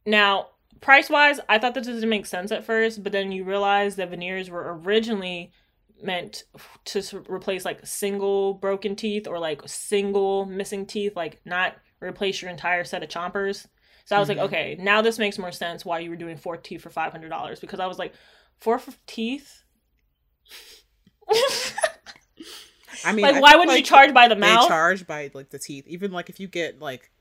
Speaker 7: now price wise i thought this didn't make sense at first but then you realize that veneers were originally meant to replace like single broken teeth or like single missing teeth, like not replace your entire set of chompers. So I was
Speaker 8: Mhm.
Speaker 7: like, okay, now this makes more sense why you were doing four teeth for five hundred dollars because I was like, four teeth. *laughs*
Speaker 8: I mean,
Speaker 7: like,
Speaker 8: I
Speaker 7: why wouldn't you charge by the mouth?
Speaker 8: They charge by like the teeth. Even like if you get like,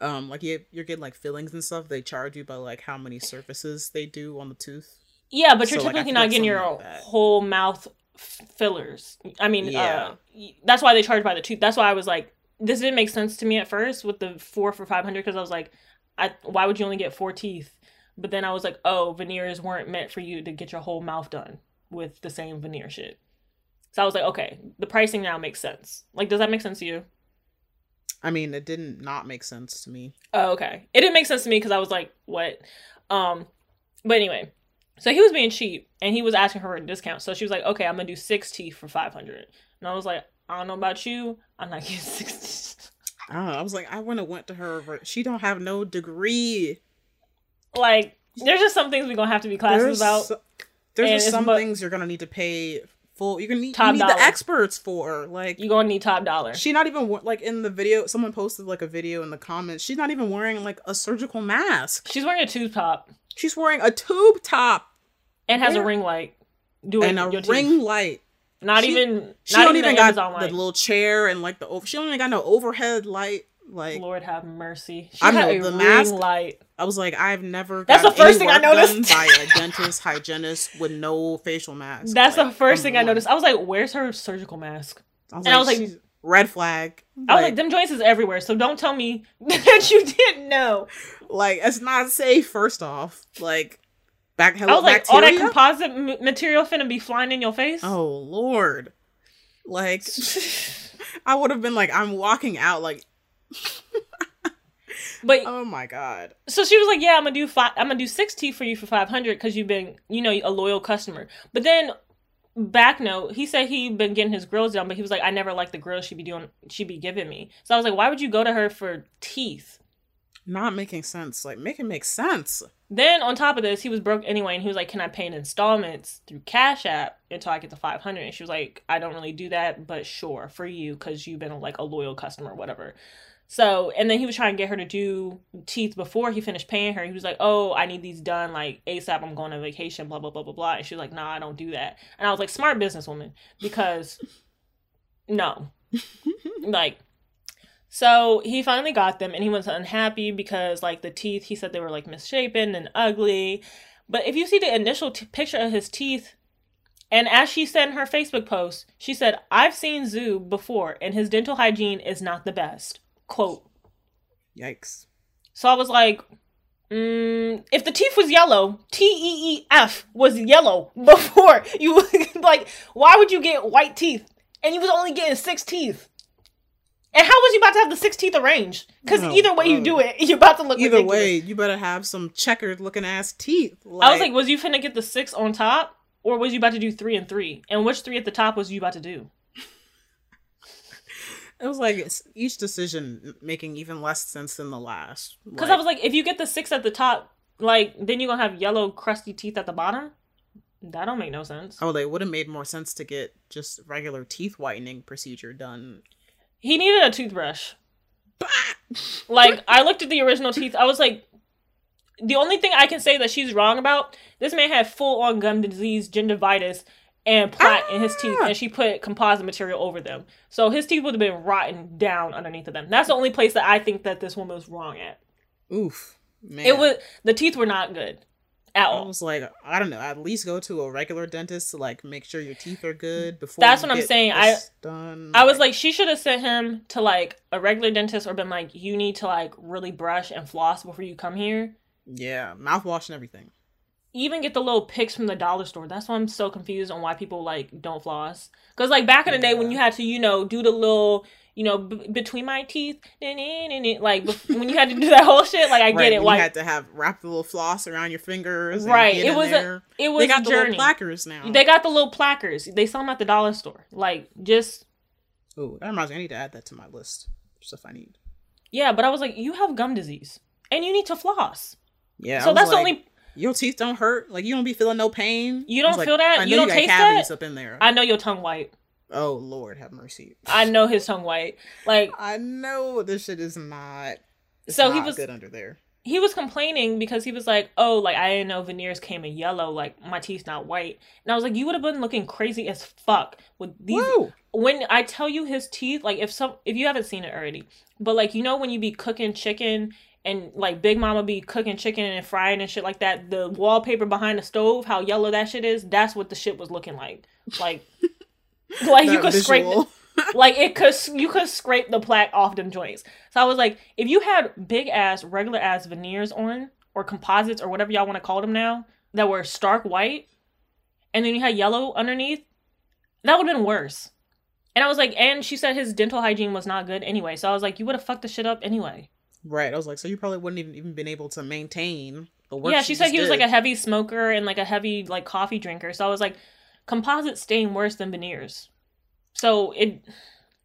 Speaker 8: um, like you you're getting like fillings and stuff. They charge you by like how many surfaces they do on the tooth.
Speaker 7: yeah, but you're
Speaker 8: So, like,
Speaker 7: typically
Speaker 8: feel
Speaker 7: not getting your
Speaker 8: like
Speaker 7: whole mouth f- fillers. I mean,
Speaker 8: Yeah.
Speaker 7: uh, that's why they charge by the tooth. That's why I was like, this didn't make sense to me at first with the four for five hundred because I was like, I why would you only get four teeth? But then I was like, oh, veneers weren't meant for you to get your whole mouth done with the same veneer shit. So I was like, okay, the pricing now makes sense. Like, does that make sense to you?
Speaker 8: I mean, it didn't not make sense to me.
Speaker 7: Oh, okay. It didn't make sense to me because I was like, what? Um, but anyway, so he was being cheap and he was asking her for a discount. So she was like, okay, I'm gonna do six teeth for five hundred. And I was like, I don't know about you, I'm not *laughs* getting six.
Speaker 8: I don't. I was like, I wouldn't have went to her. But she don't have no degree.
Speaker 7: like, there's just some things we're gonna have to be classes
Speaker 8: There's
Speaker 7: about.
Speaker 8: so- there's just some
Speaker 7: mu-
Speaker 8: things you're gonna need to pay full. You're gonna need, you need
Speaker 7: dollar.
Speaker 8: the experts for. Like
Speaker 7: You're gonna need top dollar.
Speaker 8: She not even like in the video. Someone posted like a video in the comments. She's not even wearing like a surgical mask.
Speaker 7: She's wearing a tube top
Speaker 8: She's wearing a tube top
Speaker 7: and has a ring light. Doing
Speaker 8: and a
Speaker 7: teeth.
Speaker 8: ring light.
Speaker 7: Not
Speaker 8: she-
Speaker 7: even.
Speaker 8: She
Speaker 7: not
Speaker 8: don't
Speaker 7: even,
Speaker 8: even got the
Speaker 7: light.
Speaker 8: little chair and like the over. She don't even got no overhead light. Like
Speaker 7: Lord have mercy. She
Speaker 8: I
Speaker 7: had
Speaker 8: know,
Speaker 7: a
Speaker 8: the
Speaker 7: ring
Speaker 8: mask-
Speaker 7: light.
Speaker 8: I was like, I've never.
Speaker 7: That's the first thing I noticed.
Speaker 8: by a *laughs* dentist, hygienist with no facial mask.
Speaker 7: That's
Speaker 8: Like,
Speaker 7: the first thing I noticed. I was like, "Where's her surgical mask?"
Speaker 8: I was
Speaker 7: and I was like-
Speaker 8: red flag.
Speaker 7: I was like, "Them joints is everywhere." So don't tell me *laughs* that you didn't know.
Speaker 8: like it's not safe. First off, like back hello
Speaker 7: I was like, "All that composite m- material finna be flying in your face."
Speaker 8: Oh lord. Like *laughs* I would have been like I'm walking out like
Speaker 7: but
Speaker 8: oh my god.
Speaker 7: so she was like, "Yeah, I'm gonna do five. I'm gonna do six teeth for you for five hundred because you've been, you know, a loyal customer." But then, back note, he said he'd been getting his grills done, but he was like, "I never liked the grills she'd be doing. she'd be giving me." So I was like, "Why would you go to her for teeth?"
Speaker 8: Not making sense. Like make it make sense.
Speaker 7: Then on top of this, he was broke anyway, and he was like, "Can I pay in installments through Cash App until I get to 500?" And she was like, "I don't really do that, but sure for you because you've been like a loyal customer, whatever." So, and then he was trying to get her to do teeth before he finished paying her. He was like, "Oh, I need these done like ASAP. I'm going on vacation. Blah blah blah blah blah." And she was like, "Nah, I don't do that." And I was like, "Smart businesswoman," because *laughs* no, *laughs* like so he finally got them and he was unhappy because like the teeth he said they were like misshapen and ugly. But if you see the initial t- picture of his teeth and as she said in her Facebook post, she said, "I've seen Zoo before and his dental hygiene is not the best." Quote.
Speaker 8: Yikes.
Speaker 7: So I was like, mm, if the teeth was yellow, T E E F was yellow *laughs* before you *laughs* like why would you get white teeth? And you was only getting six teeth. And how was you about to have the six teeth arranged? Because
Speaker 8: No,
Speaker 7: either way you do it, *laughs* you're about to look like
Speaker 8: Either
Speaker 7: ridiculous.
Speaker 8: way, you better have some checkered looking ass teeth.
Speaker 7: I was like, was you finna get the six on top, or was you about to do three and three? And which three at the top was you about to do?
Speaker 8: It was like each decision making even less sense than the last.
Speaker 7: Because I was like, if you get the six at the top, like then you're gonna have yellow crusty teeth at the bottom. That don't make no sense.
Speaker 8: oh, they would have made more sense to get just regular teeth whitening procedure done.
Speaker 7: He needed a toothbrush. like I looked at the original teeth, I was like, the only thing I can say that she's wrong about this man had full on gum disease, gingivitis, and plaque in his teeth, ah. and she put composite material over them. So his teeth would have been rotten down underneath of them. That's the only place that I think that this woman was wrong at.
Speaker 8: Oof, man.
Speaker 7: It was the teeth were not good at all.
Speaker 8: I was like, I don't know. At least go to a regular dentist to like make sure your teeth are good before.
Speaker 7: That's
Speaker 8: you
Speaker 7: what I'm saying. I-
Speaker 8: done.
Speaker 7: I was like, she should have sent him to like a regular dentist or been like, you need to like really brush and floss before you come here.
Speaker 8: yeah, mouthwash and everything.
Speaker 7: Even get the little picks from the dollar store. That's why I'm so confused on why people like don't floss. Because like back in the day when you had to, you know, do the little, you know, b- between my teeth, like bef- when you had to do that whole shit. Like I get it. Why?
Speaker 8: you had to have wrap the little floss around your fingers.
Speaker 7: Right, it was a- it was
Speaker 8: they got the little placards now.
Speaker 7: They got the little placards. They sell them at the dollar store. Like just
Speaker 8: Ooh, that reminds me. I need to add that to my list. Stuff I need.
Speaker 7: yeah. But I was like, you have gum disease and you need to floss.
Speaker 8: Yeah.
Speaker 7: So that's the only.
Speaker 8: Your teeth don't hurt. Like you don't be feeling no pain.
Speaker 7: You don't
Speaker 8: like,
Speaker 7: feel that? You don't
Speaker 8: got
Speaker 7: taste that?
Speaker 8: up in there.
Speaker 7: I know your tongue white.
Speaker 8: oh Lord, have mercy.
Speaker 7: I know his tongue white. Like
Speaker 8: I know this shit is not.
Speaker 7: So he was-
Speaker 8: good under there.
Speaker 7: he was complaining because he was like, "Oh, like I didn't know veneers came in yellow, like my teeth's not white." And I was like, "You would have been looking crazy as fuck with these."
Speaker 8: Whoa.
Speaker 7: When I tell you his teeth, like if some, if you haven't seen it already, but like you know when you be cooking chicken and like Big Mama be cooking chicken and frying and shit like that, the wallpaper behind the stove, how yellow that shit is, that's what the shit was looking like. Like, *laughs* like you could scrape.
Speaker 8: visual. *laughs*
Speaker 7: like it could you could scrape the plaque off them joints. So I was like, if you had big ass regular ass veneers on or composites or whatever y'all want to call them now that were stark white, and then you had yellow underneath, that would have been worse. And I was like, and she said his dental hygiene was not good anyway. So I was like, you would have fucked the shit up anyway.
Speaker 8: Right. I was like, so you probably wouldn't even even been able to maintain the work.
Speaker 7: yeah, she said
Speaker 8: just
Speaker 7: he was like a heavy smoker and like a heavy like coffee drinker. So I was like, composites stain worse than veneers. So it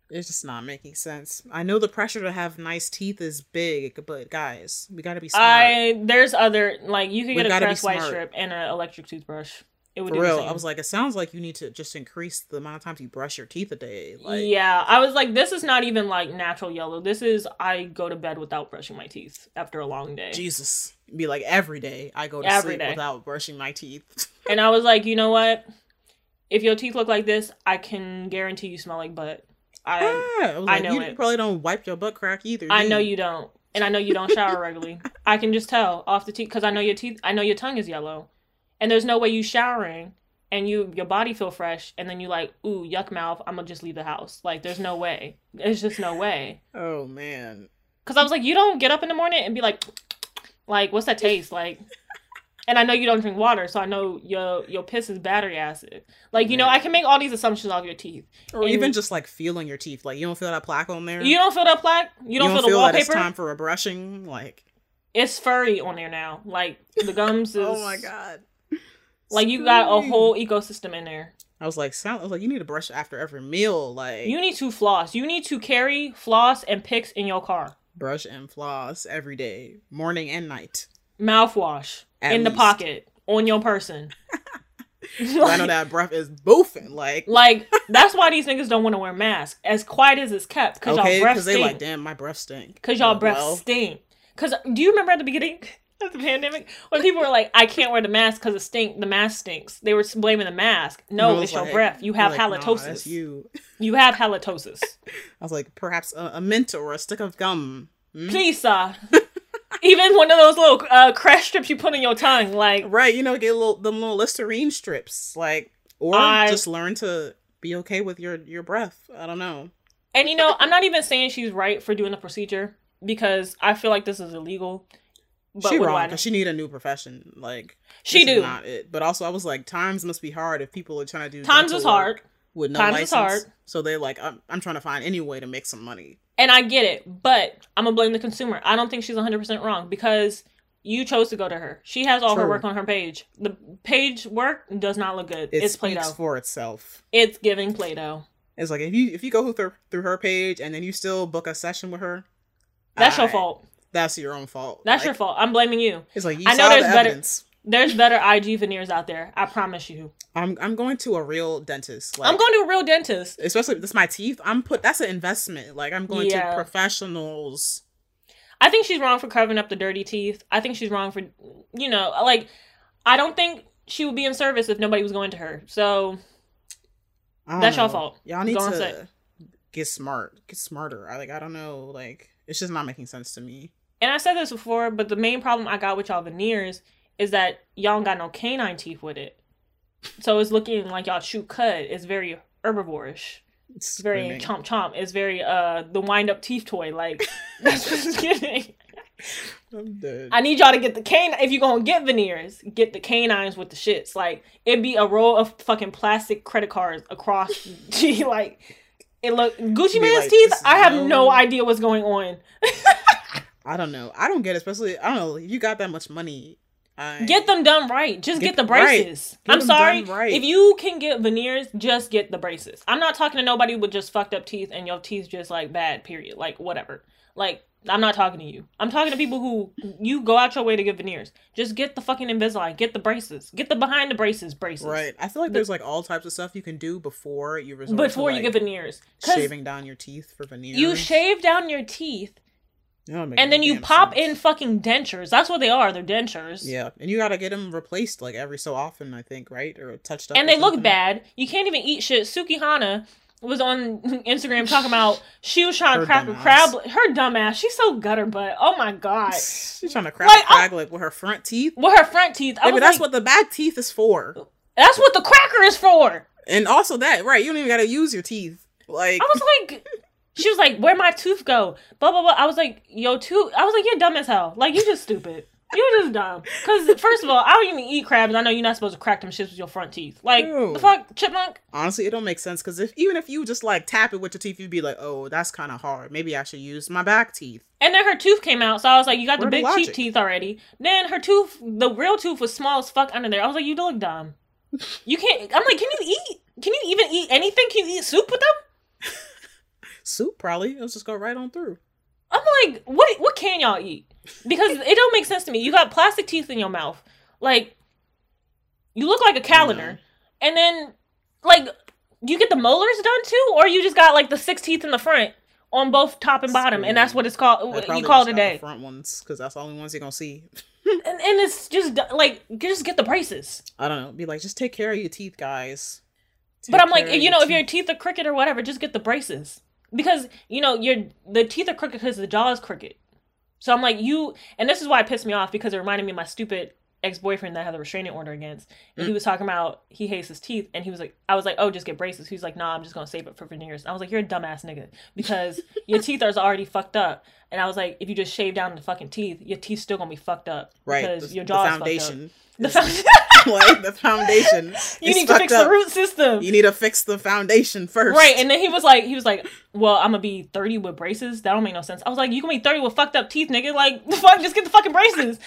Speaker 8: It's just not making sense. I know the pressure to have nice teeth is big, but guys, we gotta be smart.
Speaker 7: I there's other like you could
Speaker 8: We've
Speaker 7: get a crest white strip and an electric toothbrush. It would
Speaker 8: For real. I was like, it sounds like you need to just increase the amount of times you brush your teeth a day. Like,
Speaker 7: yeah, I was like, this is not even like natural yellow. This is I go to bed without brushing my teeth after a long day.
Speaker 8: Jesus, be like every day I go to
Speaker 7: Every
Speaker 8: sleep
Speaker 7: day.
Speaker 8: without brushing my teeth. *laughs*
Speaker 7: And I was like, you know what? If your teeth look like this, I can guarantee you smell like butt. I
Speaker 8: Ah, I,
Speaker 7: I know
Speaker 8: you
Speaker 7: it.
Speaker 8: probably don't wipe your butt crack either.
Speaker 7: I know you don't, and I know you don't shower regularly. *laughs* I can just tell off the teeth because I know your teeth. I know your tongue is yellow, and there's no way you showering and you your body feel fresh, and then you like, ooh, yuck mouth. I'm gonna just leave the house. Like, there's no way. There's just no way.
Speaker 8: Oh man,
Speaker 7: Because I was like, you don't get up in the morning and be like, *sniffs* like, what's that taste like? *laughs* And I know you don't drink water, so I know your your piss is battery acid. Like, you know, I can make all these assumptions off your teeth.
Speaker 8: or
Speaker 7: And-
Speaker 8: even just like feeling your teeth. Like you don't feel that plaque on there.
Speaker 7: You don't feel that plaque. You don't, feel the
Speaker 8: that it's time for a brushing. Like,
Speaker 7: it's furry on there now. Like the gums *laughs* oh is.
Speaker 8: oh my god.
Speaker 7: Like you got a whole ecosystem in there.
Speaker 8: I was like, sound. I was like, you need to brush after every meal. Like,
Speaker 7: You need to floss. You need to carry floss and picks in your car.
Speaker 8: Brush and floss every day, morning and night.
Speaker 7: Mouthwash
Speaker 8: At
Speaker 7: in the pocket on your person. *laughs*
Speaker 8: I know *laughs* that breath is boofing. Like,
Speaker 7: Like that's why these niggas don't want to wear masks. As quiet as it's kept, because
Speaker 8: okay,
Speaker 7: y'all breath
Speaker 8: because they like, damn, my breath stink.
Speaker 7: Because y'all
Speaker 8: Like,
Speaker 7: breath
Speaker 8: well,
Speaker 7: stink. Because do you remember at the beginning of *laughs* the pandemic when people were like, "I can't wear the mask because it stink. The mask stinks." They were blaming the mask. No, it's your breath. You have
Speaker 8: like,
Speaker 7: halitosis.
Speaker 8: that's you. *laughs*
Speaker 7: You have halitosis.
Speaker 8: I was like, perhaps a, a mint or a stick of gum. Hmm?
Speaker 7: Please, sir. *laughs* Even one of those little uh, crash strips you put in your tongue, like
Speaker 8: Right, you know, get a little them little Listerine strips, like, or
Speaker 7: I-
Speaker 8: just learn to be okay with your your breath. I don't know.
Speaker 7: And you know, I'm not even saying she's right for doing the procedure because I feel like this is illegal. But
Speaker 8: she wrong because she need a new profession. Like
Speaker 7: She do.
Speaker 8: not it. But also, I was like, times must be hard if people are trying to do
Speaker 7: Times is hard,
Speaker 8: with no
Speaker 7: Times
Speaker 8: license.
Speaker 7: is hard.
Speaker 8: So they're like, I'm, I'm trying to find any way to make some money.
Speaker 7: and I get it, but I'm gonna blame the consumer. I don't think she's 100 percent wrong because you chose to go to her. She has all her work on her page. The page work does not look good.
Speaker 8: It
Speaker 7: it's Play-Doh.
Speaker 8: for itself.
Speaker 7: It's giving Play-Doh.
Speaker 8: It's like if you if you go through through her page and then you still book a session with her,
Speaker 7: That's your fault.
Speaker 8: That's your own fault.
Speaker 7: That's
Speaker 8: Like,
Speaker 7: your fault. I'm blaming you.
Speaker 8: It's like you
Speaker 7: I know there's
Speaker 8: the
Speaker 7: better-
Speaker 8: evidence.
Speaker 7: There's better IG veneers out there. I promise you.
Speaker 8: I'm I'm going to a real dentist. Like,
Speaker 7: I'm going to a real dentist.
Speaker 8: especially if this my teeth. I'm put that's an investment. Like I'm going
Speaker 7: Yeah.
Speaker 8: to professionals.
Speaker 7: I think she's wrong for covering up the dirty teeth. I think she's wrong for, you know, like, I don't think she would be in service if nobody was going to her. So That's your
Speaker 8: know.
Speaker 7: fault.
Speaker 8: Y'all need
Speaker 7: Go
Speaker 8: to get smart, get smarter. I like I don't know. Like it's just not making sense to me.
Speaker 7: And I said this before, but the main problem I got with y'all veneers is that y'all don't got no canine teeth with it. So it's looking like y'all chew cud. It's very herbivorish.
Speaker 8: It's
Speaker 7: very
Speaker 8: screaming.
Speaker 7: chomp chomp. It's very uh the wind up teeth toy. Like *laughs* *laughs* that's what it's giving.
Speaker 8: I'm dead.
Speaker 7: I need y'all to get the canine. If you're gonna get veneers, get the canines with the shits. Like it'd be a row of fucking plastic credit cards across. *laughs* Gee, like it look Gucci Mane's
Speaker 8: like,
Speaker 7: teeth. I have
Speaker 8: no
Speaker 7: idea what's going on.
Speaker 8: I don't know. I don't get it. Especially I don't know. If you got that much money, I,
Speaker 7: Get them done right. Just get,
Speaker 8: Get-
Speaker 7: the
Speaker 8: right.
Speaker 7: braces.
Speaker 8: Get
Speaker 7: I'm sorry.
Speaker 8: right.
Speaker 7: If you can get veneers, just get the braces. I'm not talking to nobody with just fucked up teeth and your teeth just like bad. Period. Like whatever. Like I'm not talking to you. I'm talking to people who you go out your way to get veneers. Just get the fucking Invisalign. Get the braces. Get the behind the braces braces.
Speaker 8: Right. I feel like there's like all types of stuff you can do before you resort
Speaker 7: Before
Speaker 8: to,
Speaker 7: you get veneers,
Speaker 8: shaving down your teeth for veneers.
Speaker 7: you shave down your teeth
Speaker 8: That don't make
Speaker 7: and then you pop
Speaker 8: sense.
Speaker 7: in fucking dentures. That's what they are. They're dentures.
Speaker 8: Yeah, and you gotta get them replaced like every so often. I think, right, or touched up.
Speaker 7: and they look bad. You can't even eat shit. Sukihana was on *laughs* Instagram talking about she was trying
Speaker 8: Her
Speaker 7: to crack a crab. Her dumbass. She's so gutter butt. Oh my god. *laughs*
Speaker 8: She's trying to crack
Speaker 7: Like,
Speaker 8: a crag lip with her front teeth.
Speaker 7: With her front teeth. I
Speaker 8: Maybe
Speaker 7: was
Speaker 8: that's
Speaker 7: like,
Speaker 8: what the back teeth is for.
Speaker 7: that's what the cracker is for.
Speaker 8: And also that, right? You don't even gotta use your teeth. Like,
Speaker 7: I was like, *laughs* she was like, where my tooth go? Blah blah blah. I was like, yo, tooth. I was like, you're dumb as hell. Like you just stupid. You're just dumb. Cause first of all, I don't even eat crabs. I know you're not supposed to crack them shits with your front teeth. Like
Speaker 8: Ew.
Speaker 7: the fuck, chipmunk.
Speaker 8: honestly, it don't make sense because if even if you just like tap it with your teeth, you'd be like, oh, that's kind of hard. Maybe I should use my back teeth.
Speaker 7: And then her tooth came out, so I was like, "You got
Speaker 8: Where
Speaker 7: the
Speaker 8: the
Speaker 7: big cheap teeth already." Then her tooth, the real tooth, was small as fuck under there. I was like, "You look dumb. *laughs* You can't." I'm like, "Can you eat? Can you even eat anything? Can you eat soup with them?"
Speaker 8: Soup probably. Let's just go right on through.
Speaker 7: I'm like, "What? What can y'all eat?" Because it don't make sense to me. You got plastic teeth in your mouth, like you look like a calendar, and then like you get the molars done too, or you just got like the six teeth in the front on both top and bottom, and that's what it's called. You call it a day.
Speaker 8: Front ones because that's the only ones you're gonna see. *laughs*
Speaker 7: and, and it's just like just get the braces.
Speaker 8: I don't know. Be like, just take care of your teeth, guys.
Speaker 7: but I'm like, you know, if your teeth are crooked or whatever, just get the braces because you know your the teeth are crooked because the jaw is crooked. So I'm like, you, and this is why it pissed me off because it reminded me of my stupid ex boyfriend that I had a restraining order against, and
Speaker 8: Mm.
Speaker 7: he was talking about he hates his teeth, and he was like, I was like, oh, just get braces. He's like, nah, I'm just gonna save it for veneers. And I was like, you're a dumbass nigga because *laughs* your teeth are already fucked up, and I was like, if you just shave down the fucking teeth, your teeth's still gonna be fucked up
Speaker 8: right,
Speaker 7: because
Speaker 8: the,
Speaker 7: your
Speaker 8: the
Speaker 7: jaw is
Speaker 8: foundation.
Speaker 7: The foundation. *laughs*
Speaker 8: like the *laughs* foundation.
Speaker 7: you need to fix
Speaker 8: up.
Speaker 7: the root system.
Speaker 8: You need to fix the foundation first.
Speaker 7: Right, and then he was like, he was like, "Well, I'm gonna be 30 with braces. That don't make no sense." I was like, "You gonna be 30 with fucked up teeth, nigga? Like, fuck, just get the fucking braces."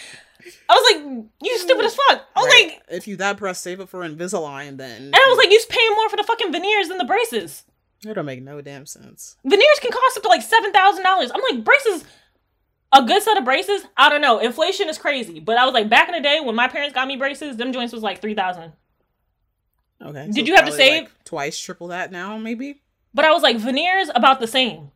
Speaker 7: I was like, "You stupid as fuck." I was
Speaker 8: Right.
Speaker 7: like,
Speaker 8: if you that press, save it for Invisalign. Then
Speaker 7: and I was like, "You paying more for the fucking veneers than the braces.
Speaker 8: it don't make no damn sense.
Speaker 7: Veneers can cost up to like seven thousand dollars." I'm like, braces. a good set of braces. I don't know. Inflation is crazy, but I was like back in the day when my parents got me braces, them joints was like three thousand.
Speaker 8: Okay.
Speaker 7: Did you have to save?
Speaker 8: like, twice, triple that now, maybe?
Speaker 7: But I was like veneers about the same.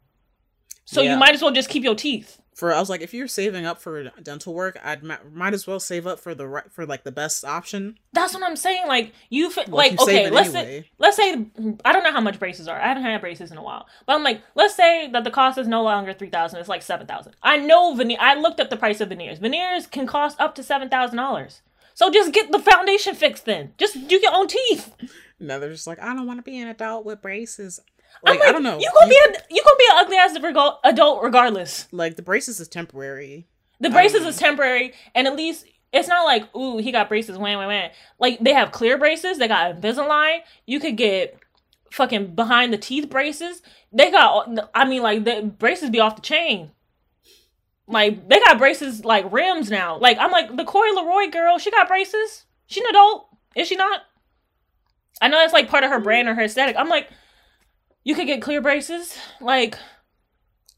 Speaker 7: So
Speaker 8: Yeah.
Speaker 7: you might as well just keep your teeth.
Speaker 8: For I was like, if you're saving up for dental work, I'd ma- might as well save up for the right for like the best option.
Speaker 7: That's what I'm saying. Like you, fi-
Speaker 8: Like,
Speaker 7: like
Speaker 8: you
Speaker 7: okay, let's say let's say I don't know how much braces are. I haven't had braces in a while, but I'm like, let's say that the cost is no longer three thousand. It's like seven thousand. I know veneer. I looked up the price of veneers. Veneers can cost up to seven thousand dollars. So just get the foundation fixed then. Just do your own teeth. *laughs*
Speaker 8: No, they're just like, I don't want to be an adult with braces.
Speaker 7: I'm
Speaker 8: Like, I don't know.
Speaker 7: You gonna be a you gonna be an ugly ass rego- adult regardless.
Speaker 8: like the braces is temporary.
Speaker 7: The braces is temporary, and at least it's not like ooh he got braces. Wham wham wham. Like they have clear braces. They got Invisalign. You could get fucking behind the teeth braces. They got. I mean, like the braces be off the chain. Like they got braces like rims now. Like I'm like the Coi Leray girl. She got braces. She an adult, is she not? I know that's like part of her brand or her aesthetic. I'm like, you could get clear braces. Like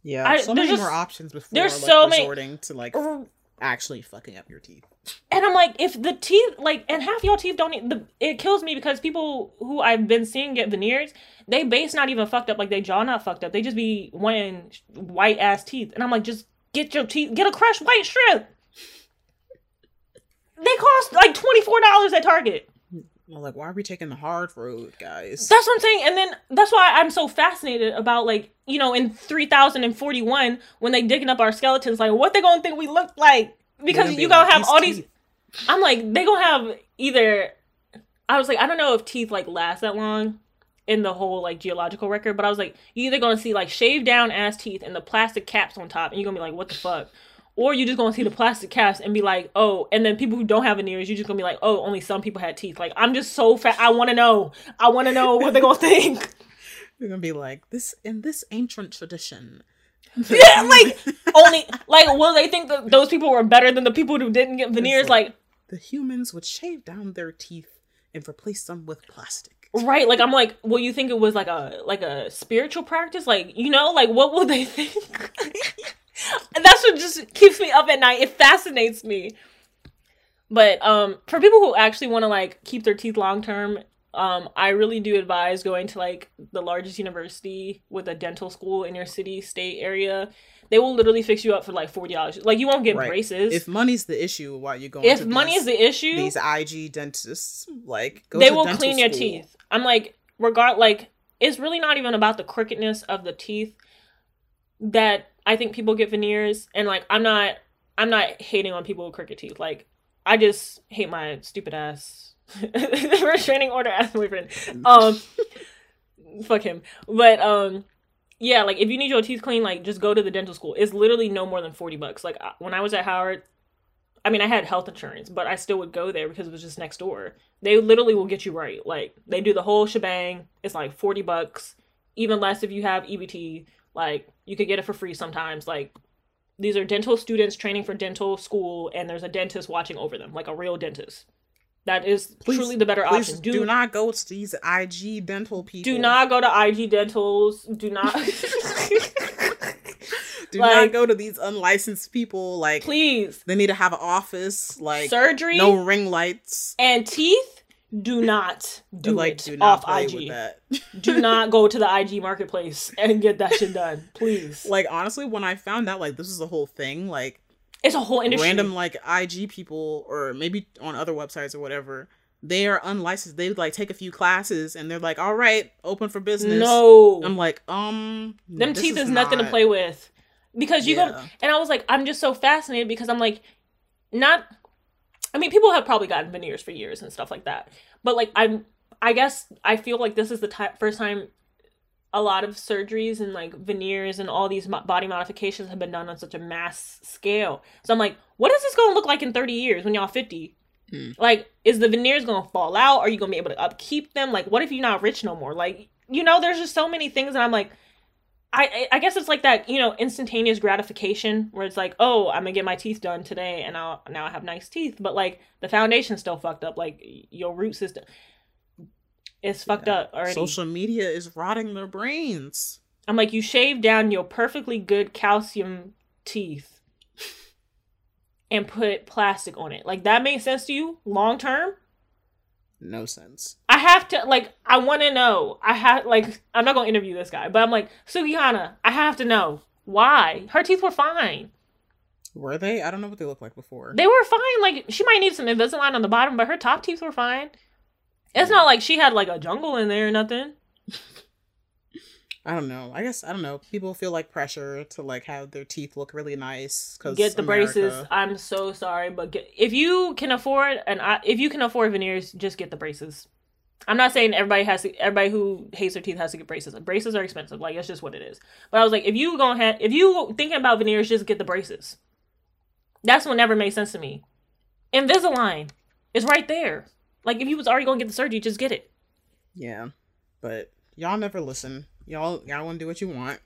Speaker 8: Yeah,
Speaker 7: I-
Speaker 8: so many
Speaker 7: just-
Speaker 8: more options before
Speaker 7: there's
Speaker 8: like,
Speaker 7: so many-
Speaker 8: resorting to like
Speaker 7: r-
Speaker 8: actually fucking up your teeth.
Speaker 7: And I'm like, if the teeth, like, and half y'all teeth don't, the, it kills me because people who I've been seeing get veneers, they base not even fucked up, like they jaw not fucked up. They just be wanting white ass teeth, and I'm like, just get your teeth, get a Crest white strip. They cost like twenty four dollars at Target.
Speaker 8: I'm like, why are we taking the hard road, guys?
Speaker 7: That's what I'm saying, and then that's why I'm so fascinated about like you know in 3041 when they digging up our skeletons, like what they gonna think we look like because
Speaker 8: gonna
Speaker 7: you gonna
Speaker 8: like,
Speaker 7: have
Speaker 8: "These
Speaker 7: all these. I'm like they gonna have either. I was like I don't know if teeth like last that long in the whole like geological record, but I was like you either gonna see like shaved down ass teeth and the plastic caps on top, and you're gonna be like what the fuck. Or you just gonna see the plastic caps and be like, oh, and then people who don't have veneers, you just gonna be like, oh, only some people had teeth. Like I'm just so fat. I want to know. I want to know what they gonna *laughs* think.
Speaker 8: You're gonna be like this in this ancient tradition. *laughs*
Speaker 7: yeah, like only like will they think that those people were better than the people who didn't get veneers? Like
Speaker 8: The humans would shave down their teeth and replace them with plastic.
Speaker 7: right? Like I'm like, well, you think it was like a like a spiritual practice? Like you know, like what will they *laughs* think? And *laughs* That's what just keeps me up at night. It fascinates me. But um, for people who actually want to like keep their teeth long term, um, I really do advise going to like the largest university with a dental school in your city, state area. They will literally fix you up for like forty dollars. Like you won't get
Speaker 8: Right.
Speaker 7: braces.
Speaker 8: If money's the issue, why you going?
Speaker 7: if
Speaker 8: to
Speaker 7: money
Speaker 8: these,
Speaker 7: is the issue,
Speaker 8: these IG dentists, like go
Speaker 7: they will clean your
Speaker 8: school.
Speaker 7: teeth. I'm like, regard like it's really not even about the crookedness of the teeth that I think people get veneers and like I'm not I'm not hating on people with crooked teeth. Like I just hate my stupid ass *laughs* restraining order ass boyfriend. Um fuck him. But um yeah, like if you need your teeth clean, like just go to the dental school. It's literally no more than 40 bucks. Like when I was at Howard, I mean, I had health insurance, but I still would go there because it was just next door. They literally will get you right. Like they do the whole shebang. It's like 40 bucks, even less if you have EBT. Like you could get it for free sometimes. Like these are dental students training for dental school and there's a dentist watching over them, like a real dentist. That is
Speaker 8: Please-
Speaker 7: truly the better option.
Speaker 8: do, not go to these IG dental people.
Speaker 7: do not go to IG dentals. Do not *laughs* *laughs*
Speaker 8: do
Speaker 7: like-
Speaker 8: not go to these unlicensed people. Like
Speaker 7: please.
Speaker 8: they need to have an office. Like
Speaker 7: Surgery
Speaker 8: no ring lights.
Speaker 7: and teeth do not do
Speaker 8: like
Speaker 7: it
Speaker 8: do not
Speaker 7: off IG.
Speaker 8: with that. *laughs*
Speaker 7: do not go to the IG *laughs* marketplace and get that shit done, please.
Speaker 8: like honestly, when I found out like this is the whole thing, like
Speaker 7: it's a whole industry.
Speaker 8: random like IG people or maybe on other websites or whatever, they are unlicensed. They like take a few classes and they're like, all right, open for business.
Speaker 7: no,
Speaker 8: I'm like, um,
Speaker 7: them teeth is, nothing to play with because you go. And I was like, I'm just so fascinated because I'm like, not. I mean, people have probably gotten veneers for years and stuff like that, but like I'm. I guess I feel like this is the ti first time a lot of surgeries and like veneers and all these mo- body modifications have been done on such a mass scale. So I'm like, what is this going to look like in 30 years when y'all 50?
Speaker 8: Hmm.
Speaker 7: Like, is the veneers going to fall out? Are you going to be able to upkeep them? Like, what if you're not rich no more? Like, you know, there's just so many things, and I'm like, I I guess it's like that, you know, instantaneous gratification where it's like, oh, I'm gonna get my teeth done today, and I'll now I have nice teeth, but like the foundation's still fucked up. Like your root system, is fucked
Speaker 8: Yeah.
Speaker 7: up already.
Speaker 8: Social media is rotting their brains.
Speaker 7: I'm like, you shave down your perfectly good calcium teeth and put plastic on it. Like that makes sense to you long term?
Speaker 8: No sense.
Speaker 7: I have to like I want to know. I have like I'm not gonna interview this guy, but I'm like Sukihana. I have to know why her teeth were fine.
Speaker 8: Were they? I don't know what they looked like before.
Speaker 7: They were fine. Like she might need some Invisalign on the bottom, but her top teeth were fine. It's not like she had like a jungle in there or nothing.
Speaker 8: I don't know. I guess I don't know. People feel like pressure to like have their teeth look really nice. Cause
Speaker 7: Get the
Speaker 8: America.
Speaker 7: braces. I'm so sorry, but get, if you can afford and I, if you can afford veneers, just get the braces. I'm not saying everybody has to. Everybody who hates their teeth has to get braces. Braces are expensive. Like that's just what it is. But I was like, if you gonna have, if you thinking about veneers, just get the braces. That's what never made sense to me. Invisalign is right there. Like if you was already gonna get the surgery, just get it.
Speaker 8: Yeah, but y'all never listen. Y'all y'all want to do what you want.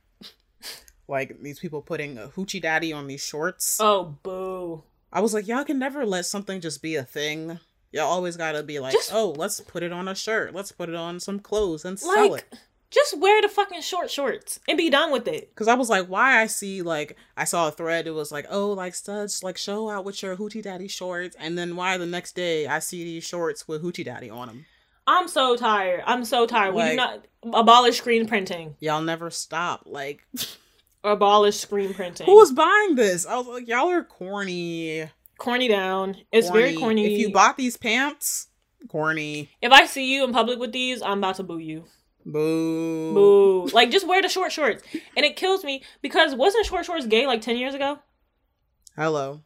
Speaker 8: *laughs* like these people putting a hoochie daddy on these shorts.
Speaker 7: Oh boo!
Speaker 8: I was like, y'all can never let something just be a thing. Y'all always gotta be like,
Speaker 7: Just-
Speaker 8: oh, let's put it on a shirt. Let's put it on some clothes and sell
Speaker 7: Like,
Speaker 8: it.
Speaker 7: just wear the fucking short shorts and be done with it.
Speaker 8: Cause I was like, why I see like I saw a thread. It was like, oh, like studs, like show out with your hoochie daddy shorts, and then why the next day I see these shorts with hoochie daddy on them.
Speaker 7: I'm so tired. I'm so tired. we do not abolish screen printing.
Speaker 8: Y'all never stop. Like, *laughs*
Speaker 7: Abolish screen printing.
Speaker 8: who was buying this? I was like, y'all are corny.
Speaker 7: Corny down? It's very corny.
Speaker 8: If you bought these pants, corny.
Speaker 7: if I see you in public with these, I'm about to boo you.
Speaker 8: Boo.
Speaker 7: Boo. like just wear the short shorts. And it kills me because wasn't short shorts gay like 10 years ago?
Speaker 8: Hello.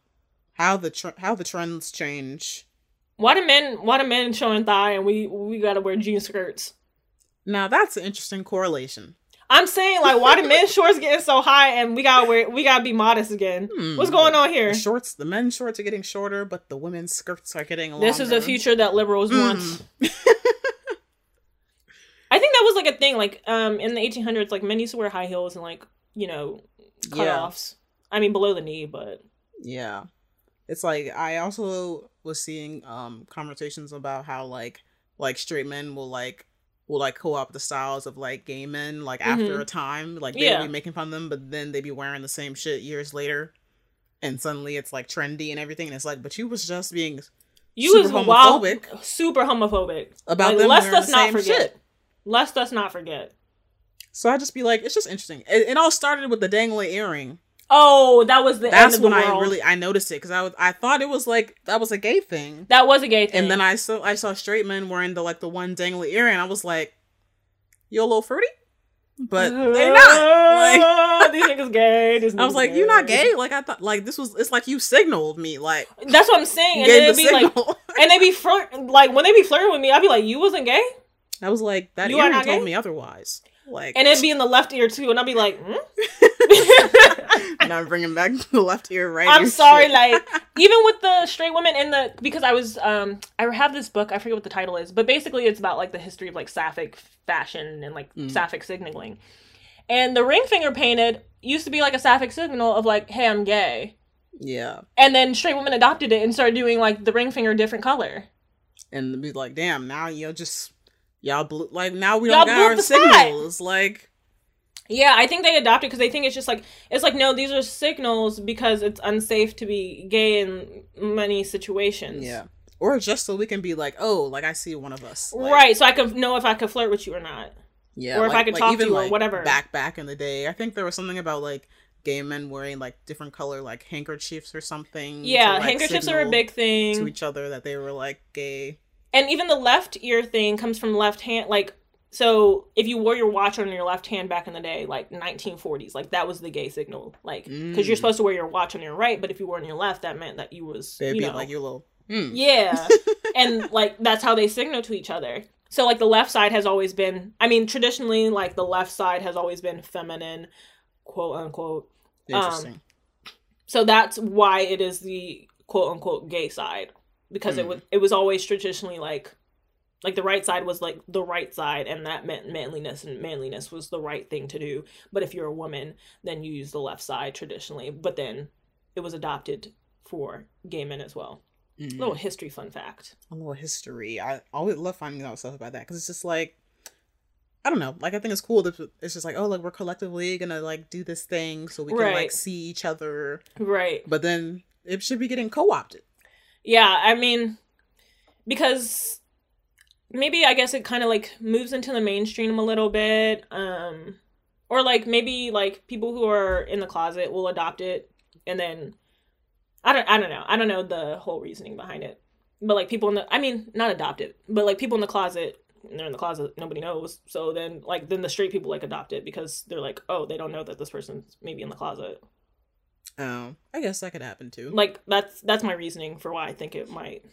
Speaker 8: How the tr- how the trends change.
Speaker 7: Why do men why do men showing thigh and we we gotta wear jean skirts?
Speaker 8: Now that's an interesting correlation.
Speaker 7: I'm saying like why do men *laughs* shorts getting so high and we gotta wear we gotta be modest again?
Speaker 8: Hmm.
Speaker 7: What's going on here?
Speaker 8: The shorts, the men's shorts are getting shorter, but the women's skirts are getting longer.
Speaker 7: This is a future that liberals
Speaker 8: Mm.
Speaker 7: want. *laughs* I think that was like a thing, like um in the 1800s, like men used to wear high heels and like you know
Speaker 8: Yeah.
Speaker 7: cutoffs. I mean below the knee, but
Speaker 8: Yeah. It's like I also was seeing um conversations about how like like straight men will like will like co-opt the styles of like gay men like after
Speaker 7: Mhm.
Speaker 8: a time. Like they'll
Speaker 7: Yeah.
Speaker 8: be making fun of them, but then they'd be wearing the same shit years later. And suddenly it's like trendy and everything. And it's like, but you was just being
Speaker 7: you
Speaker 8: Super
Speaker 7: was wild,
Speaker 8: homophobic.
Speaker 7: super homophobic
Speaker 8: about
Speaker 7: Like,
Speaker 8: them
Speaker 7: let's
Speaker 8: the
Speaker 7: not forget.
Speaker 8: shit.
Speaker 7: Let's us not forget.
Speaker 8: So I just be like, it's just interesting. It, it all started with the dangly earring.
Speaker 7: Oh, that was the
Speaker 8: That's
Speaker 7: end of
Speaker 8: when
Speaker 7: the
Speaker 8: I really I noticed it because I was I thought it was like that was a gay thing.
Speaker 7: that was a gay thing.
Speaker 8: And then I saw I saw straight men wearing the like the one dangly earring. I was like, "You a little fruity," but they're not. *laughs* Like *laughs*
Speaker 7: these niggas gay. These
Speaker 8: I was like, "You're not gay." Like I thought, like this was. It's like you signaled me. Like
Speaker 7: That's what I'm saying. And it'd
Speaker 8: the
Speaker 7: be like,
Speaker 8: signal. *laughs*
Speaker 7: and they be flirt like when they be flirting with me, I'd be like, "You wasn't gay,"
Speaker 8: I was like, that
Speaker 7: You
Speaker 8: earring told
Speaker 7: gay?
Speaker 8: me otherwise. Like,
Speaker 7: and it'd be in the left ear too, and I'd be like, hmm? *laughs*
Speaker 8: and I'm bringing back the left ear, right.
Speaker 7: "I'm sorry."
Speaker 8: shit.
Speaker 7: Like *laughs* even with the straight women in the because I was um I have this book I forget what the title is, but basically it's about like the history of like sapphic fashion and like
Speaker 8: Mm.
Speaker 7: sapphic signaling, and the ring finger painted used to be like a sapphic signal of like, "Hey, I'm gay."
Speaker 8: yeah,
Speaker 7: And then straight women adopted it and started doing like the ring finger different color.
Speaker 8: and be like, "Damn, now you're just y'all blew like now we
Speaker 7: Y'all
Speaker 8: don't got our
Speaker 7: the spot."
Speaker 8: signals." Like,
Speaker 7: Yeah, I think they adopted because they think it's just like it's like no, these are signals because it's unsafe to be gay in many situations.
Speaker 8: yeah, or just so we can be like, "Oh, like I see one of us." Like,
Speaker 7: right. So I can know if I could flirt with you or not.
Speaker 8: Yeah,
Speaker 7: Or if I could talk to you or whatever.
Speaker 8: Back back in the day, I think there was something about like gay men wearing like different color like handkerchiefs or something.
Speaker 7: Yeah,
Speaker 8: to, like,
Speaker 7: handkerchiefs are a big thing to
Speaker 8: each other that they were like gay.
Speaker 7: and even the left ear thing comes from left hand. Like, so if you wore your watch on your left hand back in the day, like 1940s, like that was the gay signal. Like, because you're
Speaker 8: Mm.
Speaker 7: supposed to wear your watch on your right, but if you wore on your left, that meant that you was
Speaker 8: They'd
Speaker 7: you know,
Speaker 8: like your little. Hmm.
Speaker 7: Yeah. *laughs* and like that's how they signal to each other. So like the left side has always been I mean traditionally like the left side has always been feminine, quote unquote.
Speaker 8: Interesting.
Speaker 7: So that's why it is the quote unquote gay side because it
Speaker 8: Hmm.
Speaker 7: was it was always traditionally like like the right side was like the right side and that meant manliness and manliness was the right thing to do. But if you're a woman, then you use the left side traditionally, but then it was adopted for gay men as well.
Speaker 8: Mm.
Speaker 7: Little history fun fact.
Speaker 8: a little history. I always love finding out stuff about that because it's just like I don't know. Like I think it's cool that it's just like oh like we're collectively gonna like do this thing so we can
Speaker 7: Right.
Speaker 8: like see each other.
Speaker 7: Right.
Speaker 8: But then it should be getting co-opted.
Speaker 7: Yeah, I mean, because maybe I guess it kind of like moves into the mainstream a little bit, um, or like maybe like people who are in the closet will adopt it, and then I don't, I don't know, I don't know the whole reasoning behind it, but like people in the, I mean, not adopt it, but like people in the closet. They're in the closet. Nobody knows. So then, like, then the straight people like adopt it because they're like, oh, they don't know that this person's maybe in the closet.
Speaker 8: Oh, I guess that could happen too.
Speaker 7: Like that's that's my reasoning for why I think it might.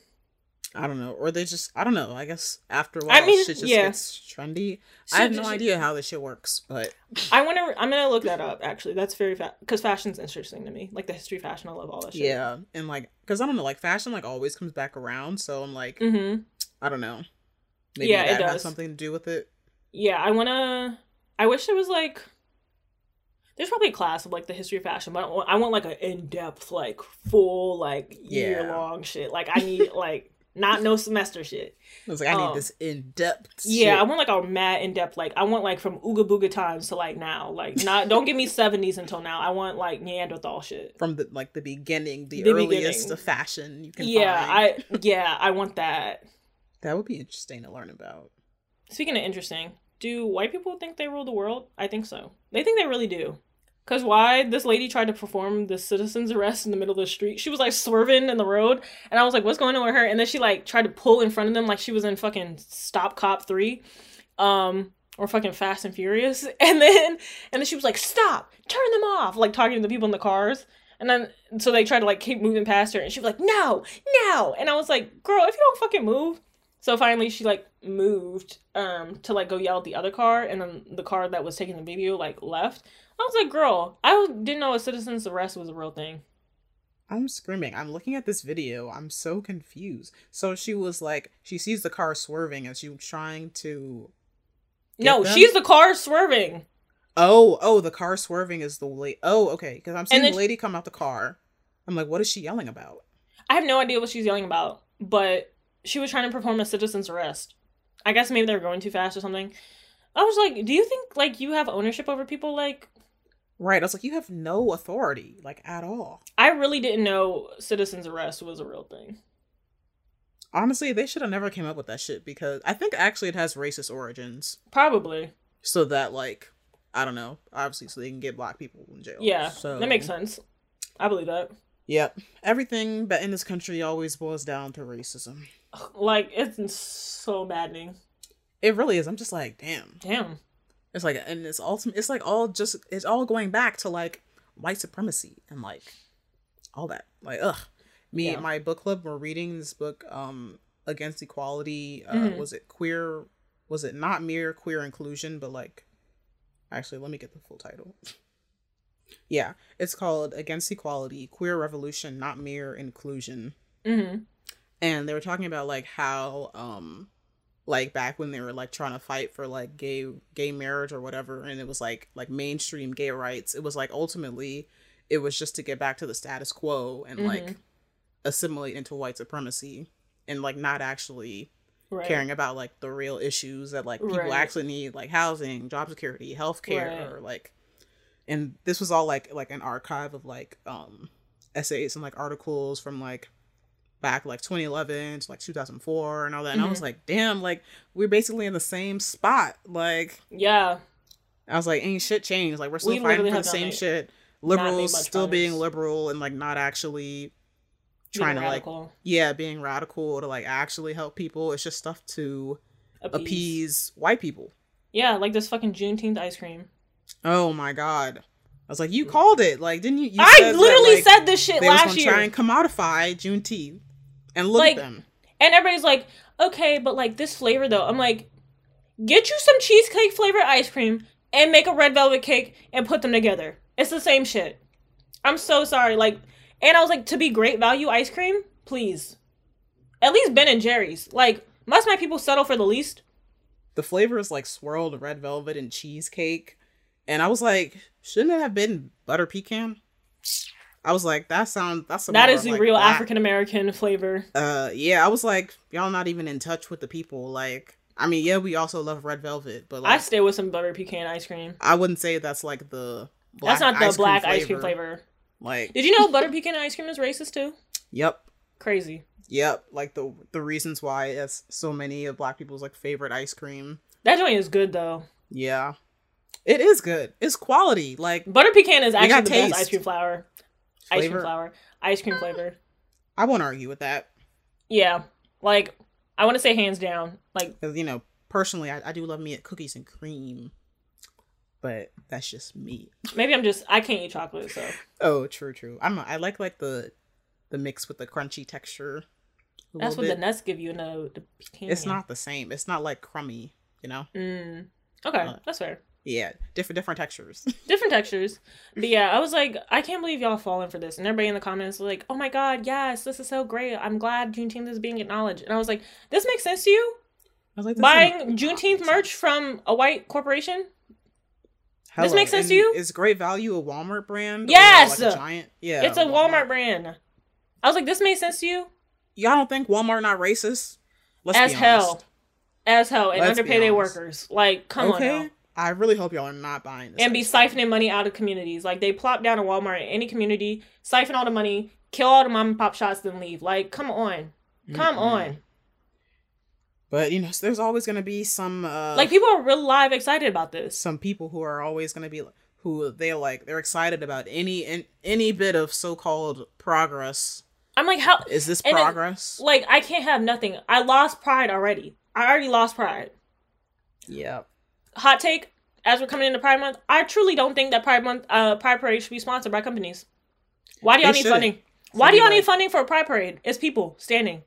Speaker 8: I don't know, or they just I don't know. I guess after a while,
Speaker 7: I mean,
Speaker 8: shit just
Speaker 7: yeah.
Speaker 8: gets trendy. I have no
Speaker 7: Shit-
Speaker 8: idea how this shit works, but
Speaker 7: I want to. I'm gonna look that up. Actually, that's very because fashion's interesting to me. Like the history of fashion, I love all that shit.
Speaker 8: yeah, and like, cause I don't know, like fashion like always comes back around. So I'm like,
Speaker 7: Mm-hmm.
Speaker 8: I don't know. Maybe
Speaker 7: Yeah, it
Speaker 8: that has
Speaker 7: does.
Speaker 8: something to do with it.
Speaker 7: Yeah, I wanna. I wish there was like. There's probably a class of like the history of fashion, but I want, I want like an in depth, like full, like
Speaker 8: Yeah.
Speaker 7: year long shit. Like I need *laughs* like not no semester shit.
Speaker 8: I was like, I
Speaker 7: Oh.
Speaker 8: need um, this in depth.
Speaker 7: Yeah, I want like a mad in depth. Like I want like from Ooga Booga times to like now. Like not don't give me seventies until now. I want like Neanderthal shit.
Speaker 8: from the like the beginning, the,
Speaker 7: The
Speaker 8: earliest
Speaker 7: beginning.
Speaker 8: of fashion you can
Speaker 7: Yeah,
Speaker 8: find.
Speaker 7: I yeah I want that.
Speaker 8: that would be interesting to learn about.
Speaker 7: Speaking of interesting, do white people think they rule the world? I think so. They think they really do. Cause why this lady tried to perform the citizen's arrest in the middle of the street. She was like swerving in the road, and I was like, "What's going on with her?" And then she like tried to pull in front of them, like she was in fucking Stop Cop three, um, or fucking Fast and Furious. *laughs* And then and then she was like, "Stop! Turn them off!" Like talking to the people in the cars. And then so they tried to like keep moving past her, and she was like, "No, no!" And I was like, "Girl, if you don't fucking move." So finally, she like moved um to like go yell at the other car, and then the car that was taking the video like left. I was like, "Girl, I didn't know a citizen's arrest was a real thing."
Speaker 8: I'm screaming. I'm looking at this video. I'm so confused. So she was like, she sees the car swerving and she was trying to.
Speaker 7: No,
Speaker 8: them?
Speaker 7: she's the car swerving.
Speaker 8: Oh, oh, the car swerving is the late. Oh, okay. Because I'm seeing the lady come out the car. I'm like, what is she yelling about?
Speaker 7: I have no idea what she's yelling about, but she was trying to perform a citizen's arrest. I guess maybe they were going too fast or something. I was like, "Do you think like you have ownership over people?" Like,
Speaker 8: Right. I was like, you have no authority, like at all.
Speaker 7: I really didn't know citizen's arrest was a real thing.
Speaker 8: Honestly, they should have never came up with that shit because I think actually it has racist origins.
Speaker 7: Probably.
Speaker 8: So that like, I don't know. Obviously, so they can get black people in jail.
Speaker 7: Yeah,
Speaker 8: So
Speaker 7: that makes sense. I believe that.
Speaker 8: Yep. Everything but in this country always boils down to racism.
Speaker 7: Like, it's so maddening.
Speaker 8: It really is. I'm just like, damn.
Speaker 7: Damn.
Speaker 8: It's like, and it's ultimate. It's like all just. It's all going back to like white supremacy and like all that. Like, ugh. Me
Speaker 7: Yeah.
Speaker 8: and my book club were reading this book, um, against equality. Uh,
Speaker 7: Mhm.
Speaker 8: Was it queer? Was it not mere queer inclusion, but like, actually, let me get the full title. Yeah, it's called Against Equality: Queer Revolution, Not Mere Inclusion.
Speaker 7: hmm
Speaker 8: and they were talking about like how um like back when they were like trying to fight for like gay gay marriage or whatever and it was like like mainstream gay rights it was like ultimately it was just to get back to the status quo and like
Speaker 7: Mhm.
Speaker 8: assimilate into white supremacy and like not actually
Speaker 7: Right.
Speaker 8: caring about like the real issues that like people
Speaker 7: Right.
Speaker 8: actually need like housing job security healthcare
Speaker 7: Right.
Speaker 8: or like and this was all like like an archive of like um essays and like articles from like back like 2011 to like 2004 and all that and i
Speaker 7: Mm-hmm.
Speaker 8: was like damn like we're basically in the same spot like
Speaker 7: Yeah.
Speaker 8: i was like ain't shit changed like we're still
Speaker 7: We
Speaker 8: fighting for the same
Speaker 7: made-
Speaker 8: shit liberals still being liberal and like not actually
Speaker 7: Being
Speaker 8: trying to like yeah being radical to like actually help people it's just stuff to appease white people
Speaker 7: Yeah, like this fucking Juneteenth ice cream.
Speaker 8: oh my god i was like you called it like didn't you, you
Speaker 7: I
Speaker 8: said that,
Speaker 7: literally
Speaker 8: like,
Speaker 7: said this shit last year.
Speaker 8: try and commodify juneteenth and look
Speaker 7: Like-
Speaker 8: at them
Speaker 7: And everybody's like, okay, but like this flavor though. I'm like, get you some cheesecake flavored ice cream and make a red velvet cake and put them together. It's the same shit. I'm so sorry. Like, and I was like, to be great value ice cream, please. At least Ben and Jerry's. Like, must my people settle for the least?
Speaker 8: the flavor is like swirled red velvet and cheesecake and i was like shouldn't it have been butter pecan i was like that sounds that's
Speaker 7: That the
Speaker 8: like
Speaker 7: real
Speaker 8: black-
Speaker 7: African American flavor.
Speaker 8: uh yeah i was like y'all not even in touch with the people like i mean yeah we also love red velvet but like, I
Speaker 7: stay with some butter pecan ice cream.
Speaker 8: i, wouldn't say that's like the
Speaker 7: That's not the
Speaker 8: ice cream
Speaker 7: black ice cream flavor.
Speaker 8: Like,
Speaker 7: Did you know butter pecan ice cream is racist too?
Speaker 8: yep,
Speaker 7: Crazy.
Speaker 8: yep. Like the the reasons why it's so many of black people's like favorite ice cream.
Speaker 7: That joint is good though.
Speaker 8: Yeah, it is good. It's quality. Like
Speaker 7: Butter pecan is actually the best ice cream flour. Ice cream
Speaker 8: Flavor?
Speaker 7: flour. Ice cream flavor.
Speaker 8: I won't argue with that.
Speaker 7: Yeah. Like I want to say hands down. Like,
Speaker 8: you know, personally, I, I do love me at cookies and cream, but that's just me.
Speaker 7: maybe I'm just I can't eat chocolate, so
Speaker 8: Oh, true, true. I'm I like like the the mix with the crunchy texture.
Speaker 7: that's what the nuts give you in the, the.
Speaker 8: It's not the same. It's not like crummy. You know.
Speaker 7: Mm. Okay,
Speaker 8: Uh,
Speaker 7: that's fair.
Speaker 8: Yeah, different different textures. *laughs*
Speaker 7: Different textures. But yeah, I was like, I can't believe y'all falling for this. And everybody in the comments was like, oh my god, yes, this is so great. I'm glad Juneteenth is being acknowledged. And I was like, this makes sense to you?
Speaker 8: I was like,
Speaker 7: Buying Juneteenth merch from a white corporation?
Speaker 8: Hello,
Speaker 7: makes sense to you?
Speaker 8: Is Great Value a Walmart brand? or,
Speaker 7: Yes!
Speaker 8: like a giant. Yeah,
Speaker 7: it's a Walmart brand. I was like, this makes sense to you?
Speaker 8: Y'all don't think Walmart not racist? Let's
Speaker 7: As hell. As hell. And
Speaker 8: Let's
Speaker 7: underpay their workers. Like, come on now.
Speaker 8: I really hope y'all are not buying this.
Speaker 7: and be siphoning money out of communities. Like they plop down a Walmart in any community, siphon all the money, kill all the mom and pop shots, then leave. Like, come on, come
Speaker 8: Mm-mm.
Speaker 7: on.
Speaker 8: But you know, there's always gonna be some uh
Speaker 7: Like people are real live excited about this.
Speaker 8: some people who are always gonna be who they're like they're excited about any in, any bit of so-called progress.
Speaker 7: I'm like, how?
Speaker 8: Is this
Speaker 7: And it-
Speaker 8: progress?
Speaker 7: Like I can't have nothing. I lost pride already. I already lost pride.
Speaker 8: yeah.
Speaker 7: Hot take. As we're coming into Pride Month, I truly don't think that Pride Month, uh, Pride Parade should be sponsored by companies. Why do y'all need
Speaker 8: shouldn't.
Speaker 7: funding? Why do y'all need funding for a Pride Parade? It's people standing,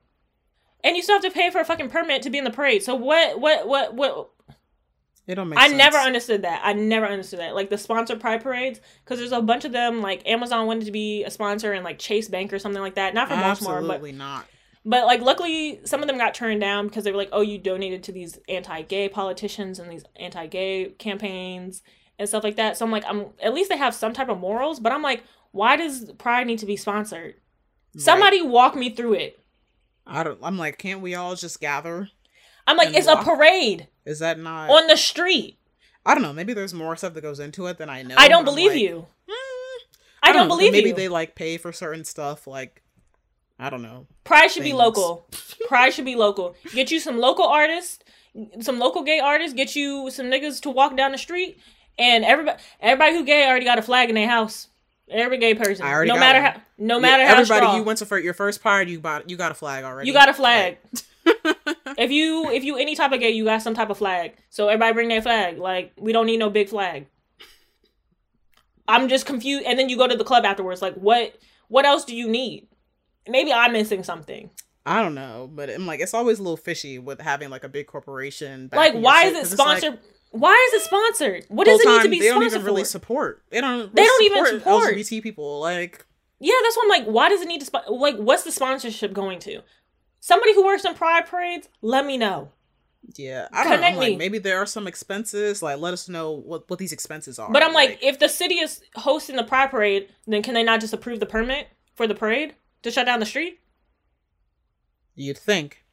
Speaker 7: and you still have to pay for a fucking permit to be in the parade. So what? What? What? What?
Speaker 8: It don't make
Speaker 7: I
Speaker 8: sense.
Speaker 7: never understood that. I never understood that. Like the sponsored pride parades, because there's a bunch of them. Like Amazon wanted to be a sponsor, and like Chase Bank or something like that. Not from Baltimore, but
Speaker 8: Absolutely not.
Speaker 7: But like luckily some of them got turned down because they were like, oh, you donated to these anti-gay politicians and these anti-gay campaigns and stuff like that. So I'm like, I'm at least they have some type of morals. But I'm like, why does Pride need to be sponsored? Somebody walk me through it.
Speaker 8: I don't I'm like, can't we all just gather?
Speaker 7: I'm like, it's a parade
Speaker 8: Is that not
Speaker 7: on the street.
Speaker 8: I don't know, maybe there's more stuff that goes into it than I know.
Speaker 7: I don't believe
Speaker 8: like,
Speaker 7: you.
Speaker 8: hmm,
Speaker 7: I don't
Speaker 8: know,
Speaker 7: believe
Speaker 8: maybe
Speaker 7: you.
Speaker 8: Maybe they like pay for certain stuff like I don't know.
Speaker 7: Pride should be local. Pride should be local. Get you some local artists, some local gay artists. Get you some niggas to walk down the street, and everybody, everybody who gay already got a flag in their house. Every gay person,
Speaker 8: I already
Speaker 7: no
Speaker 8: got
Speaker 7: matter
Speaker 8: one.
Speaker 7: how, no
Speaker 8: Yeah,
Speaker 7: matter how
Speaker 8: everybody
Speaker 7: strong,
Speaker 8: you went to for your first party, you bought you got a flag already.
Speaker 7: you got a flag. *laughs* *laughs* if you if you any type of gay, you got some type of flag. So everybody bring their flag. Like we don't need no big flag. I'm just confused. And then you go to the club afterwards. Like what? What else do you need? Maybe I'm missing something.
Speaker 8: I don't know, but I'm like it's always a little fishy with having like a big corporation.
Speaker 7: Like, why is it
Speaker 8: it's like,
Speaker 7: sponsored? why is it sponsored? What does it need to be
Speaker 8: They don't
Speaker 7: sponsored
Speaker 8: even really support. They don't.
Speaker 7: They don't even support.
Speaker 8: LGBT people. Like
Speaker 7: Yeah, that's why I'm like, why does it need to? Sp- like, what's the sponsorship going to? Somebody who works in pride parades, let me know.
Speaker 8: yeah, I don't
Speaker 7: Connect
Speaker 8: know. Like
Speaker 7: me.
Speaker 8: maybe there are some expenses. Like let us know what what these expenses are.
Speaker 7: But I'm like, if the city is hosting the pride parade, then can they not just approve the permit for the parade to shut down the street?
Speaker 8: you'd think.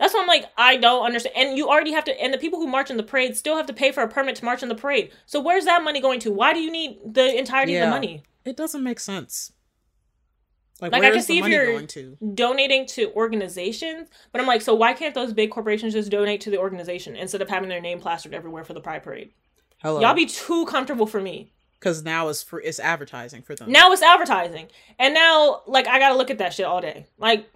Speaker 7: That's why I'm like, I don't understand. And you already have to, and the people who march in the parade still have to pay for a permit to march in the parade. So where's that money going to? Why do you need the entirety of the money?
Speaker 8: It doesn't make sense. Like,
Speaker 7: Like, I can see
Speaker 8: the
Speaker 7: if
Speaker 8: money
Speaker 7: you're-
Speaker 8: going to?
Speaker 7: donating to organizations, but I'm like, so why can't those big corporations just donate to the organization instead of having their name plastered everywhere for the Pride Parade?
Speaker 8: Hello,
Speaker 7: Y'all be too comfortable for me.
Speaker 8: Because now it's for it's advertising for them.
Speaker 7: Now it's advertising, and now like I gotta look at that shit all day. Like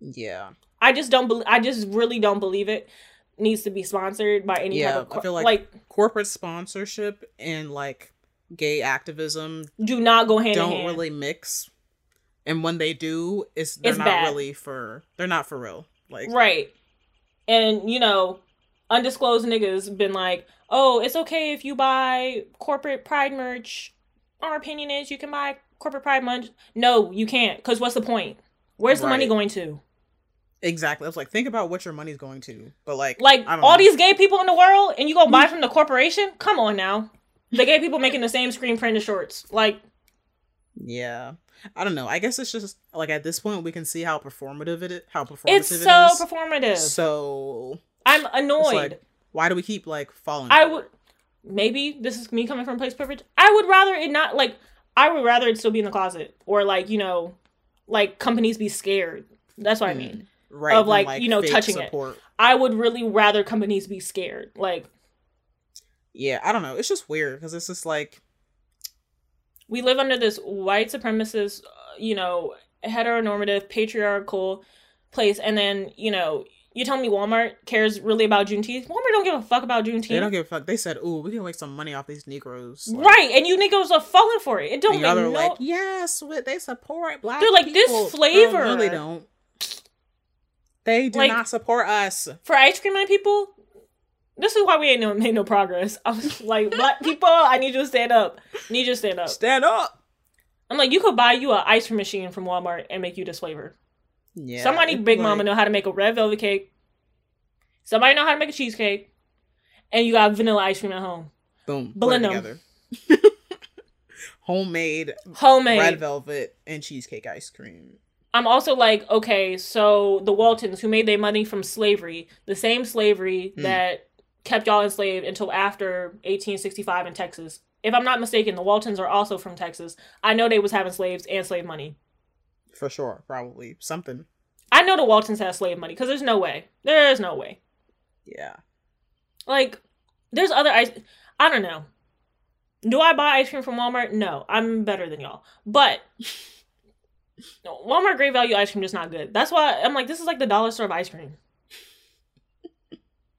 Speaker 8: yeah,
Speaker 7: I just don't. Be- I just really don't believe it needs to be sponsored by any
Speaker 8: Yeah,
Speaker 7: type of.
Speaker 8: I feel like-
Speaker 7: like
Speaker 8: corporate sponsorship and like gay activism
Speaker 7: do not go hand
Speaker 8: don't
Speaker 7: hand.
Speaker 8: really mix. And when they do, it's they're
Speaker 7: It's
Speaker 8: not
Speaker 7: bad.
Speaker 8: really for they're not for real. Like
Speaker 7: Right. And, you know, undisclosed niggas been like, oh, it's okay if you buy corporate pride merch. Our opinion is you can buy corporate pride merch. No, you can't. Because what's the point? Where's the money going to?
Speaker 8: exactly. I was like, think about what your money's going to. But like,
Speaker 7: Like, all
Speaker 8: know.
Speaker 7: these gay people in the world, and you go buy mm. from the corporation? Come on now. The gay people making the same screen print printed shorts. Like,
Speaker 8: Yeah, I don't know. I guess it's just like at this point we can see how performative it is. How performative
Speaker 7: it's
Speaker 8: it
Speaker 7: so
Speaker 8: is.
Speaker 7: performative.
Speaker 8: So
Speaker 7: I'm annoyed.
Speaker 8: like, why do we keep like falling?
Speaker 7: I would maybe this is me coming from place privilege. I would rather it not like I would rather it still be in the closet or like you know, like companies be scared. That's what I mean.
Speaker 8: right
Speaker 7: of,
Speaker 8: than,
Speaker 7: like, you know, touching it.
Speaker 8: support.
Speaker 7: I would really rather companies be scared. Like
Speaker 8: Yeah, I don't know. It's just weird because it's just like
Speaker 7: we live under this white supremacist, uh, you know, heteronormative, patriarchal place, and then you know, you tell me Walmart cares really about Juneteenth. Walmart don't give a fuck about Juneteenth.
Speaker 8: they don't give a fuck. They said, "Ooh, we can make some money off these Negroes." Like,
Speaker 7: right, and you Negroes are falling for it. It don't
Speaker 8: And y'all
Speaker 7: no.
Speaker 8: like, "Yes, they support black."
Speaker 7: They're like, this
Speaker 8: people."
Speaker 7: Uh, flavor-
Speaker 8: Girl, no, they don't. They do
Speaker 7: Like-
Speaker 8: not support us.
Speaker 7: for ice cream money people, this is why we ain't no made no progress. *laughs* I was like, black people, I need you to stand up. I need you to stand up.
Speaker 8: Stand up.
Speaker 7: I'm like, you could buy you a ice cream machine from Walmart and make you this flavor.
Speaker 8: Yeah.
Speaker 7: Somebody big
Speaker 8: like-
Speaker 7: mama know how to make a red velvet cake. Somebody know how to make a cheesecake. And you got vanilla ice cream at home.
Speaker 8: Boom.
Speaker 7: Blend
Speaker 8: it
Speaker 7: 'em.
Speaker 8: together. *laughs* Homemade
Speaker 7: Homemade.
Speaker 8: red velvet and cheesecake ice cream.
Speaker 7: I'm also like, okay, so the Waltons who made their money from slavery, the same slavery
Speaker 8: Hmm.
Speaker 7: that kept y'all enslaved until after 1865 in Texas. If I'm not mistaken, the Waltons are also from Texas. I know they was having slaves and slave money.
Speaker 8: For sure, probably something.
Speaker 7: I know the Waltons had slave money because there's no way. There is no way.
Speaker 8: Yeah.
Speaker 7: Like, there's other ice. I don't know. Do I buy ice cream from Walmart? No, I'm better than y'all. But *laughs* Walmart Great Value ice cream is not good. That's why I'm like, this is like the dollar store of ice cream.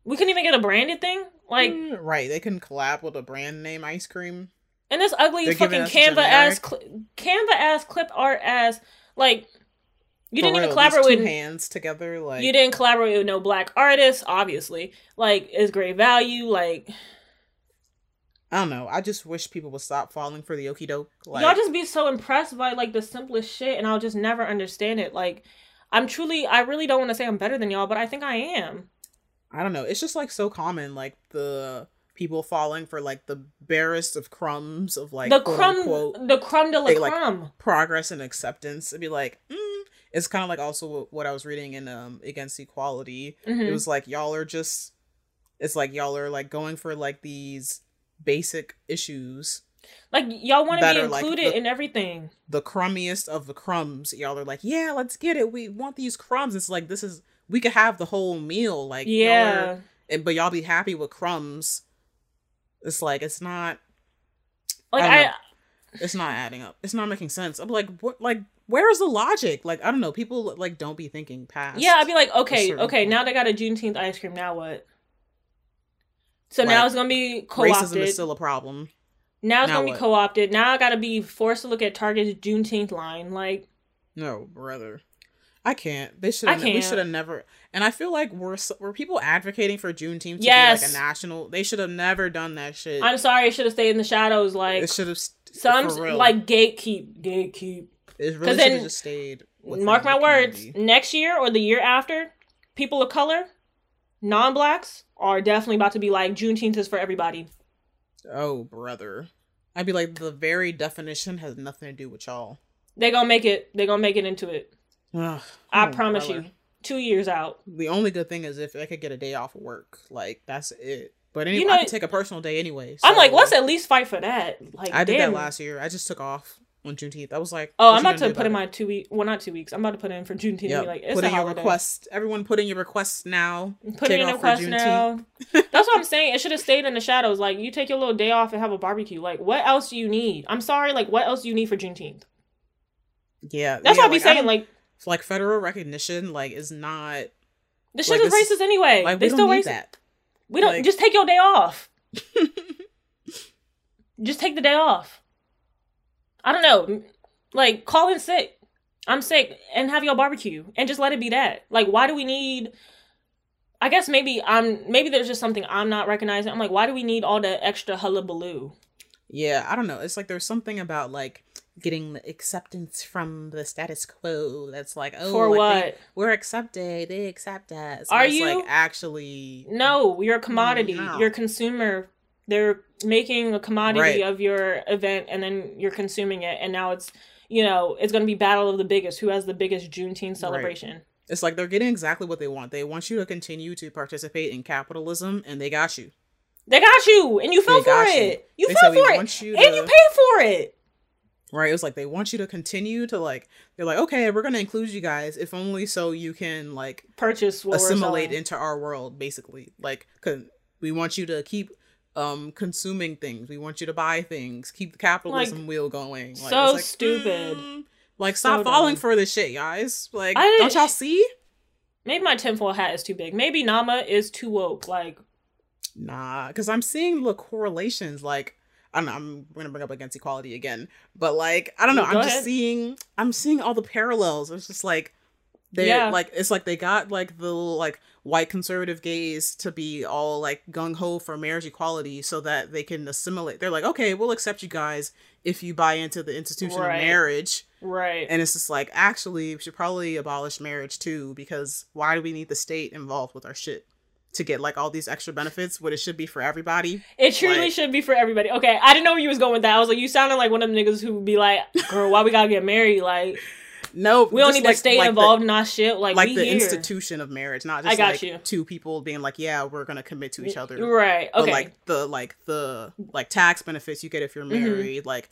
Speaker 7: We couldn't even get a branded thing. Like,
Speaker 8: Mm, right. They can collab with a brand name ice cream.
Speaker 7: and this ugly
Speaker 8: They're
Speaker 7: fucking Canva ass, cl- Canva ass, clip art ass. Like, you
Speaker 8: For
Speaker 7: didn't even
Speaker 8: real, these
Speaker 7: collaborate with.
Speaker 8: hands together. Like
Speaker 7: you didn't collaborate with no black artists, obviously. Like, is great value. Like,
Speaker 8: I don't know. I just wish people would stop falling for the okie doke. Like,
Speaker 7: y'all just be so impressed by like the simplest shit and i'll just never understand it like i'm truly i really don't want to say i'm better than y'all but i think i am
Speaker 8: I don't know. It's just like so common. Like the people falling for like the barest of crumbs of like
Speaker 7: the crumb
Speaker 8: unquote
Speaker 7: the crumb de la
Speaker 8: like,
Speaker 7: crumb
Speaker 8: progress and acceptance. It'd be like, mm. it's kind of like also what I was reading in um Against Equality. It
Speaker 7: Mhm.
Speaker 8: was like y'all are just. It's like y'all are like going for like these basic issues
Speaker 7: like y'all want to be
Speaker 8: are, like,
Speaker 7: included
Speaker 8: the-
Speaker 7: in everything
Speaker 8: the crummiest of the crumbs. Y'all are like, yeah, let's get it. We want these crumbs. It's like this is we could have the whole meal. Like
Speaker 7: yeah
Speaker 8: and, but y'all be happy with crumbs. It's like it's not.
Speaker 7: like
Speaker 8: I
Speaker 7: i.
Speaker 8: It's not adding up. It's not making sense. I'm like, what? Like, where's the logic? Like, I don't know. People like don't be thinking past.
Speaker 7: yeah i'd be like okay okay
Speaker 8: point.
Speaker 7: now they got a juneteenth ice cream now what so now it's gonna be
Speaker 8: racism
Speaker 7: co-opted
Speaker 8: is still a problem.
Speaker 7: now it's
Speaker 8: now
Speaker 7: gonna be
Speaker 8: what?
Speaker 7: co-opted now i gotta be forced to look at target's juneteenth line like
Speaker 8: No, brother. I can't. They should.
Speaker 7: I
Speaker 8: have We
Speaker 7: can't.
Speaker 8: should have never. And I feel like we're were people advocating for Juneteenth to be like a national. They should have never done that shit.
Speaker 7: i'm sorry it should have stayed in the shadows like
Speaker 8: it should have.
Speaker 7: some like gatekeep gatekeep
Speaker 8: it really should have just stayed.
Speaker 7: mark my
Speaker 8: the
Speaker 7: words
Speaker 8: community.
Speaker 7: next year or the year after people of color non-blacks are definitely about to be like juneteenth is for everybody
Speaker 8: Oh, brother. I'd be like, the very definition has nothing to do with y'all.
Speaker 7: they gonna make it they gonna make it into it
Speaker 8: Ugh,
Speaker 7: i promise
Speaker 8: brother.
Speaker 7: you two years out
Speaker 8: The only good thing is if I could get a day off of work. Like, that's it. But anyway,
Speaker 7: You know-
Speaker 8: I could take a personal day anyway.
Speaker 7: i'm like let's at least fight for that like
Speaker 8: I did
Speaker 7: damn.
Speaker 8: that last year. I just took off on Juneteenth. I was like,
Speaker 7: oh i'm about
Speaker 8: gonna
Speaker 7: put in my two week well not two weeks i'm about to put in for juneteenth?
Speaker 8: Yep.
Speaker 7: like it's
Speaker 8: put in your request. Everyone, put in your requests now.
Speaker 7: put in your request now *laughs* that's what i'm saying it should have stayed in the shadows like you take your little day off and have a barbecue like what else do you need i'm sorry like what else do you need for juneteenth
Speaker 8: Yeah,
Speaker 7: that's
Speaker 8: yeah,
Speaker 7: what i be
Speaker 8: like,
Speaker 7: saying
Speaker 8: don't-
Speaker 7: like
Speaker 8: like federal recognition, like is not.
Speaker 7: this shit
Speaker 8: like,
Speaker 7: is racist anyway
Speaker 8: Like
Speaker 7: they
Speaker 8: we
Speaker 7: still racist
Speaker 8: that.
Speaker 7: We don't
Speaker 8: Like-
Speaker 7: just take your day off. *laughs* just take the day off. I don't know. Like call in sick. I'm sick and have your barbecue and just let it be that. Like why do we need I guess maybe I'm maybe there's just something I'm not recognizing. I'm like why do we need all the extra hullabaloo?
Speaker 8: Yeah, I don't know. It's like there's something about like getting the acceptance from the status quo that's like, oh,
Speaker 7: For what?
Speaker 8: we're accepted. They accept us.
Speaker 7: Are
Speaker 8: it's
Speaker 7: you?
Speaker 8: like actually
Speaker 7: No, you're a commodity.
Speaker 8: Mm, no.
Speaker 7: You're a consumer. They're making a commodity
Speaker 8: Right.
Speaker 7: of your event and then you're consuming it and now it's you know, it's gonna be battle of the biggest. Who has the biggest Juneteenth celebration?
Speaker 8: It's like they're getting exactly what they want. They want you to continue to participate in capitalism, and they got you.
Speaker 7: They got you, and you fell
Speaker 8: They
Speaker 7: for
Speaker 8: you.
Speaker 7: it. You fell for it,
Speaker 8: you
Speaker 7: and
Speaker 8: to-
Speaker 7: you paid for it.
Speaker 8: Right? It was like they want you to continue to like they're like, okay, we're gonna include you guys, if only so you can like
Speaker 7: Purchase
Speaker 8: assimilate into our world, basically. Like, cause we want you to keep um consuming things. We want you to buy things. Keep the capitalism wheel going. Like,
Speaker 7: so
Speaker 8: like,
Speaker 7: stupid.
Speaker 8: mm, like,
Speaker 7: So
Speaker 8: stop falling
Speaker 7: dumb.
Speaker 8: for this shit, guys. Like, don't y'all see?
Speaker 7: Maybe my tinfoil hat is too big. Maybe Nama is too woke. Like,
Speaker 8: Nah, because I'm seeing the correlations. Like, I don't know. I'm gonna bring up against equality again, but like, I don't know.
Speaker 7: Go
Speaker 8: I'm just seeing. I'm seeing all the parallels. It's just like they
Speaker 7: Yeah.
Speaker 8: like it's like they got like the like white conservative gays to be all like gung ho for marriage equality so that they can assimilate. They're like, okay, we'll accept you guys if you buy into the institution
Speaker 7: Right.
Speaker 8: of marriage.
Speaker 7: right.
Speaker 8: And it's just like, actually, we should probably abolish marriage too, because why do we need the state involved with our shit to get like all these extra benefits? What it should be for everybody.
Speaker 7: It truly
Speaker 8: Like-
Speaker 7: should be for everybody. Okay, I didn't know where you was going with that. I was like, you sounded like one of them niggas who would be like, "Girl, why we gotta get married? Like, *laughs*
Speaker 8: No,
Speaker 7: we don't need
Speaker 8: like-
Speaker 7: the state
Speaker 8: like the-
Speaker 7: involved in our shit. Like,
Speaker 8: like the
Speaker 7: here.
Speaker 8: institution of marriage, not
Speaker 7: I
Speaker 8: just
Speaker 7: got
Speaker 8: like
Speaker 7: you.
Speaker 8: two people being like, yeah, we're gonna commit to each other.
Speaker 7: Right.
Speaker 8: But
Speaker 7: Okay.
Speaker 8: like the like the like tax benefits you get if you're
Speaker 7: Mhm.
Speaker 8: married, like h-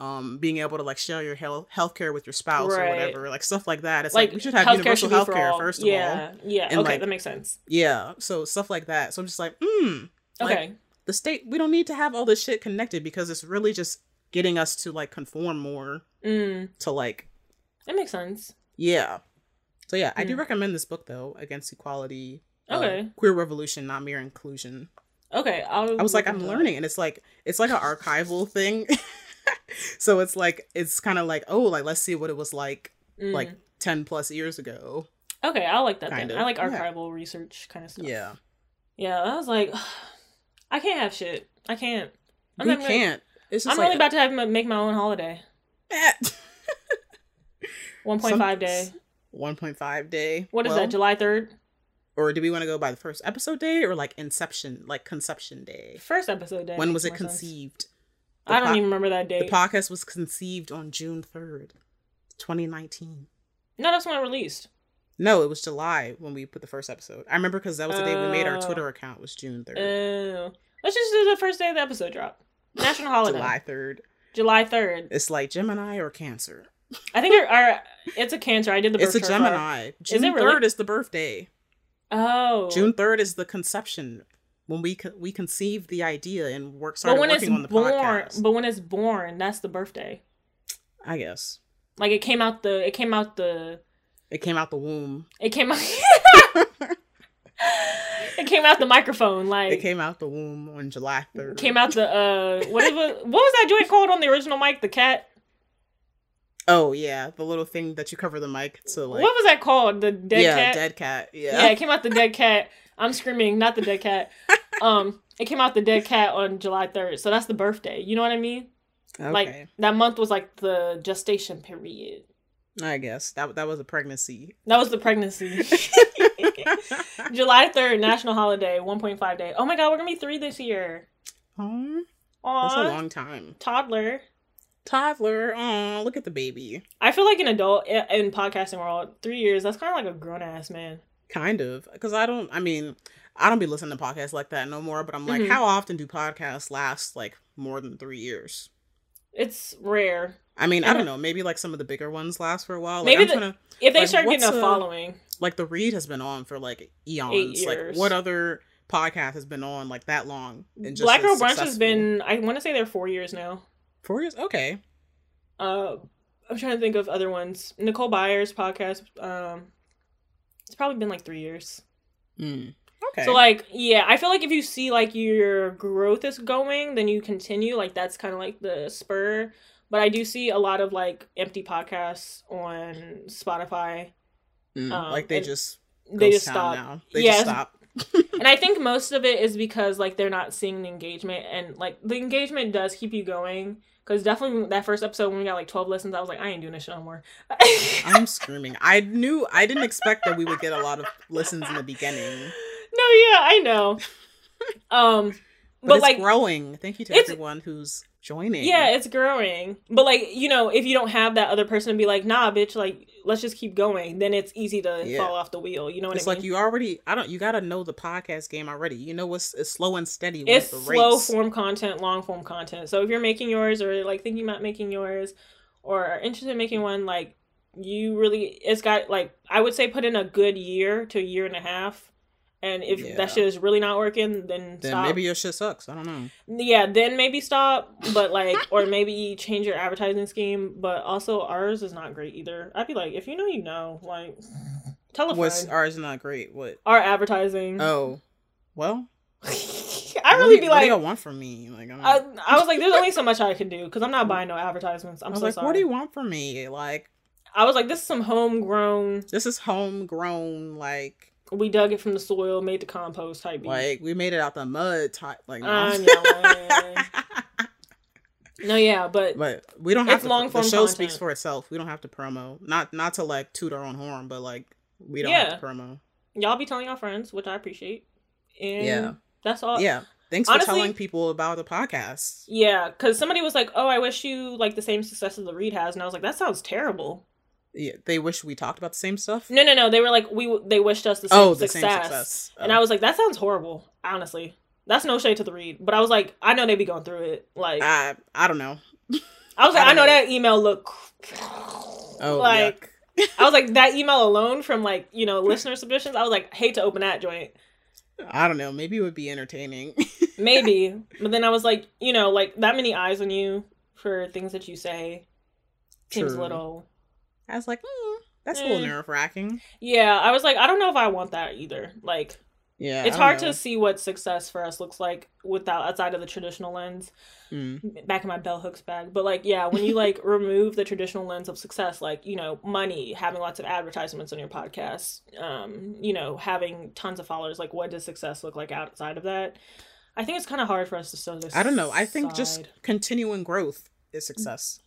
Speaker 8: um being able to like share your health healthcare with your spouse or whatever, like stuff like that. It's like,
Speaker 7: like
Speaker 8: we should have
Speaker 7: healthcare
Speaker 8: universal
Speaker 7: should
Speaker 8: healthcare first of
Speaker 7: yeah.
Speaker 8: all.
Speaker 7: Yeah. Okay,
Speaker 8: like,
Speaker 7: that makes sense.
Speaker 8: Yeah, so stuff like that. So I'm just like, hmm. Like,
Speaker 7: Okay.
Speaker 8: the state we don't need to have all this shit connected because it's really just getting us to like conform more
Speaker 7: mm,
Speaker 8: to like
Speaker 7: that makes sense.
Speaker 8: yeah so yeah i do
Speaker 7: Hmm.
Speaker 8: recommend this book though against equality uh,
Speaker 7: Okay.
Speaker 8: queer revolution not mere inclusion
Speaker 7: Okay. I'll
Speaker 8: i was like i'm learning and it's like it's like an archival thing *laughs* *laughs* so it's like it's kind of like oh like let's see what it was like
Speaker 7: Mm.
Speaker 8: like 10 plus years ago
Speaker 7: Okay, I like that.
Speaker 8: kind
Speaker 7: Then.
Speaker 8: of,
Speaker 7: I like
Speaker 8: yeah.
Speaker 7: archival research kind of stuff.
Speaker 8: yeah
Speaker 7: Yeah. I was like, *sighs* I can't have shit. I can't. I'm really-
Speaker 8: can't it's just
Speaker 7: I'm
Speaker 8: like
Speaker 7: really about to have to make my own holiday. *laughs*
Speaker 8: Eh.
Speaker 7: 1.5
Speaker 8: Some-
Speaker 7: day.
Speaker 8: 1.5 day
Speaker 7: What is
Speaker 8: Well,
Speaker 7: that? July 3rd?
Speaker 8: or do we want to go by the first episode day or like inception like conception day
Speaker 7: First episode day.
Speaker 8: when was it
Speaker 7: conceived sense. I don't
Speaker 8: po-
Speaker 7: even remember that date.
Speaker 8: the podcast was conceived on june 3rd 2019
Speaker 7: no, that's when it released.
Speaker 8: no it was july when we put the first episode i remember because that was the day we made our
Speaker 7: Oh.
Speaker 8: twitter account was june 3rd
Speaker 7: Oh. Let's just do the first day of the episode drop. National holiday.
Speaker 8: july 3rd
Speaker 7: July 3rd.
Speaker 8: it's like gemini or cancer
Speaker 7: I think our, our it's a cancer. I did the birth
Speaker 8: it's a gemini june
Speaker 7: it really?
Speaker 8: 3rd is the birthday
Speaker 7: Oh.
Speaker 8: june 3rd is the conception when we con- we conceived the idea and work started
Speaker 7: But when it's
Speaker 8: working on the
Speaker 7: born,
Speaker 8: podcast
Speaker 7: but when it's born, that's the birthday.
Speaker 8: i guess
Speaker 7: Like it came out the it came out the
Speaker 8: it came out the womb
Speaker 7: it came out *laughs* it came out the microphone like
Speaker 8: It came out the womb on July 3rd.
Speaker 7: came out the uh what is it, what was that joint called on the original mic the cat
Speaker 8: Oh yeah, the little thing that you cover the mic to like.
Speaker 7: what was that called the dead
Speaker 8: yeah,
Speaker 7: cat
Speaker 8: dead cat.
Speaker 7: yeah.
Speaker 8: Yeah.
Speaker 7: it came out the dead *laughs* cat i'm screaming not the dead cat *laughs* um it came out the dead cat on july 3rd so that's the birthday you know what i mean
Speaker 8: okay.
Speaker 7: like that month was like the gestation period
Speaker 8: I guess that that was a pregnancy.
Speaker 7: that was the pregnancy *laughs* july 3rd national holiday 1.5 day oh my god we're gonna be three this year
Speaker 8: Aw,
Speaker 7: Aww,
Speaker 8: that's a long time.
Speaker 7: toddler
Speaker 8: Toddler. Oh, look at the baby.
Speaker 7: I feel like an adult in podcasting world, three years, that's kind of like a grown ass man.
Speaker 8: Kind of, because I don't. I mean, I don't be listening to podcasts like that no more. But I'm like,
Speaker 7: Mhm.
Speaker 8: how often do podcasts last like more than three years?
Speaker 7: It's rare.
Speaker 8: I mean, I don't know. Maybe like some of the bigger ones last for a while. Like,
Speaker 7: Maybe
Speaker 8: I'm
Speaker 7: the-
Speaker 8: to
Speaker 7: If they
Speaker 8: Like,
Speaker 7: start getting a following,
Speaker 8: like the read has been on for like eons. Like
Speaker 7: years.
Speaker 8: what other podcast has been on like that long? And just
Speaker 7: Black Girl Brunch has been, I want to say they're four years now.
Speaker 8: four years. Okay.
Speaker 7: Uh, I'm trying to think of other ones. Nicole Byer's podcast, um, it's probably been like three years.
Speaker 8: Mm. Okay.
Speaker 7: So like, yeah, I feel like if you see like your growth is going, then you continue. Like that's kind of like the spur. But I do see a lot of like empty podcasts on Spotify.
Speaker 8: Mm,
Speaker 7: um,
Speaker 8: like they just
Speaker 7: They just stop.
Speaker 8: now. They
Speaker 7: Yeah,
Speaker 8: just stop. *laughs*
Speaker 7: and I think most of it is because like they're not seeing the engagement, and like the engagement does keep you going. Because definitely that first episode when we got like twelve listens, I was like, I ain't doing this shit no more. *laughs*
Speaker 8: I'm screaming. I knew I didn't expect that we would get a lot of listens in the beginning.
Speaker 7: no, yeah, I know. *laughs* Um,
Speaker 8: But,
Speaker 7: but,
Speaker 8: it's
Speaker 7: like,
Speaker 8: growing. Thank you to everyone who's joining.
Speaker 7: yeah, it's growing. But like, you know, if you don't have that other person to be like, nah, bitch, like, let's just keep going, then it's easy to
Speaker 8: Yeah.
Speaker 7: fall off the wheel. You know what
Speaker 8: It's
Speaker 7: I mean?
Speaker 8: It's like you already I don't you gotta know the podcast game already. You know what's it's slow and steady with
Speaker 7: it's slow form content, long form content. So if you're making yours or like thinking about making yours, or are interested in making one, like you really, it's got like I would say put in a good year to a year and a half. And if
Speaker 8: Yeah.
Speaker 7: that shit is really not working, then,
Speaker 8: Then
Speaker 7: stop.
Speaker 8: maybe your shit sucks. I don't know.
Speaker 7: yeah, then maybe stop. But like, or maybe change your advertising scheme. But also, ours is not great either. I'd be like, if you know, you know. Like, tell a
Speaker 8: What's
Speaker 7: friend.
Speaker 8: ours not great? What?
Speaker 7: Our advertising.
Speaker 8: Oh, well. *laughs*
Speaker 7: I really
Speaker 8: what,
Speaker 7: be
Speaker 8: like, what do you want from me? Like, I'm,
Speaker 7: I, I was like, there's only so much I can do because I'm not buying no advertisements. I'm
Speaker 8: I was
Speaker 7: so
Speaker 8: like,
Speaker 7: sorry.
Speaker 8: what do you want from me? Like,
Speaker 7: I was like, this is some homegrown.
Speaker 8: this is homegrown. Like,
Speaker 7: We dug it from the soil, made the compost type.
Speaker 8: like we made it out the mud. Type. Like, no. *laughs*
Speaker 7: No, yeah, but
Speaker 8: but we don't have to.
Speaker 7: long
Speaker 8: the show speaks for itself. We don't have to promo. Not not to like toot our own horn, but like we don't
Speaker 7: Yeah.
Speaker 8: have to promo.
Speaker 7: y'all be telling your friends, which I appreciate. And
Speaker 8: Yeah.
Speaker 7: that's all.
Speaker 8: yeah. Thanks
Speaker 7: honestly-
Speaker 8: for telling people about the podcast.
Speaker 7: Yeah, because somebody was like, "Oh, I wish you like the same success as the Read has," and I was like, "That sounds terrible."
Speaker 8: Yeah, they wish we talked about the same stuff.
Speaker 7: No, no, no. They were like, "We." They wished us the same
Speaker 8: oh, the
Speaker 7: success,
Speaker 8: same success.
Speaker 7: and
Speaker 8: Oh.
Speaker 7: I was like, "That sounds horrible." Honestly, that's no shade to the read, but I was like, I know they'd be going through it. Like,
Speaker 8: I I don't know.
Speaker 7: I was like, *laughs*
Speaker 8: I
Speaker 7: I, know
Speaker 8: know.
Speaker 7: that email look.
Speaker 8: Oh,
Speaker 7: like
Speaker 8: yuck.
Speaker 7: I was like that email alone from like you know listener submissions. I was like, hate to open that joint.
Speaker 8: I don't know. Maybe it would be entertaining. *laughs*
Speaker 7: Maybe, but then I was like, you know, like that many eyes on you for things that you say seems
Speaker 8: True.
Speaker 7: little.
Speaker 8: I was like, mm, that's a little
Speaker 7: Eh.
Speaker 8: nerve wracking.
Speaker 7: Yeah, I was like, I don't know if I want that either. Like,
Speaker 8: Yeah,
Speaker 7: it's hard
Speaker 8: know.
Speaker 7: to see what success for us looks like without outside of the traditional lens.
Speaker 8: Mm.
Speaker 7: Back in my bell hooks bag, but like, yeah, when you *laughs* like remove the traditional lens of success, like you know, money, having lots of advertisements on your podcast, um, you know, having tons of followers, like, what does success look like outside of that? I think it's kind of hard for us to still.
Speaker 8: I don't know. I think just continuing growth is success.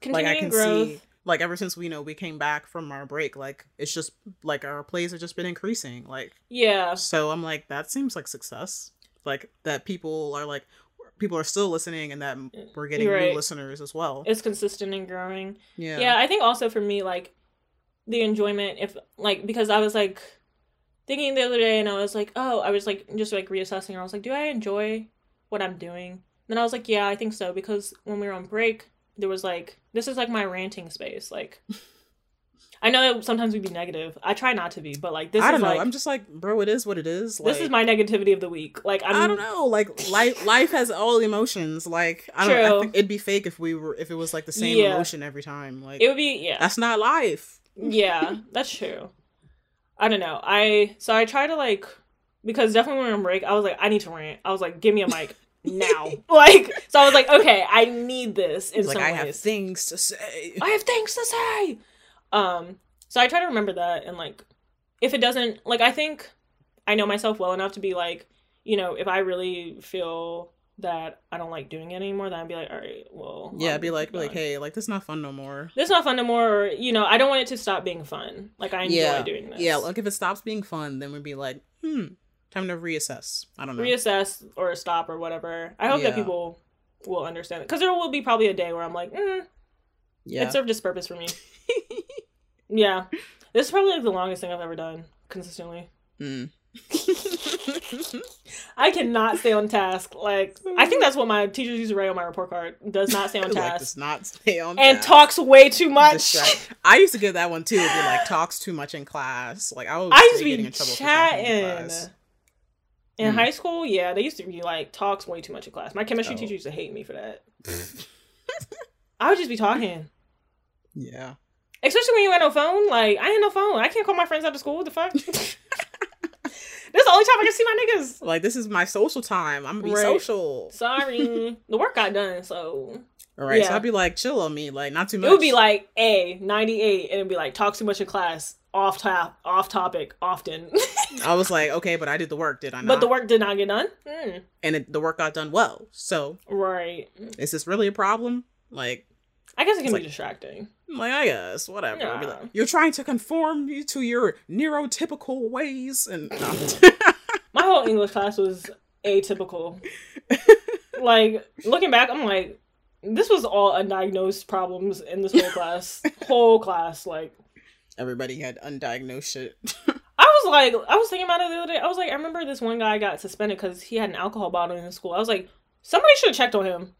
Speaker 7: continuing
Speaker 8: like I can
Speaker 7: growth.
Speaker 8: see like ever since we know we came back from our break, like it's just like our plays have just been increasing. Like
Speaker 7: Yeah,
Speaker 8: so I'm like, that seems like success. Like that people are like people are still listening and that mm, we're getting
Speaker 7: right.
Speaker 8: new listeners as well.
Speaker 7: it's consistent and growing.
Speaker 8: yeah.
Speaker 7: yeah i think also for me like the enjoyment if like because i was like thinking the other day and i was like oh i was like just like reassessing and i was like do i enjoy what i'm doing and then i was like yeah i think so because when we were on break there was like this is like my ranting space like i know that sometimes we'd be negative i try not to be but like this
Speaker 8: I don't know.
Speaker 7: Like,
Speaker 8: I'm just like, bro, it is what it is. Like,
Speaker 7: this is my negativity of the week like I'm,
Speaker 8: I don't know. Like life, life has all emotions. Like I don't. I
Speaker 7: True.
Speaker 8: think it'd be fake if we were if it was like the same
Speaker 7: Yeah.
Speaker 8: emotion every time. Like
Speaker 7: it would be yeah
Speaker 8: that's not life.
Speaker 7: yeah, that's true. I don't know. I so I try to like because definitely when on break, I was like, I need to rant. I was like, give me a mic now. *laughs* like so I was like, okay, I need this in
Speaker 8: like
Speaker 7: some
Speaker 8: I
Speaker 7: ways.
Speaker 8: have things to say.
Speaker 7: I have things to say. Um, so I try to remember that and like if it doesn't like I think I know myself well enough to be like, you know, if I really feel that I don't like doing it anymore, then I'd be like, all right, well,
Speaker 8: Yeah,
Speaker 7: I'm
Speaker 8: be like, like, hey, like this is not fun no more.
Speaker 7: this is not fun anymore. Or, you know, I don't want it to stop being fun. Like I enjoy
Speaker 8: yeah,
Speaker 7: doing this.
Speaker 8: yeah. Like if it stops being fun, then we'd be like, hmm, time to reassess. I don't know.
Speaker 7: reassess or stop or whatever. I hope that people will understand it because there will be probably a day where I'm like, mm,
Speaker 8: yeah,
Speaker 7: it served its purpose for me. *laughs* yeah, this is probably like the longest thing I've ever done consistently.
Speaker 8: Mm. *laughs*
Speaker 7: I cannot stay on task. Like I think that's what my teachers used to write on my report card. Does not stay on *laughs*
Speaker 8: like
Speaker 7: task
Speaker 8: does not stay on
Speaker 7: and
Speaker 8: task.
Speaker 7: talks way too much.
Speaker 8: Distract- I used to get that one too. Be like talks too much in class. Like I was.
Speaker 7: I used to
Speaker 8: getting
Speaker 7: be
Speaker 8: in trouble for talking in
Speaker 7: chatting. In
Speaker 8: Mm.
Speaker 7: high school, yeah, they used to be like talks way too much in class. My chemistry
Speaker 8: Oh.
Speaker 7: teacher used to hate me for that. *laughs* I would just be talking.
Speaker 8: Yeah.
Speaker 7: Especially when you had no phone. Like, I ain't no phone. I can't call my friends after school. What the fuck? *laughs* this is the only time I can see my niggas.
Speaker 8: Like this is my social time. I'm gonna be
Speaker 7: Right.
Speaker 8: social.
Speaker 7: Sorry. *laughs* the work got done, so
Speaker 8: All right. So I'd be like, chill on me. Like not too much.
Speaker 7: it would be like A, 98, and it'd be like talk too much in class, off top off topic, often.
Speaker 8: I was like, okay, but I did the work, did I not?
Speaker 7: but the work did not get done. Hmm.
Speaker 8: and it, the work got done well. So
Speaker 7: Right.
Speaker 8: is this really a problem? Like,
Speaker 7: I guess it can be
Speaker 8: like-
Speaker 7: distracting.
Speaker 8: like I guess whatever.
Speaker 7: Yeah.
Speaker 8: like, You're trying to conform you to your neurotypical ways, and *laughs*
Speaker 7: My whole English class was atypical. *laughs* like looking back, I'm like, this was all undiagnosed problems in this whole class. *laughs* whole class. Like
Speaker 8: everybody had undiagnosed shit. *laughs*
Speaker 7: I was like, I was thinking about it the other day. I was like, I remember this one guy got suspended because he had an alcohol bottle in his school. I was like, somebody should have checked on him.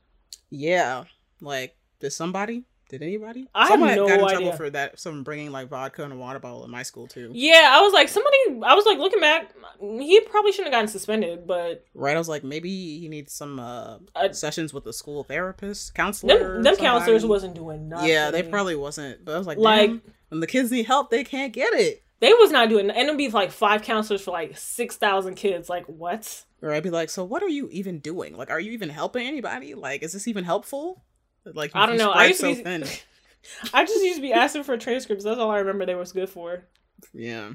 Speaker 8: yeah, like did somebody? Did anybody?
Speaker 7: I have
Speaker 8: Someone
Speaker 7: no
Speaker 8: got in trouble
Speaker 7: idea.
Speaker 8: for that. Someone bringing like vodka and a water bottle in my school too.
Speaker 7: Yeah, I was like, somebody. I was like, looking back, he probably shouldn't have gotten suspended, but
Speaker 8: Right? I was like, maybe he needs some uh,
Speaker 7: Uh,
Speaker 8: sessions with a school therapist, counselor.
Speaker 7: them, them counselors wasn't doing nothing.
Speaker 8: Yeah, they probably wasn't. But I was like,
Speaker 7: Like-
Speaker 8: like, when the kids need help, they can't get it.
Speaker 7: they was not doing, and it'd be like five counselors for like six thousand kids. Like what?
Speaker 8: Or I'd be like, so what are you even doing? Like, are you even helping anybody? Like, is this even helpful? Like,
Speaker 7: I don't know. I used to be-
Speaker 8: thin. *laughs*
Speaker 7: I just used to be asking for transcripts. That's all I remember. They was good for.
Speaker 8: Yeah.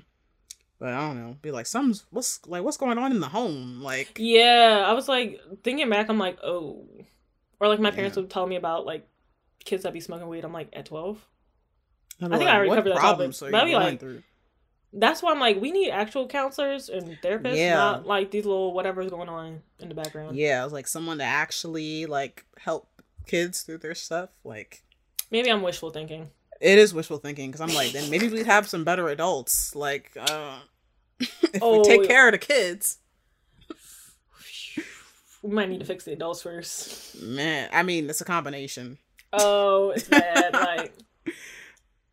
Speaker 8: But I don't know. Be like, something's what's like what's going on in the home? Like
Speaker 7: Yeah, I was like thinking back. I'm like, oh, or like my parents
Speaker 8: Yeah.
Speaker 7: would tell me about like kids that be smoking weed. I'm like at twelve. I think I already covered that topic, but
Speaker 8: you
Speaker 7: I'd be like-
Speaker 8: through?
Speaker 7: That's why I'm like, we need actual counselors and therapists,
Speaker 8: Yeah.
Speaker 7: not like these little whatever's going on in the background.
Speaker 8: Yeah, I was like someone to actually like help kids through their stuff. Like
Speaker 7: Maybe I'm wishful thinking.
Speaker 8: it is wishful thinking because I'm like, then maybe we'd have some better adults. Like, uh, *laughs* if
Speaker 7: Oh,
Speaker 8: we take
Speaker 7: yeah.
Speaker 8: care of the kids,
Speaker 7: We might need to fix the adults first.
Speaker 8: man. I mean, it's a combination.
Speaker 7: Oh, it's bad. *laughs* like,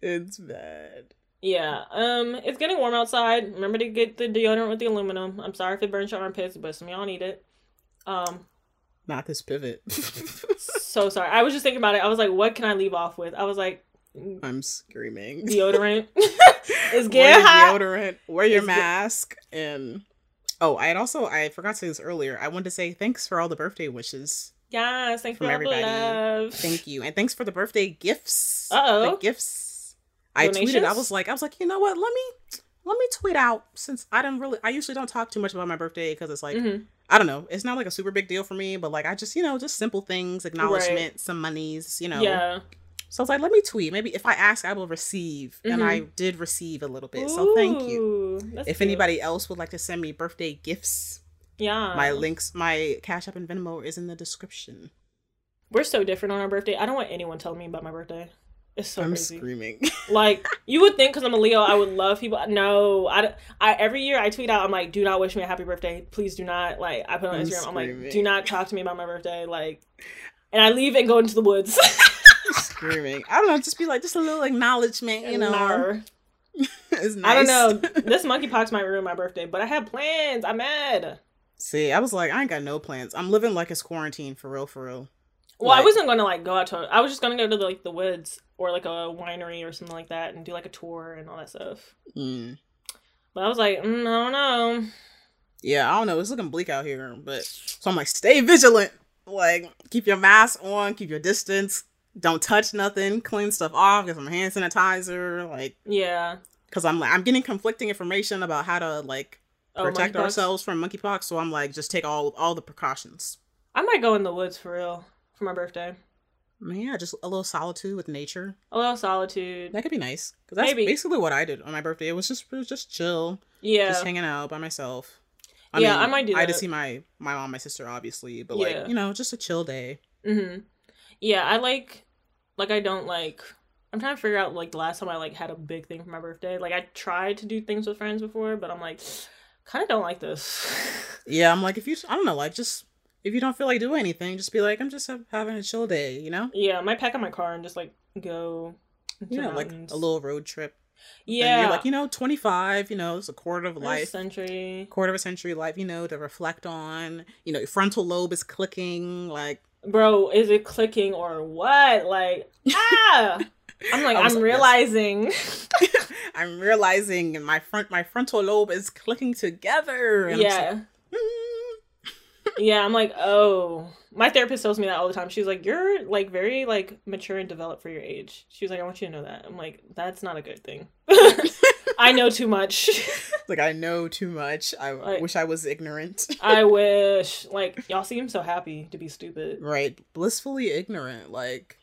Speaker 8: It's bad.
Speaker 7: yeah. Um, it's getting warm outside. Remember to get the deodorant with the aluminum. I'm sorry if it burns your armpits, but some of y'all need it. Um,
Speaker 8: Not this pivot. *laughs*
Speaker 7: so sorry. I was just thinking about it. I was like, what can I leave off with? I was like,
Speaker 8: I'm screaming.
Speaker 7: deodorant *laughs* is getting hot.
Speaker 8: deodorant, wear your
Speaker 7: It's get-
Speaker 8: mask, and oh, I had also I forgot to say this earlier. I wanted to say thanks for all the birthday wishes.
Speaker 7: Yes, thanks
Speaker 8: From
Speaker 7: for
Speaker 8: everybody.
Speaker 7: love.
Speaker 8: Thank you, and thanks for the birthday gifts. The gifts. I tweeted. I was like, I was like, you know what? Let me let me tweet out since I don't really. I usually don't talk too much about my birthday because it's like.
Speaker 7: Mhm.
Speaker 8: I don't know. It's not like a super big deal for me, but like I just, you know, just simple things, acknowledgement, some monies, you know.
Speaker 7: Yeah.
Speaker 8: So I was like, let me tweet. Maybe if I ask, I will receive. And I did receive a little bit. So thank you. If
Speaker 7: cute.
Speaker 8: anybody else would like to send me birthday gifts,
Speaker 7: yeah,
Speaker 8: my links, my Cash App and Venmo is in the description.
Speaker 7: we're so different on our birthday. I don't want anyone telling me about my birthday. It's so
Speaker 8: I'm
Speaker 7: crazy.
Speaker 8: screaming. *laughs*
Speaker 7: Like you would think, because I'm a Leo, I would love people. No, I, I every year I tweet out, I'm like, do not wish me a happy birthday. Please do not. Like I put on
Speaker 8: I'm
Speaker 7: Instagram, I'm like, do not talk to me about my birthday. Like, and I leave and go into the woods. *laughs*
Speaker 8: screaming. I don't know. Just be like, just a little acknowledgement, you know. *laughs* It's nice.
Speaker 7: I don't know. This monkeypox might ruin my birthday, but I have plans. I'm mad.
Speaker 8: See, I was like, I ain't got no plans. I'm living like it's quarantine for real, for real.
Speaker 7: Well, I wasn't gonna like go out to. I was just gonna go to like the woods or like a winery or something like that and do like a tour and all that stuff.
Speaker 8: Mm.
Speaker 7: But I was like, mm, I don't know.
Speaker 8: Yeah, I don't know. It's looking bleak out here, but so I'm like, stay vigilant. Like, keep your mask on, keep your distance, don't touch nothing, clean stuff off, get some hand sanitizer. Like,
Speaker 7: Yeah.
Speaker 8: because I'm like, I'm getting conflicting information about how to like
Speaker 7: Oh,
Speaker 8: protect
Speaker 7: monkeypox?
Speaker 8: ourselves from monkeypox. So I'm like, just take all all the precautions.
Speaker 7: I might go in the woods for real for my birthday.
Speaker 8: I mean, yeah, just a little solitude with nature.
Speaker 7: A little solitude.
Speaker 8: That could be nice. Because that's
Speaker 7: Maybe.
Speaker 8: basically what I did on my birthday. It was just it was just chill,
Speaker 7: Yeah.
Speaker 8: just hanging out by myself. I
Speaker 7: Yeah,
Speaker 8: mean,
Speaker 7: I might do
Speaker 8: I had to see my my mom, my sister, obviously, but
Speaker 7: Yeah.
Speaker 8: like you know, just a chill day.
Speaker 7: hmm Yeah, I like, like I don't like. I'm trying to figure out like the last time I like had a big thing for my birthday. Like I tried to do things with friends before, but I'm like, *sighs* kind of don't like this. *laughs*
Speaker 8: Yeah, I'm like, if you, I don't know, like, just if you don't feel like doing anything, just be like, I'm just having a chill day, you know?
Speaker 7: yeah, I might pack up my car and just like go.
Speaker 8: You know, like a little road trip. And
Speaker 7: Yeah,
Speaker 8: you're like, you know, 25, you know, it's a quarter of
Speaker 7: a
Speaker 8: life,
Speaker 7: century,
Speaker 8: quarter of a century life, you know, to reflect on. You know, your frontal lobe is clicking. Like,
Speaker 7: bro. Is it clicking or what? Like *laughs* ah. I'm like, I'm
Speaker 8: like, yes.
Speaker 7: realizing. *laughs*
Speaker 8: I'm realizing my front, my frontal lobe is clicking together. And I'm just
Speaker 7: yeah. Yeah, I'm like, oh. My therapist tells me that all the time. She's like, you're like very like mature and developed for your age. She was like, I want you to know that. I'm like, that's not a good thing. *laughs* I know too much. *laughs*
Speaker 8: like, I know too much. I
Speaker 7: Like-
Speaker 8: wish I was ignorant.
Speaker 7: I *laughs* wish. Like, y'all seem so happy to be stupid.
Speaker 8: right. Blissfully ignorant. Like,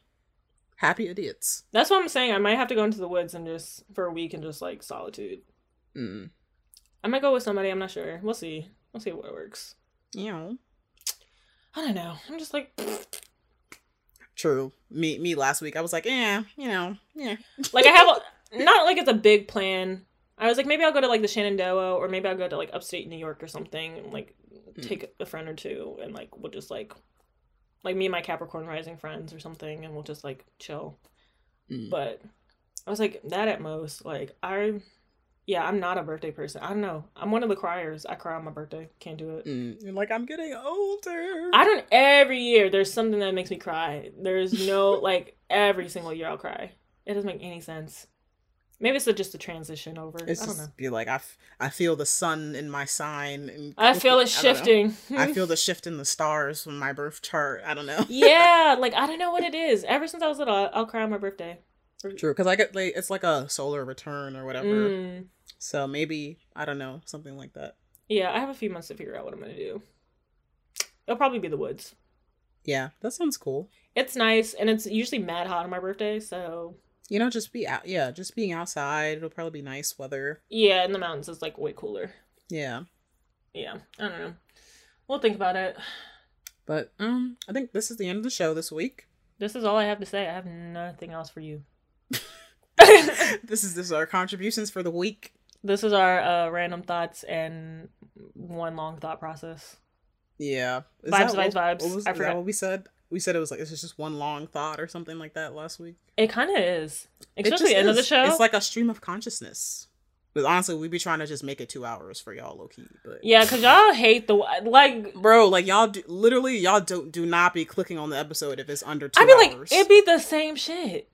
Speaker 8: happy idiots.
Speaker 7: That's what I'm saying. I might have to go into the woods and just for a week and just like solitude.
Speaker 8: Mm.
Speaker 7: I might go with somebody. I'm not sure. We'll see. We'll see what works.
Speaker 8: You know.
Speaker 7: I don't know. I'm just like,
Speaker 8: True. Me me last week I was like, yeah, you know, yeah. *laughs*
Speaker 7: like I have a, not like it's a big plan. I was like, maybe I'll go to like the Shenandoah or maybe I'll go to like upstate New York or something and like take a friend or two and like we'll just like like me and my Capricorn rising friends or something and we'll just like chill.
Speaker 8: Mm.
Speaker 7: But I was like, that at most. Like, I, yeah, I'm not a birthday person. I don't know. I'm one of the criers. I cry on my birthday. Can't do it.
Speaker 8: Mm. You're like, I'm getting older.
Speaker 7: I don't, every year, there's something that makes me cry. There's no, *laughs* like, every single year I'll cry. It doesn't make any sense. Maybe it's just a transition over.
Speaker 8: It's
Speaker 7: I don't
Speaker 8: just
Speaker 7: know.
Speaker 8: be like I, f- I feel the sun in my sign and
Speaker 7: I feel it
Speaker 8: I
Speaker 7: shifting.
Speaker 8: I feel the *laughs* shift in the stars from my birth chart. I don't know.
Speaker 7: yeah, *laughs* like I don't know what it is. Ever since I was little, I'll cry on my birthday.
Speaker 8: True, because I get like it's like a solar return or whatever.
Speaker 7: Mm,
Speaker 8: So maybe I don't know something like that.
Speaker 7: yeah, I have a few months to figure out what I'm gonna do. It'll probably be the woods.
Speaker 8: Yeah, that sounds cool.
Speaker 7: It's nice, and it's usually mad hot on my birthday, so
Speaker 8: You know, just be out. Yeah, just being outside. It'll probably be nice weather.
Speaker 7: yeah, in the mountains it's like way cooler.
Speaker 8: Yeah,
Speaker 7: Yeah, I don't know. We'll think about it.
Speaker 8: but um, I think this is the end of the show this week.
Speaker 7: This is all I have to say. I have nothing else for you. *laughs*
Speaker 8: this is this is our contributions for the week.
Speaker 7: This is our uh, random thoughts and one long thought process.
Speaker 8: Yeah, Is
Speaker 7: Vibes, vibes,
Speaker 8: what-
Speaker 7: vibes.
Speaker 8: What was,
Speaker 7: I
Speaker 8: is that
Speaker 7: forgot.
Speaker 8: what we said? We said it was like this is just one long thought or something like that last week.
Speaker 7: It kind of is, especially end of the show.
Speaker 8: It's like a stream of consciousness. But honestly, we'd be trying to just make it two hours for y'all, low key. But
Speaker 7: yeah, because y'all hate the like.
Speaker 8: bro, like y'all do, literally y'all don't do not be clicking on the episode if it's under two
Speaker 7: I like,
Speaker 8: hours.
Speaker 7: it be the same shit.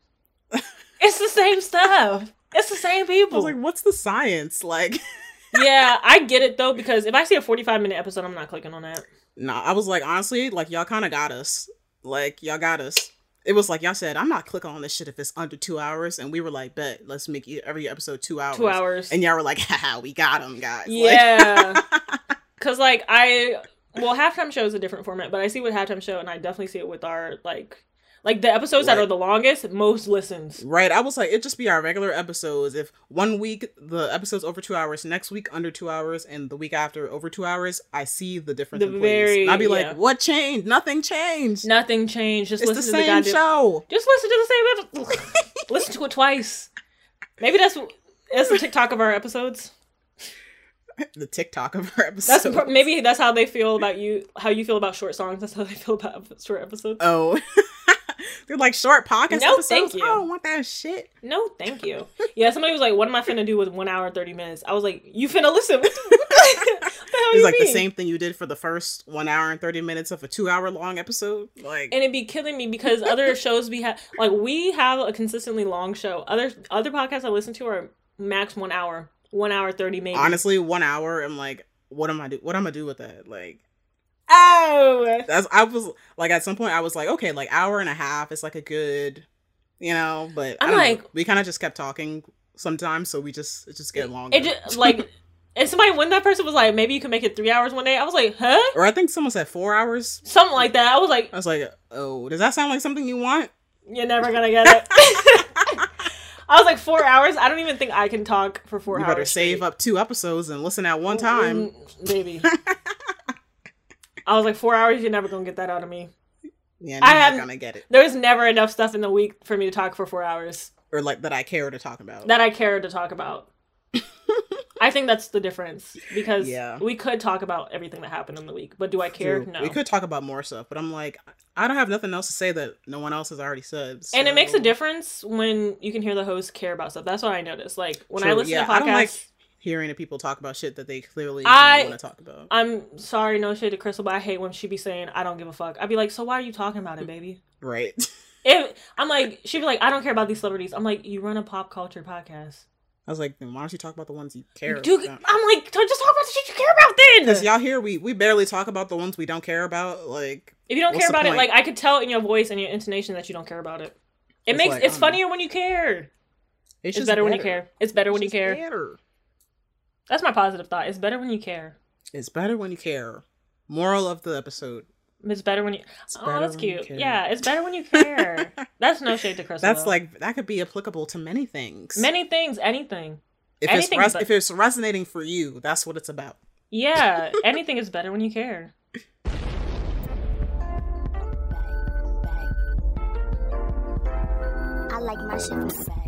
Speaker 7: *laughs* it's the same stuff. It's the same people.
Speaker 8: I was like, what's the science? Like, *laughs*
Speaker 7: yeah, I get it though because if I see a forty-five minute episode, I'm not clicking on that.
Speaker 8: nah, I was like, honestly, like y'all kind of got us. Like y'all got us. It was like y'all said, I'm not clicking on this shit if it's under two hours, and we were like, bet, let's make every episode two hours.
Speaker 7: Two hours.
Speaker 8: And y'all were like, haha, we got them, guys.
Speaker 7: Yeah. *laughs* Cause like I well halftime show is a different format, but I see with halftime show and I definitely see it with our like like the episodes that are the longest, most listens.
Speaker 8: Right. I was like, it'd just be our regular episodes. If one week the episode's over two hours, next week under two hours, and the week after over two hours, I see the difference.
Speaker 7: The
Speaker 8: in
Speaker 7: very-
Speaker 8: I'd be
Speaker 7: yeah.
Speaker 8: like, what changed? Nothing changed.
Speaker 7: Nothing changed. Just
Speaker 8: it's the
Speaker 7: listen to
Speaker 8: same
Speaker 7: the goddamn
Speaker 8: show.
Speaker 7: Just listen to the same episode. *laughs* listen to it twice. Maybe that's that's the TikTok of our episodes.
Speaker 8: The TikTok of our episodes.
Speaker 7: That's maybe that's how they feel about you. How you feel about short songs. That's how they feel about short episodes.
Speaker 8: Oh. *laughs* They're *laughs* like short podcast
Speaker 7: No,
Speaker 8: episodes.
Speaker 7: thank you.
Speaker 8: I don't want that shit.
Speaker 7: No, thank you. Yeah, somebody was like, "What am I finna do with one hour thirty minutes?" I was like, "You finna listen." What *laughs* the, what the hell *laughs*
Speaker 8: It's like the same thing you did for the first one hour and thirty minutes of a two hour long episode. Like
Speaker 7: and it'd be killing me because other shows we have like we have a consistently long show. Other other podcasts I listen to are max one hour, one hour thirty maybe.
Speaker 8: honestly, one hour, I'm like, what am I do? What am I do with that? Like
Speaker 7: oh,
Speaker 8: that's I was like at some point I was like, okay, like hour and a half is like a good, you know. But I
Speaker 7: I'm
Speaker 8: don't know.
Speaker 7: like-
Speaker 8: we kind of just kept talking sometimes, so we just it just get longer.
Speaker 7: it just like. And somebody, when that person was like, maybe you can make it three hours one day, I was like, huh?
Speaker 8: or I think someone said four hours.
Speaker 7: Something like that. I was like,
Speaker 8: I was like, oh, does that sound like something you want?
Speaker 7: you're never gonna get it. *laughs* *laughs* I was like, four hours? I don't even think I can talk for four
Speaker 8: You
Speaker 7: hours.
Speaker 8: better save
Speaker 7: straight.
Speaker 8: up two episodes and listen at one time.
Speaker 7: Mm, baby. *laughs* I was like, four hours, you're never gonna get that out of me.
Speaker 8: Yeah,
Speaker 7: I
Speaker 8: not gonna get it,
Speaker 7: There's never enough stuff in the week for me to talk for four hours
Speaker 8: or like that I care to talk about.
Speaker 7: that I care to talk about. *laughs* I think that's the difference because
Speaker 8: Yeah.
Speaker 7: we could talk about everything that happened in the week, but do I care?
Speaker 8: True.
Speaker 7: No.
Speaker 8: We could talk about more stuff, but I'm like, I don't have nothing else to say that no one else has already said.
Speaker 7: and it makes a difference when you can hear the host care about stuff. That's what I noticed. Like when I listen
Speaker 8: yeah,
Speaker 7: to podcasts,
Speaker 8: hearing people talk about shit that they clearly
Speaker 7: I-
Speaker 8: want to talk about.
Speaker 7: I'm sorry, no shade to Crissle, but I hate when she be saying I don't give a fuck. I'd be like, so why are you talking about it, mm. baby?
Speaker 8: right. *laughs*
Speaker 7: If I'm like, she'd be like, I don't care about these celebrities. I'm like, you run a pop culture podcast.
Speaker 8: I was like, then why don't you talk about the ones you care
Speaker 7: Dude,
Speaker 8: about?
Speaker 7: I'm like, just talk about the shit you care about then.
Speaker 8: Because y'all here, we we barely talk about the ones we don't care about. Like,
Speaker 7: If you don't care about it, like I could tell in your voice and your intonation that you don't care about it. It
Speaker 8: It's
Speaker 7: makes
Speaker 8: like,
Speaker 7: it's
Speaker 8: don't know.
Speaker 7: funnier when you care. It's,
Speaker 8: just
Speaker 7: better, when you care. It's better when you care.
Speaker 8: better.
Speaker 7: That's my positive thought. It's better when you care.
Speaker 8: It's better when you care. Moral of the episode.
Speaker 7: It's better when you.
Speaker 8: It's
Speaker 7: oh,
Speaker 8: better
Speaker 7: that's cute. Yeah, it's better when you care. *laughs* that's no shade to Crissle.
Speaker 8: That's
Speaker 7: though.
Speaker 8: like that could be applicable to many things.
Speaker 7: many things, anything.
Speaker 8: if
Speaker 7: anything
Speaker 8: it's res-
Speaker 7: but-
Speaker 8: if it's resonating for you, that's what it's about.
Speaker 7: Yeah, *laughs* anything is better when you care.
Speaker 1: I like my shit from the back.